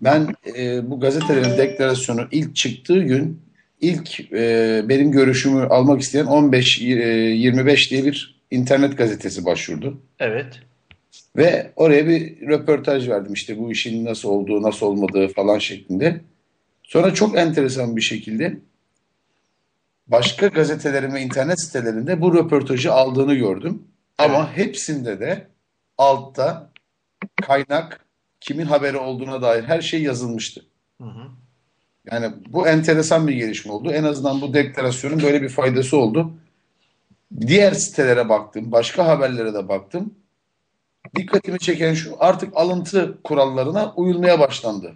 Ben eee, bu gazetelerin deklarasyonu ilk çıktığı gün ilk eee, benim görüşümü almak isteyen 15-25 diye bir internet gazetesi başvurdu. Evet. Ve oraya bir röportaj verdim işte bu işin nasıl olduğu, nasıl olmadığı falan şeklinde. Sonra çok enteresan bir şekilde başka gazetelerin ve internet sitelerinde bu röportajı aldığını gördüm. Ama hepsinde de altta kaynak, kimin haberi olduğuna dair her şey yazılmıştı. Hı hı. Yani bu enteresan bir gelişme oldu. En azından bu deklarasyonun böyle bir faydası oldu. Diğer sitelere baktım, başka haberlere de baktım. Dikkatimi çeken şu, artık alıntı kurallarına uyulmaya başlandı.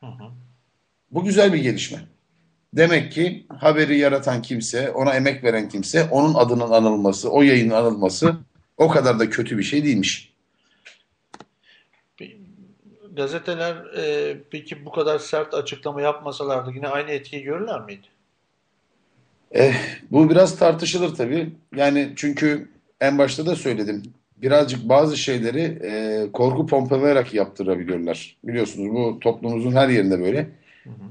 Hı hı. Bu güzel bir gelişme. Demek ki haberi yaratan kimse, ona emek veren kimse, onun adının anılması, o yayının anılması o kadar da kötü bir şey değilmiş. Gazeteler e, peki bu kadar sert açıklama yapmasalardı yine aynı etkiyi görürler miydi? Eh, bu biraz tartışılır tabii. Yani çünkü en başta da söyledim. Birazcık bazı şeyleri eh, korku pompalayarak yaptırabiliyorlar. Biliyorsunuz bu toplumumuzun her yerinde böyle.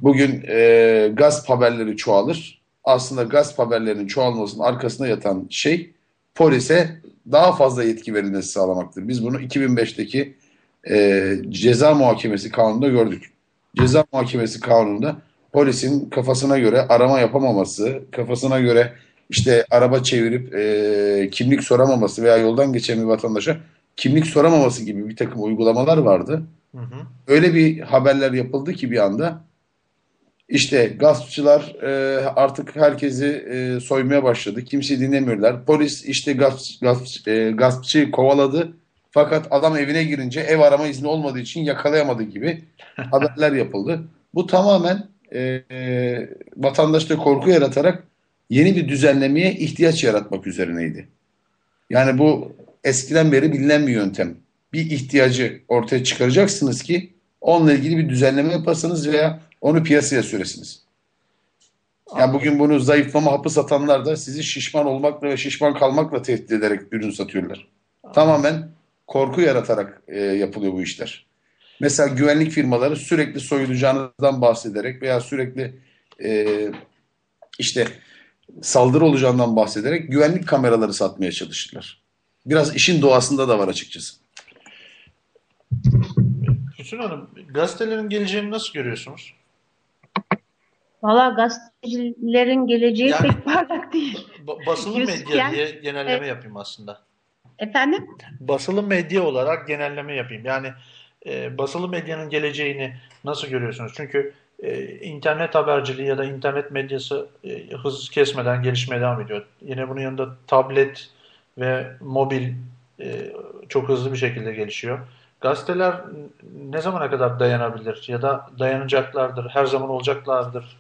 Bugün eh, gasp haberleri çoğalır. Aslında gasp haberlerinin çoğalmasının arkasında yatan şey polise daha fazla yetki verilmesi sağlamaktır. Biz bunu 2005'teki eh, ceza muhakemesi kanununda gördük. Ceza muhakemesi kanununda polisin kafasına göre arama yapamaması, kafasına göre işte araba çevirip e, kimlik soramaması veya yoldan geçen bir vatandaşa kimlik soramaması gibi bir takım uygulamalar vardı. Hı hı. Öyle bir haberler yapıldı ki bir anda işte gaspçılar e, artık herkesi e, soymaya başladı. Kimseyi dinlemiyorlar. Polis işte gasp, gasp, e, gaspçıyı kovaladı. Fakat adam evine girince ev arama izni olmadığı için yakalayamadı gibi haberler yapıldı. Bu tamamen e, vatandaşta korku yaratarak yeni bir düzenlemeye ihtiyaç yaratmak üzerineydi. Yani bu eskiden beri bilinen bir yöntem. Bir ihtiyacı ortaya çıkaracaksınız ki onunla ilgili bir düzenleme yapasınız veya onu piyasaya süresiniz. Yani bugün bunu zayıflama hapı satanlar da sizi şişman olmakla ve şişman kalmakla tehdit ederek ürün satıyorlar. Tamamen korku yaratarak e, yapılıyor bu işler. Mesela güvenlik firmaları sürekli soyulacağınızdan bahsederek veya sürekli e, işte saldırı olacağından bahsederek güvenlik kameraları satmaya çalışırlar. Biraz işin doğasında da var açıkçası. Füsun Hanım, gazetelerin geleceğini nasıl görüyorsunuz? Valla gazetecilerin geleceği Yani- pek parlak değil. Ba- basılı medya diye genelleme Evet. yapayım aslında. Efendim? Basılı medya olarak genelleme yapayım. Yani e, basılı medyanın geleceğini nasıl görüyorsunuz? Çünkü e, internet haberciliği ya da internet medyası e, hız kesmeden gelişmeye devam ediyor. Yine bunun yanında tablet ve mobil e, çok hızlı bir şekilde gelişiyor. Gazeteler ne zamana kadar dayanabilir ya da dayanacaklardır, her zaman olacaklardır?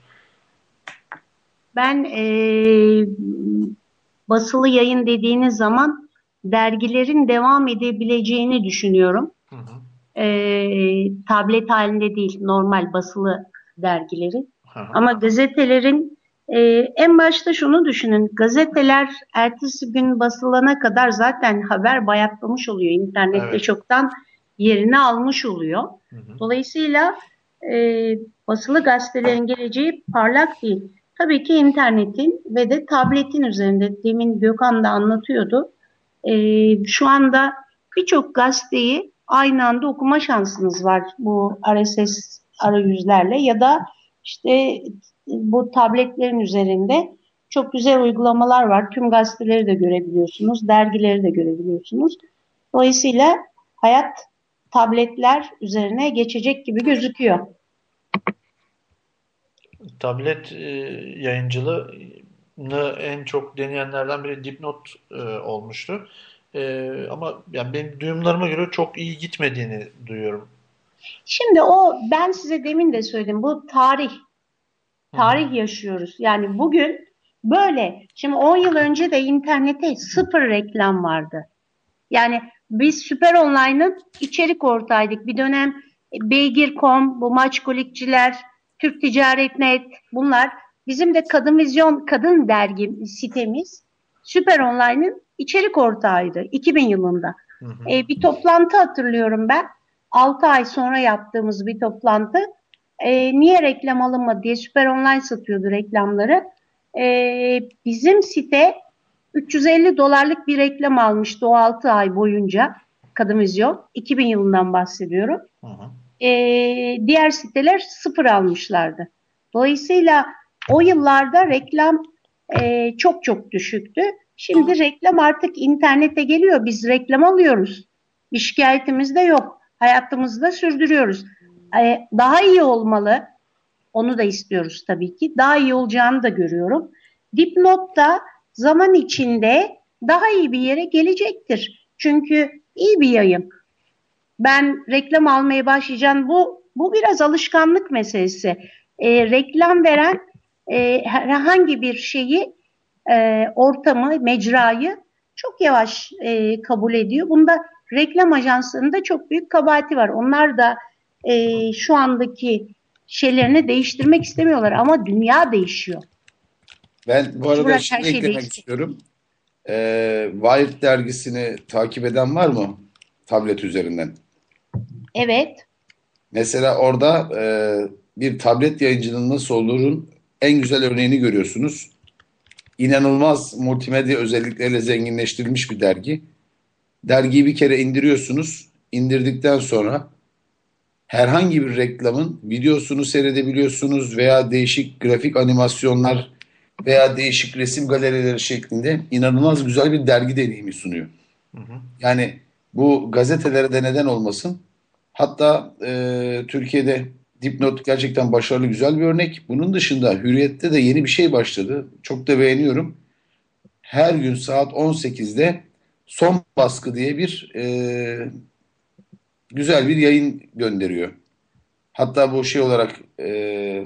Ben eee, basılı yayın dediğiniz zaman dergilerin devam edebileceğini düşünüyorum. Eee, tablet halinde değil, normal basılı hı. Ama gazetelerin eee, en başta şunu düşünün. Gazeteler ertesi gün basılana kadar zaten haber bayatlamış oluyor. İnternette Evet. çoktan yerini almış oluyor. Hı hı. Dolayısıyla e, basılı gazetelerin geleceği parlak değil. Tabii ki internetin ve de tabletin üzerinde demin Gökhan da anlatıyordu. E, şu anda birçok gazeteyi aynı anda okuma şansınız var bu RSS arayüzlerle ya da işte bu tabletlerin üzerinde çok güzel uygulamalar var. Tüm gazeteleri de görebiliyorsunuz, dergileri de görebiliyorsunuz. Dolayısıyla hayat tabletler üzerine geçecek gibi gözüküyor. Tablet e, yayıncılığını en çok deneyenlerden biri Dipnot e, olmuştu. E, ama yani benim duyumlarıma göre çok iyi gitmediğini duyuyorum. Şimdi o ben size demin de söyledim bu tarih. Tarih Hı. yaşıyoruz. Yani bugün böyle. Şimdi 10 yıl önce de internete sıfır reklam vardı. Yani biz Süper Online'ın içerik ortağıydık. Bir dönem Beygir.com, bu maç kolikçiler, Türk Ticaret Net bunlar bizim de Kadın Vizyon Kadın dergi sitemiz Süper Online'ın içerik ortağıydı 2000 yılında. Hı hı. E, bir toplantı hatırlıyorum ben. 6 ay sonra yaptığımız bir toplantı. E, niye reklam alınmadı diye Süper Online satıyordu reklamları. E, bizim site 350 dolarlık bir reklam almıştı o 6 ay boyunca. Kadın Vizyon. 2000 yılından bahsediyorum. Hı hı. E, diğer siteler sıfır almışlardı. Dolayısıyla o yıllarda reklam e, çok çok düşüktü. Şimdi reklam artık internete geliyor. Biz reklam alıyoruz. Bir şikayetimiz de yok. Hayatımızda sürdürüyoruz. E, daha iyi olmalı. Onu da istiyoruz tabii ki. Daha iyi olacağını da görüyorum. Dipnot da zaman içinde daha iyi bir yere gelecektir. Çünkü iyi bir yayın. Ben reklam almaya başlayacağım. Bu bu biraz alışkanlık meselesi. E, reklam veren e, herhangi bir şeyi e, ortamı, mecrayı çok yavaş e, kabul ediyor. Bunda reklam ajanslarında çok büyük kabahati var. Onlar da e, şu andaki şeylerini değiştirmek istemiyorlar ama dünya değişiyor. Ben bu arada Burak, şunu şey eklemek değişti. istiyorum. Ee, Wired dergisini takip eden var mı? Tablet üzerinden. Evet. Mesela orada e, bir tablet yayıncının nasıl olurun en güzel örneğini görüyorsunuz. İnanılmaz multimedya özellikleriyle zenginleştirilmiş bir dergi. Dergiyi bir kere indiriyorsunuz. İndirdikten sonra herhangi bir reklamın videosunu seyredebiliyorsunuz veya değişik grafik animasyonlar veya değişik resim galerileri şeklinde inanılmaz güzel bir dergi deneyimi sunuyor. Hı hı. Yani bu gazetelere de neden olmasın. Hatta e, Türkiye'de Dipnot gerçekten başarılı güzel bir örnek. Bunun dışında Hürriyet'te de yeni bir şey başladı. Çok da beğeniyorum. Her gün saat 18'de son baskı diye bir e, güzel bir yayın gönderiyor. Hatta bu şey olarak e,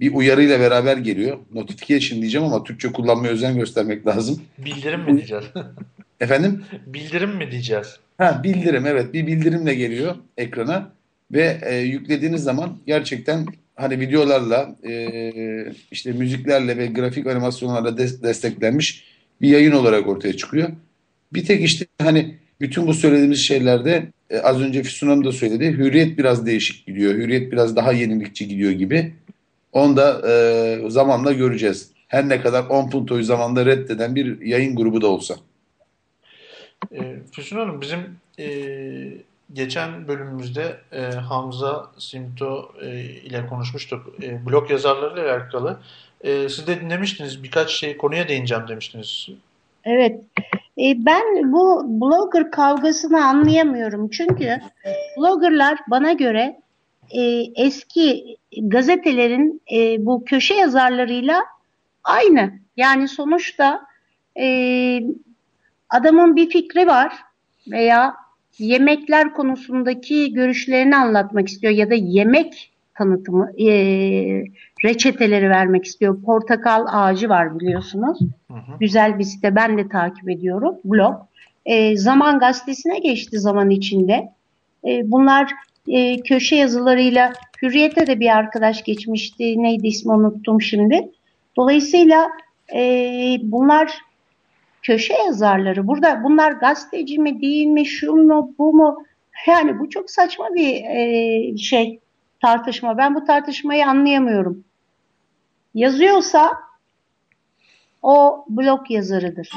bir uyarıyla beraber geliyor. Notification diyeceğim ama Türkçe kullanmaya özen göstermek lazım. Bildirim mi diyeceğiz? Efendim? Bildirim mi diyeceğiz? Ha bildirim evet bir bildirimle geliyor ekrana ve e, yüklediğiniz zaman gerçekten hani videolarla e, işte müziklerle ve grafik animasyonlarla des- desteklenmiş bir yayın olarak ortaya çıkıyor. Bir tek işte hani bütün bu söylediğimiz şeylerde e, az önce Füsun Hanım da söyledi. Hürriyet biraz değişik gidiyor. Hürriyet biraz daha yenilikçi gidiyor gibi. Onu da e, zamanla göreceğiz. Her ne kadar 10 puntoyu zamanda reddeden bir yayın grubu da olsa. E, Füsun Hanım bizim e, geçen bölümümüzde e, Hamza Simto e, ile konuşmuştuk. E, blog yazarlarıyla alakalı. E, siz de dinlemiştiniz. Birkaç şey konuya değineceğim demiştiniz. Evet. E, ben bu blogger kavgasını anlayamıyorum. Çünkü bloggerlar bana göre e, eski gazetelerin e, bu köşe yazarlarıyla aynı. Yani sonuçta e, adamın bir fikri var veya yemekler konusundaki görüşlerini anlatmak istiyor ya da yemek tanıtımı, e, reçeteleri vermek istiyor. Portakal ağacı var biliyorsunuz. Hı hı. Güzel bir site. Ben de takip ediyorum. Blog. E, zaman gazetesine geçti zaman içinde. E, bunlar e, köşe yazılarıyla Hürriyet'e de bir arkadaş geçmişti. Neydi ismi unuttum şimdi. Dolayısıyla e, bunlar köşe yazarları. Burada bunlar gazeteci mi değil mi, şu mu, bu mu? Yani bu çok saçma bir e, şey tartışma. Ben bu tartışmayı anlayamıyorum. Yazıyorsa o blog yazarıdır.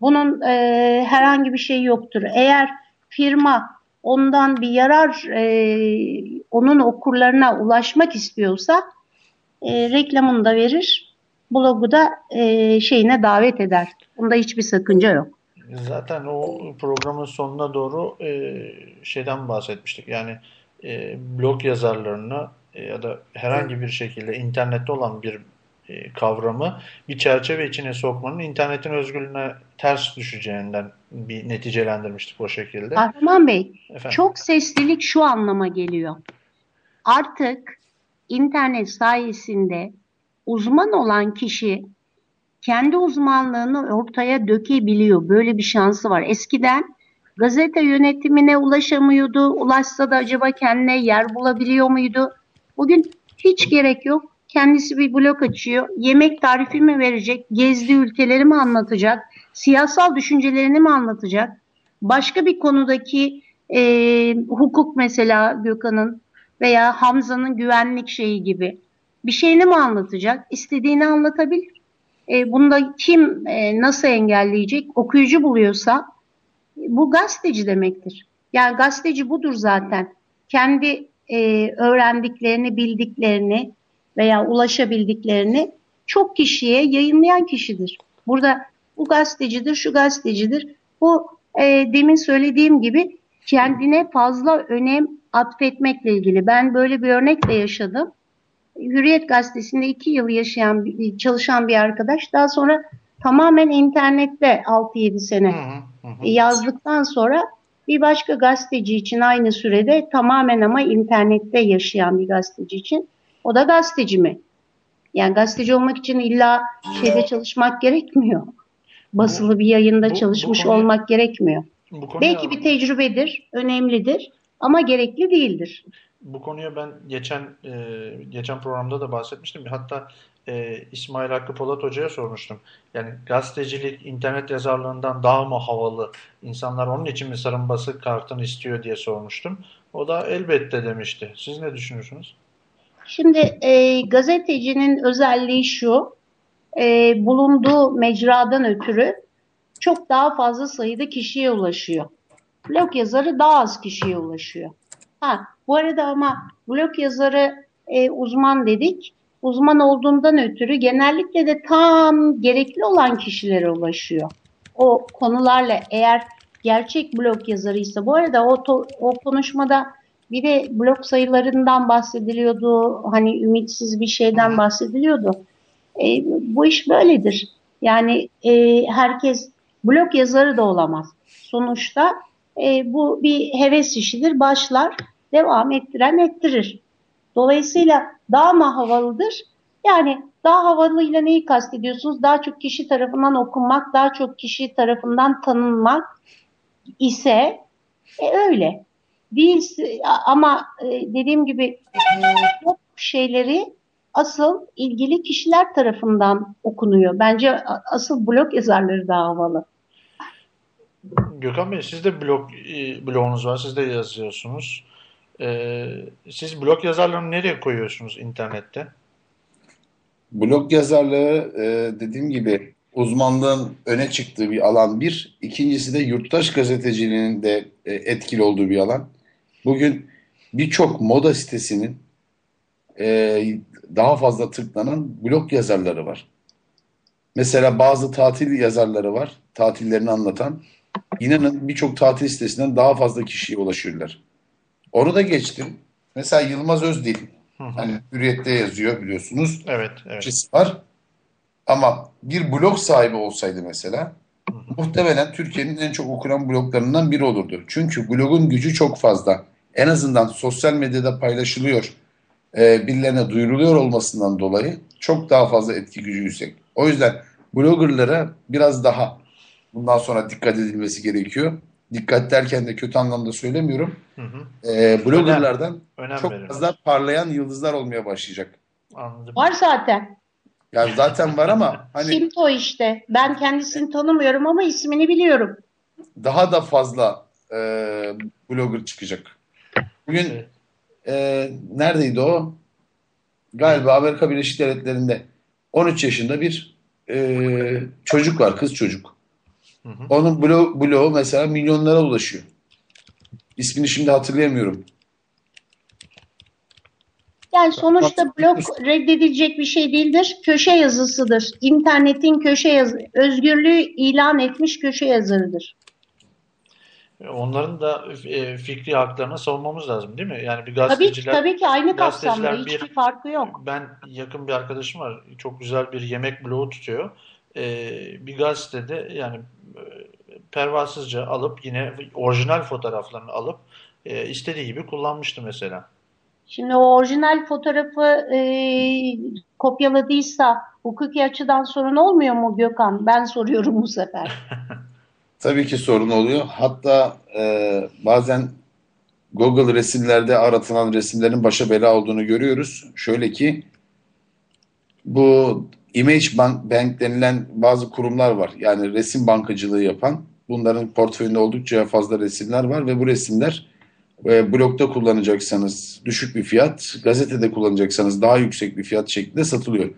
Bunun e, herhangi bir şey yoktur. Eğer firma ondan bir yarar e, onun okurlarına ulaşmak istiyorsa e, reklamını da verir, blogu da e, şeyine davet eder. Bunda hiçbir sakınca yok. Zaten o programın sonuna doğru e, şeyden bahsetmiştik. Yani e, blog yazarlarını e, ya da herhangi bir şekilde internette olan bir e, kavramı bir çerçeve içine sokmanın internetin özgürlüğüne ters düşeceğinden bir neticelendirmiştik o şekilde. Kahraman Bey, Efendim? çok seslilik şu anlama geliyor. Artık internet sayesinde uzman olan kişi kendi uzmanlığını ortaya dökebiliyor. Böyle bir şansı var. Eskiden gazete yönetimine ulaşamıyordu. Ulaşsa da acaba kendine yer bulabiliyor muydu? Bugün hiç gerek yok. Kendisi bir blog açıyor. Yemek tarifi mi verecek? Gezdiği ülkeleri mi anlatacak? Siyasal düşüncelerini mi anlatacak? Başka bir konudaki e, hukuk mesela Gökhan'ın veya Hamza'nın güvenlik şeyi gibi bir şeyini mi anlatacak? İstediğini anlatabilir. E, bunda kim e, nasıl engelleyecek? Okuyucu buluyorsa bu gazeteci demektir. Yani gazeteci budur zaten. Kendi e, öğrendiklerini, bildiklerini veya ulaşabildiklerini çok kişiye yayınlayan kişidir. Burada bu gazetecidir, şu gazetecidir. Bu e, demin söylediğim gibi kendine fazla önem atfetmekle ilgili. Ben böyle bir örnekle yaşadım. Hürriyet Gazetesi'nde iki yıl yaşayan, çalışan bir arkadaş daha sonra tamamen internette 6-7 sene Hı hı, hı. yazdıktan sonra bir başka gazeteci için aynı sürede tamamen ama internette yaşayan bir gazeteci için o da gazeteci mi? Yani gazeteci olmak için illa şeyde çalışmak gerekmiyor. Basılı bir yayında bu- çalışmış bu olmak gerekmiyor. Bu konuya, Belki bir tecrübedir, önemlidir ama gerekli değildir. Bu konuya ben geçen e, geçen programda da bahsetmiştim. Hatta e, İsmail Hakkı Polat Hoca'ya sormuştum. Yani gazetecilik internet yazarlığından daha mı havalı? İnsanlar onun için mi sarın basık kartını istiyor diye sormuştum. O da elbette demişti. Siz ne düşünüyorsunuz? Şimdi e, gazetecinin özelliği şu, e, bulunduğu mecradan ötürü çok daha fazla sayıda kişiye ulaşıyor. Blog yazarı daha az kişiye ulaşıyor. Ha, bu arada ama blog yazarı e, uzman dedik. Uzman olduğundan ötürü genellikle de tam gerekli olan kişilere ulaşıyor. O konularla eğer gerçek blog yazarıysa bu arada o, to- o konuşmada bir de blog sayılarından bahsediliyordu. Hani ümitsiz bir şeyden bahsediliyordu. E, bu iş böyledir. Yani e, herkes blog yazarı da olamaz. Sonuçta e, bu bir heves işidir. Başlar, devam ettiren ettirir. Dolayısıyla daha mı havalıdır? Yani daha havalıyla neyi kastediyorsunuz? Daha çok kişi tarafından okunmak, daha çok kişi tarafından tanınmak ise e, öyle. Değilse ama e, dediğim gibi çok şeyleri asıl ilgili kişiler tarafından okunuyor. Bence asıl blog yazarları daha havalı. Gökhan Bey siz de blog e, blogunuz var. Siz de yazıyorsunuz. E, siz blog yazarlarını nereye koyuyorsunuz internette? Blog yazarlığı e, dediğim gibi uzmanlığın öne çıktığı bir alan bir. İkincisi de yurttaş gazeteciliğinin de e, etkili olduğu bir alan. Bugün birçok moda sitesinin e, daha fazla tıklanan blog yazarları var. Mesela bazı tatil yazarları var, tatillerini anlatan. İnanın birçok tatil sitesinden daha fazla kişiye ulaşıyorlar. Onu da geçtim. Mesela Yılmaz Özdil, hani Hürriyet'te yazıyor biliyorsunuz Evet, evet. var. Ama bir blog sahibi olsaydı mesela muhtemelen Türkiye'nin en çok okunan bloglarından biri olurdu. Çünkü blogun gücü çok fazla. En azından sosyal medyada paylaşılıyor, e, birilerine duyuruluyor olmasından dolayı çok daha fazla etki gücü yüksek. O yüzden bloggerlara biraz daha bundan sonra dikkat edilmesi gerekiyor. Dikkat derken de kötü anlamda söylemiyorum. Hı hı. E, bloggerlardan Önem çok verin. fazla parlayan yıldızlar olmaya başlayacak. Anladım. Var zaten. Yani zaten var ama hani Simto işte. Ben kendisini tanımıyorum ama ismini biliyorum. daha da fazla e, blogger çıkacak. Bugün e, neredeydi o? Galiba Amerika Birleşik Devletleri'nde 13 yaşında bir e, çocuk var, kız çocuk. Hı hı. Onun blog, blogu mesela milyonlara ulaşıyor. İsmini şimdi hatırlayamıyorum. Yani sonuçta blog reddedilecek bir şey değildir. Köşe yazısıdır. İnternetin köşe yazı, özgürlüğü ilan etmiş köşe yazarıdır. E, Onların da e, fikri haklarını savunmamız lazım değil mi? Yani bir Tabii ki, gazeteciler tabii ki aynı kapsamda gazeteciler bir- hiçbir farkı yok. ben yakın bir arkadaşım var. Çok güzel bir yemek bloğu tutuyor. E, bir gazetede yani pervasızca alıp yine orijinal fotoğraflarını alıp e, istediği gibi kullanmıştı mesela. Şimdi o orijinal fotoğrafı e, kopyaladıysa hukuki açıdan sorun olmuyor mu Gökhan? Ben soruyorum bu sefer. Tabii ki sorun oluyor. Hatta e, bazen Google resimlerde aratılan resimlerin başa bela olduğunu görüyoruz. Şöyle ki bu Image Bank, Bank denilen bazı kurumlar var. Yani resim bankacılığı yapan. Bunların portföyünde oldukça fazla resimler var ve bu resimler e, blogda kullanacaksanız düşük bir fiyat, gazetede kullanacaksanız daha yüksek bir fiyat şeklinde satılıyor.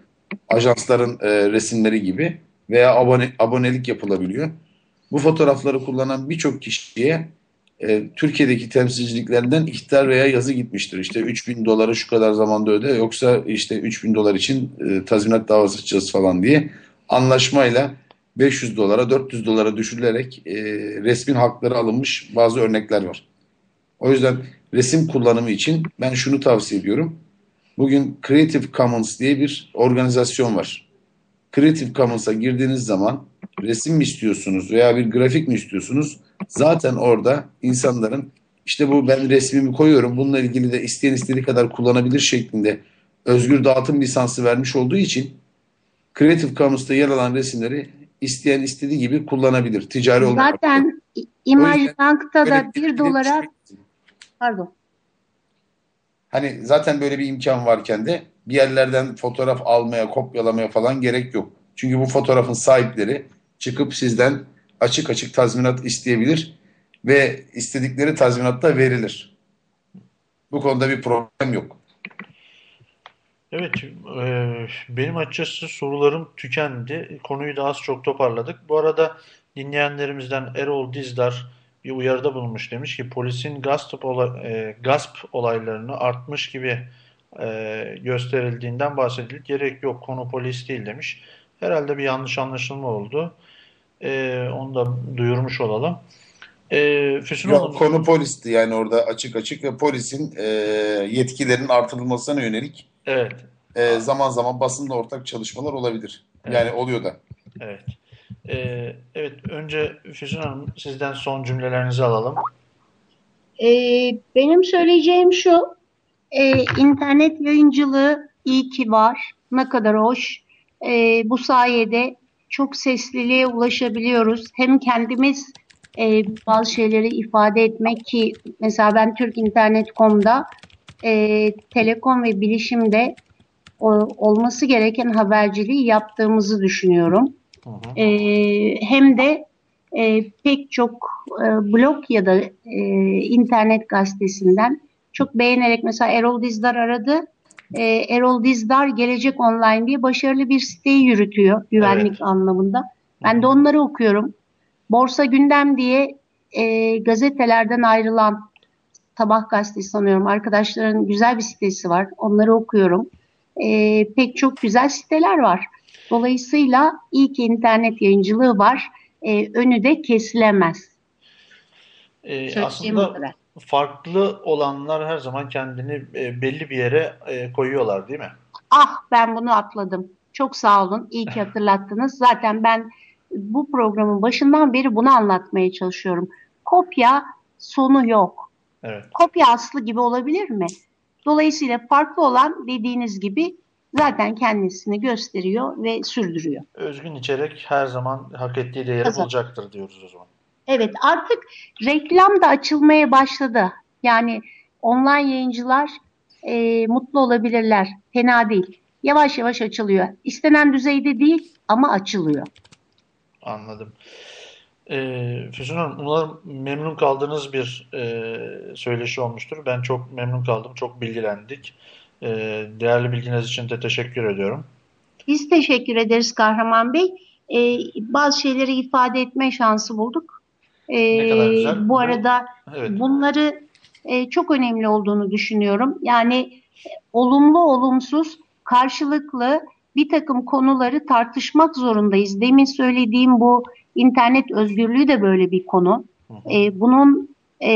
Ajansların e, resimleri gibi veya abone, abonelik yapılabiliyor. Bu fotoğrafları kullanan birçok kişiye e, Türkiye'deki temsilciliklerinden ihtar veya yazı gitmiştir. İşte 3000 doları şu kadar zamanda öde yoksa işte 3000 dolar için e, tazminat davası açacağız falan diye anlaşmayla 500 dolara 400 dolara düşürülerek e, resmin hakları alınmış bazı örnekler var. O yüzden resim kullanımı için ben şunu tavsiye ediyorum. Bugün Creative Commons diye bir organizasyon var. Creative Commons'a girdiğiniz zaman resim mi istiyorsunuz veya bir grafik mi istiyorsunuz? Zaten orada insanların işte bu ben resmimi koyuyorum bununla ilgili de isteyen istediği kadar kullanabilir şeklinde özgür dağıtım lisansı vermiş olduğu için Creative Commons'ta yer alan resimleri isteyen istediği gibi kullanabilir. Ticari olarak. Zaten İmaj Bank'ta da 1 dolara pardon. Hani zaten böyle bir imkan varken de bir yerlerden fotoğraf almaya, kopyalamaya falan gerek yok. Çünkü bu fotoğrafın sahipleri çıkıp sizden açık açık tazminat isteyebilir ve istedikleri tazminat da verilir. Bu konuda bir problem yok. Evet, e, benim açıkçası sorularım tükendi. Konuyu da az çok toparladık. Bu arada dinleyenlerimizden Erol Dizdar bir uyarıda bulunmuş demiş ki polisin gasp, ola- e, gasp olaylarını artmış gibi e, gösterildiğinden bahsedildi. Gerek yok konu polis değil demiş. Herhalde bir yanlış anlaşılma oldu. E, onu da duyurmuş olalım. E, Füsun Yok, Hanım- konu polisti yani orada açık açık ve polisin e, yetkilerinin artırılmasına yönelik evet, e, zaman zaman basınla ortak çalışmalar olabilir. Yani oluyor da. Evet. Ee, evet, önce Füsun Hanım sizden son cümlelerinizi alalım. Ee, benim söyleyeceğim şu, e, internet yayıncılığı iyi ki var, ne kadar hoş. Ee, bu sayede çok sesliliğe ulaşabiliyoruz. Hem kendimiz e, bazı şeyleri ifade etmek ki mesela ben Türkinternet.com'da e, telekom ve bilişimde o- olması gereken haberciliği yaptığımızı düşünüyorum. Hı hı. Ee, hem de e, pek çok e, blog ya da e, internet gazetesinden çok beğenerek mesela Erol Dizdar aradı. E, Erol Dizdar Gelecek Online diye başarılı bir siteyi yürütüyor güvenlik Evet. anlamında. Ben de onları okuyorum. Borsa Gündem diye e, gazetelerden ayrılan Sabah gazetesi sanıyorum. Arkadaşların güzel bir sitesi var. Onları okuyorum. E, pek çok güzel siteler var. Dolayısıyla iyi ki internet yayıncılığı var. E, önü de kesilemez. Söyleyeceğim o aslında kadar. Farklı olanlar her zaman kendini e, belli bir yere e, koyuyorlar, değil mi? Ah ben bunu atladım. Çok sağ olun. İyi ki hatırlattınız. Zaten ben bu programın başından beri bunu anlatmaya çalışıyorum. Kopya sonu yok. Evet. Kopya aslı gibi olabilir mi? Dolayısıyla farklı olan dediğiniz gibi zaten kendisini gösteriyor ve sürdürüyor. Özgün içerik her zaman hak ettiği değeri Kazan. bulacaktır diyoruz o zaman. Evet artık reklam da açılmaya başladı. Yani online yayıncılar e, mutlu olabilirler. Fena değil. Yavaş yavaş açılıyor. İstenen düzeyde değil ama açılıyor. Anladım. Ee, Füsun Hanım, umarım memnun kaldığınız bir e, söyleşi olmuştur. Ben çok memnun kaldım, çok bilgilendik. E, değerli bilginiz için de teşekkür ediyorum. Biz teşekkür ederiz Kahraman Bey. Ee, bazı şeyleri ifade etme şansı bulduk. Ee, Ne kadar güzel. Bu arada Evet, bunları e, çok önemli olduğunu düşünüyorum. Yani e, olumlu olumsuz karşılıklı bir takım konuları tartışmak zorundayız. Demin söylediğim bu internet özgürlüğü de böyle bir konu. E, bunun e,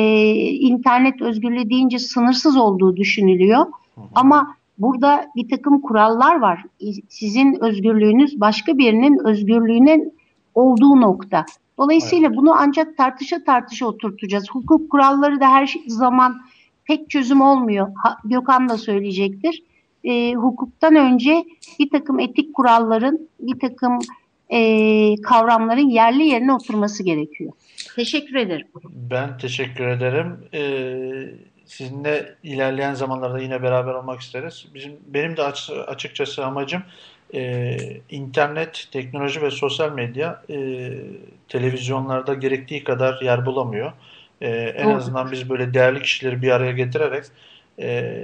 internet özgürlüğü deyince sınırsız olduğu düşünülüyor. Ama burada bir takım kurallar var. Sizin özgürlüğünüz başka birinin özgürlüğüne olduğu nokta. Dolayısıyla bunu ancak tartışa tartışa oturtacağız. Hukuk kuralları da her şey- zaman tek çözüm olmuyor. Ha, Gökhan da söyleyecektir. E, hukuktan önce bir takım etik kuralların, bir takım e, kavramların yerli yerine oturması gerekiyor. Teşekkür ederim. ben teşekkür ederim. Ee, sizinle ilerleyen zamanlarda yine beraber olmak isteriz. Bizim benim de aç- açıkçası amacım e, internet, teknoloji ve sosyal medya e, televizyonlarda gerektiği kadar yer bulamıyor. E, en Doğru. azından biz böyle değerli kişileri bir araya getirerek e,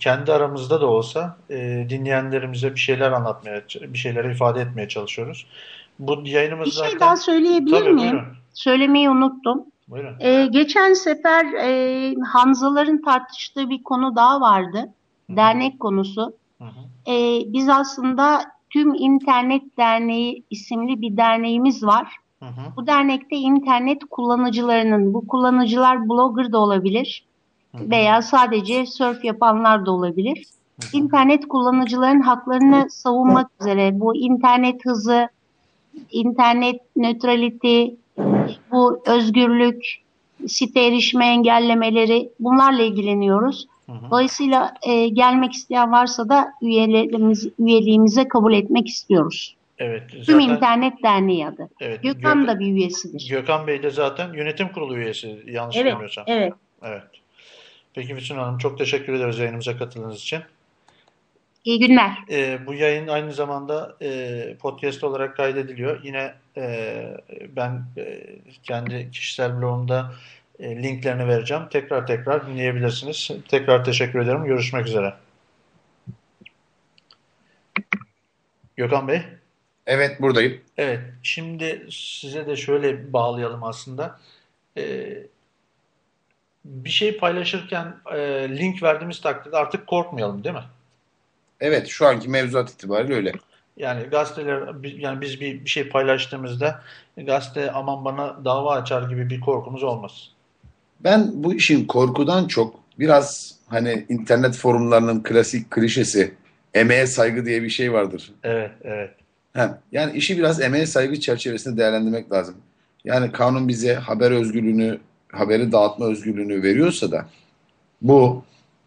kendi aramızda da olsa e, dinleyenlerimize bir şeyler anlatmaya, bir şeyler ifade etmeye çalışıyoruz. Bu yayınımız Bir şey zaten... daha söyleyebilir Tabii, miyim? buyurun. Söylemeyi unuttum. Buyurun. Ee, geçen sefer e, Hamzaların tartıştığı bir konu daha vardı. Dernek konusu. Hı hı. Ee, biz aslında Tüm İnternet Derneği isimli bir derneğimiz var. Hı hı. Bu dernekte internet kullanıcılarının, bu kullanıcılar blogger da olabilir veya sadece surf yapanlar da olabilir. İnternet kullanıcıların haklarını savunmak üzere bu internet hızı, internet nötrality, bu özgürlük, site erişme engellemeleri bunlarla ilgileniyoruz. Dolayısıyla e, gelmek isteyen varsa da üyelerimiz, üyeliğimize kabul etmek istiyoruz. Evet, Tüm zaten İnternet Derneği adı. evet, Gökhan Gök- da bir üyesidir. Gökhan Bey de zaten yönetim kurulu üyesi yanlış Evet, bilmiyorsam. evet. Evet. Peki Füsun Hanım çok teşekkür ederiz yayınımıza katıldığınız için. İyi günler. Ee, bu yayın aynı zamanda e, podcast olarak kaydediliyor. Yine e, ben e, kendi kişisel blogumda e, linklerini vereceğim. Tekrar tekrar dinleyebilirsiniz. Tekrar teşekkür ederim. Görüşmek üzere. Gökhan Bey. Evet buradayım. Evet, şimdi size de şöyle bağlayalım aslında. Ee, bir şey paylaşırken e, link verdiğimiz takdirde artık korkmayalım, değil mi? Evet şu anki mevzuat itibariyle öyle. Yani gazeteler, yani biz bir, bir şey paylaştığımızda gazete aman bana dava açar gibi bir korkumuz olmaz. Ben bu işin korkudan çok biraz hani internet forumlarının klasik klişesi emeğe saygı diye bir şey vardır. Evet, evet. Ha, yani işi biraz emeğe saygı çerçevesinde değerlendirmek lazım. Yani kanun bize haber özgürlüğünü, haberi dağıtma özgürlüğünü veriyorsa da bu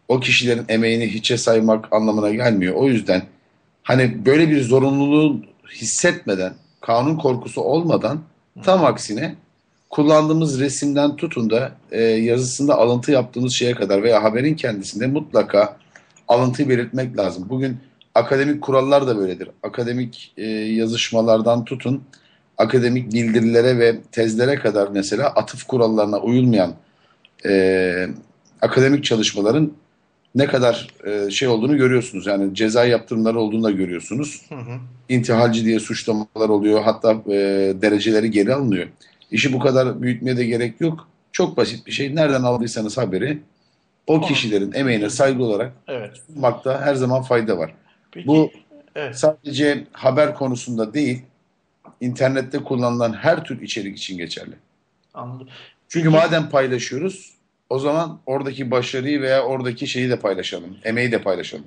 o kişilerin emeğini hiçe saymak anlamına gelmiyor. O yüzden hani böyle bir zorunluluğu hissetmeden, kanun korkusu olmadan tam aksine kullandığımız resimden tutun da e, yazısında alıntı yaptığımız şeye kadar veya haberin kendisinde mutlaka alıntıyı belirtmek lazım. Bugün akademik kurallar da böyledir. Akademik e, yazışmalardan tutun, akademik bildirilere ve tezlere kadar mesela atıf kurallarına uyulmayan e, akademik çalışmaların ne kadar e, şey olduğunu görüyorsunuz. Yani ceza yaptırımları olduğunu da görüyorsunuz. Hı hı. İntihalci diye suçlamalar oluyor. Hatta e, dereceleri geri alınıyor. İşi bu kadar büyütmeye de gerek yok. Çok basit bir şey. Nereden aldıysanız haberi o Tamam. kişilerin emeğine saygı olarak Evet. sunmakta her zaman fayda var. Peki, Bu evet. sadece haber konusunda değil, internette kullanılan her tür içerik için geçerli. Anladım. Çünkü madem paylaşıyoruz, o zaman oradaki başarıyı veya oradaki şeyi de paylaşalım, emeği de paylaşalım.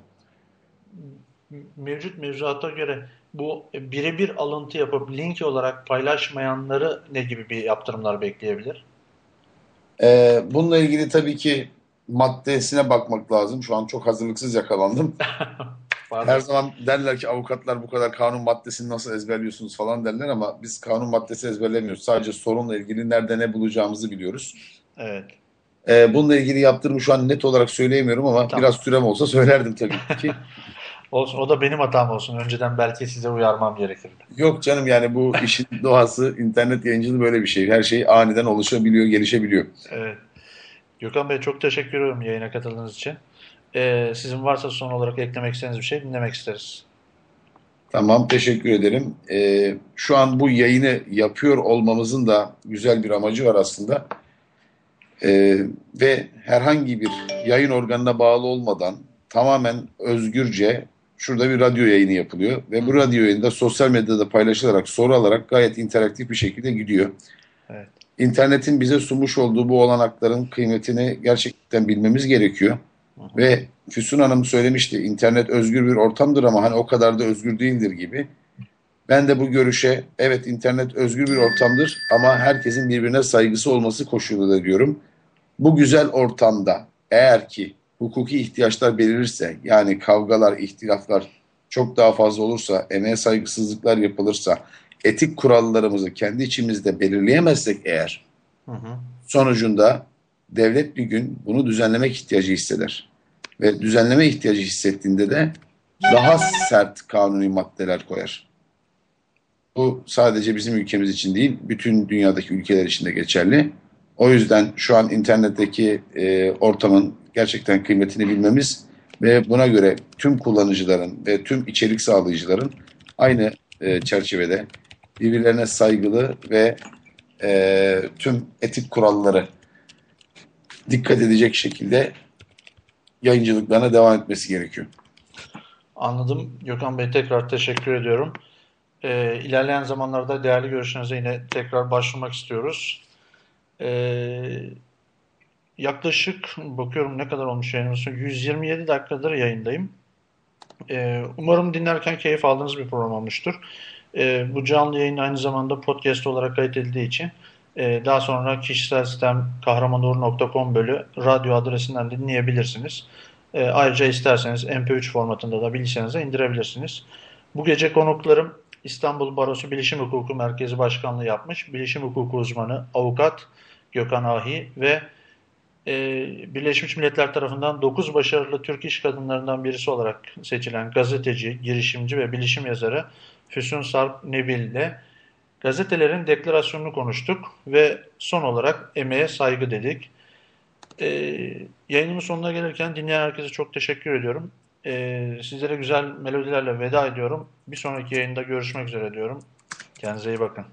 Mevcut mevzuata göre bu birebir alıntı yapıp link olarak paylaşmayanları ne gibi bir yaptırımlar bekleyebilir? Ee, bununla ilgili tabii ki maddesine bakmak lazım. Şu an çok hazırlıksız yakalandım. Her zaman derler ki avukatlar bu kadar kanun maddesini nasıl ezberliyorsunuz falan derler ama biz kanun maddesi ezberlemiyoruz. Sadece sorunla ilgili nerede ne bulacağımızı biliyoruz. Evet. Ee, bununla ilgili yaptırımı şu an net olarak söyleyemiyorum ama Tamam. biraz sürem olsa söylerdim tabii ki. Olsun. O da benim hatam olsun. Önceden belki size uyarmam gerekirdi. Yok canım yani bu işin doğası internet yayıncılığı böyle bir şey. Her şey aniden oluşabiliyor, gelişebiliyor. Evet. Gökhan Bey çok teşekkür ederim yayına katıldığınız için. Ee, sizin varsa son olarak eklemek istediğiniz bir şey dinlemek isteriz. Tamam, teşekkür ederim. Ee, şu an bu yayını yapıyor olmamızın da güzel bir amacı var aslında. Ee, ve herhangi bir yayın organına bağlı olmadan tamamen özgürce şurada bir radyo yayını yapılıyor. Ve bu radyo yayında sosyal medyada paylaşılarak, soru alarak gayet interaktif bir şekilde gidiyor. Evet. İnternetin bize sunmuş olduğu bu olanakların kıymetini gerçekten bilmemiz gerekiyor. Ve Füsun Hanım söylemişti internet özgür bir ortamdır ama hani o kadar da özgür değildir gibi. Ben de bu görüşe evet internet özgür bir ortamdır ama herkesin birbirine saygısı olması koşuluyla diyorum. Bu güzel ortamda eğer ki hukuki ihtiyaçlar belirirse yani kavgalar, ihtilaflar çok daha fazla olursa, emeğe saygısızlıklar yapılırsa, etik kurallarımızı kendi içimizde belirleyemezsek eğer Hı hı. sonucunda devlet bir gün bunu düzenlemek ihtiyacı hisseder. Ve düzenleme ihtiyacı hissettiğinde de daha sert kanuni maddeler koyar. Bu sadece bizim ülkemiz için değil, bütün dünyadaki ülkeler için de geçerli. O yüzden şu an internetteki e, ortamın gerçekten kıymetini bilmemiz ve buna göre tüm kullanıcıların ve tüm içerik sağlayıcıların aynı e, çerçevede birbirlerine saygılı ve e, tüm etik kuralları dikkat edecek şekilde yayıncılıklarına devam etmesi gerekiyor. Anladım. Gökhan Bey tekrar teşekkür ediyorum. Ee, ilerleyen zamanlarda değerli görüşlerinize yine tekrar başvurmak istiyoruz. Ee, yaklaşık bakıyorum ne kadar olmuş yayınımız. 127 dakikadır yayındayım. Ee, umarım dinlerken keyif aldığınız bir program olmuştur. Ee, bu canlı yayın aynı zamanda podcast olarak kaydedildiği için e, daha sonra kişisel sistem kahramanur.com bölü radyo adresinden de dinleyebilirsiniz. E, ayrıca isterseniz MP3 formatında da bilgisayarınıza indirebilirsiniz. Bu gece konuklarım İstanbul Barosu Bilişim Hukuku Merkezi Başkanlığı yapmış. Bilişim hukuku uzmanı avukat Gökhan Ahi ve e, Birleşmiş Milletler tarafından 9 başarılı Türk iş kadınlarından birisi olarak seçilen gazeteci, girişimci ve bilişim yazarı Füsun Sarp Nebil ile gazetelerin deklarasyonunu konuştuk ve son olarak emeğe saygı dedik. E, yayınımın sonuna gelirken dinleyen herkese çok teşekkür ediyorum. E, sizlere güzel melodilerle veda ediyorum. Bir sonraki yayında görüşmek üzere diyorum. Kendinize iyi bakın.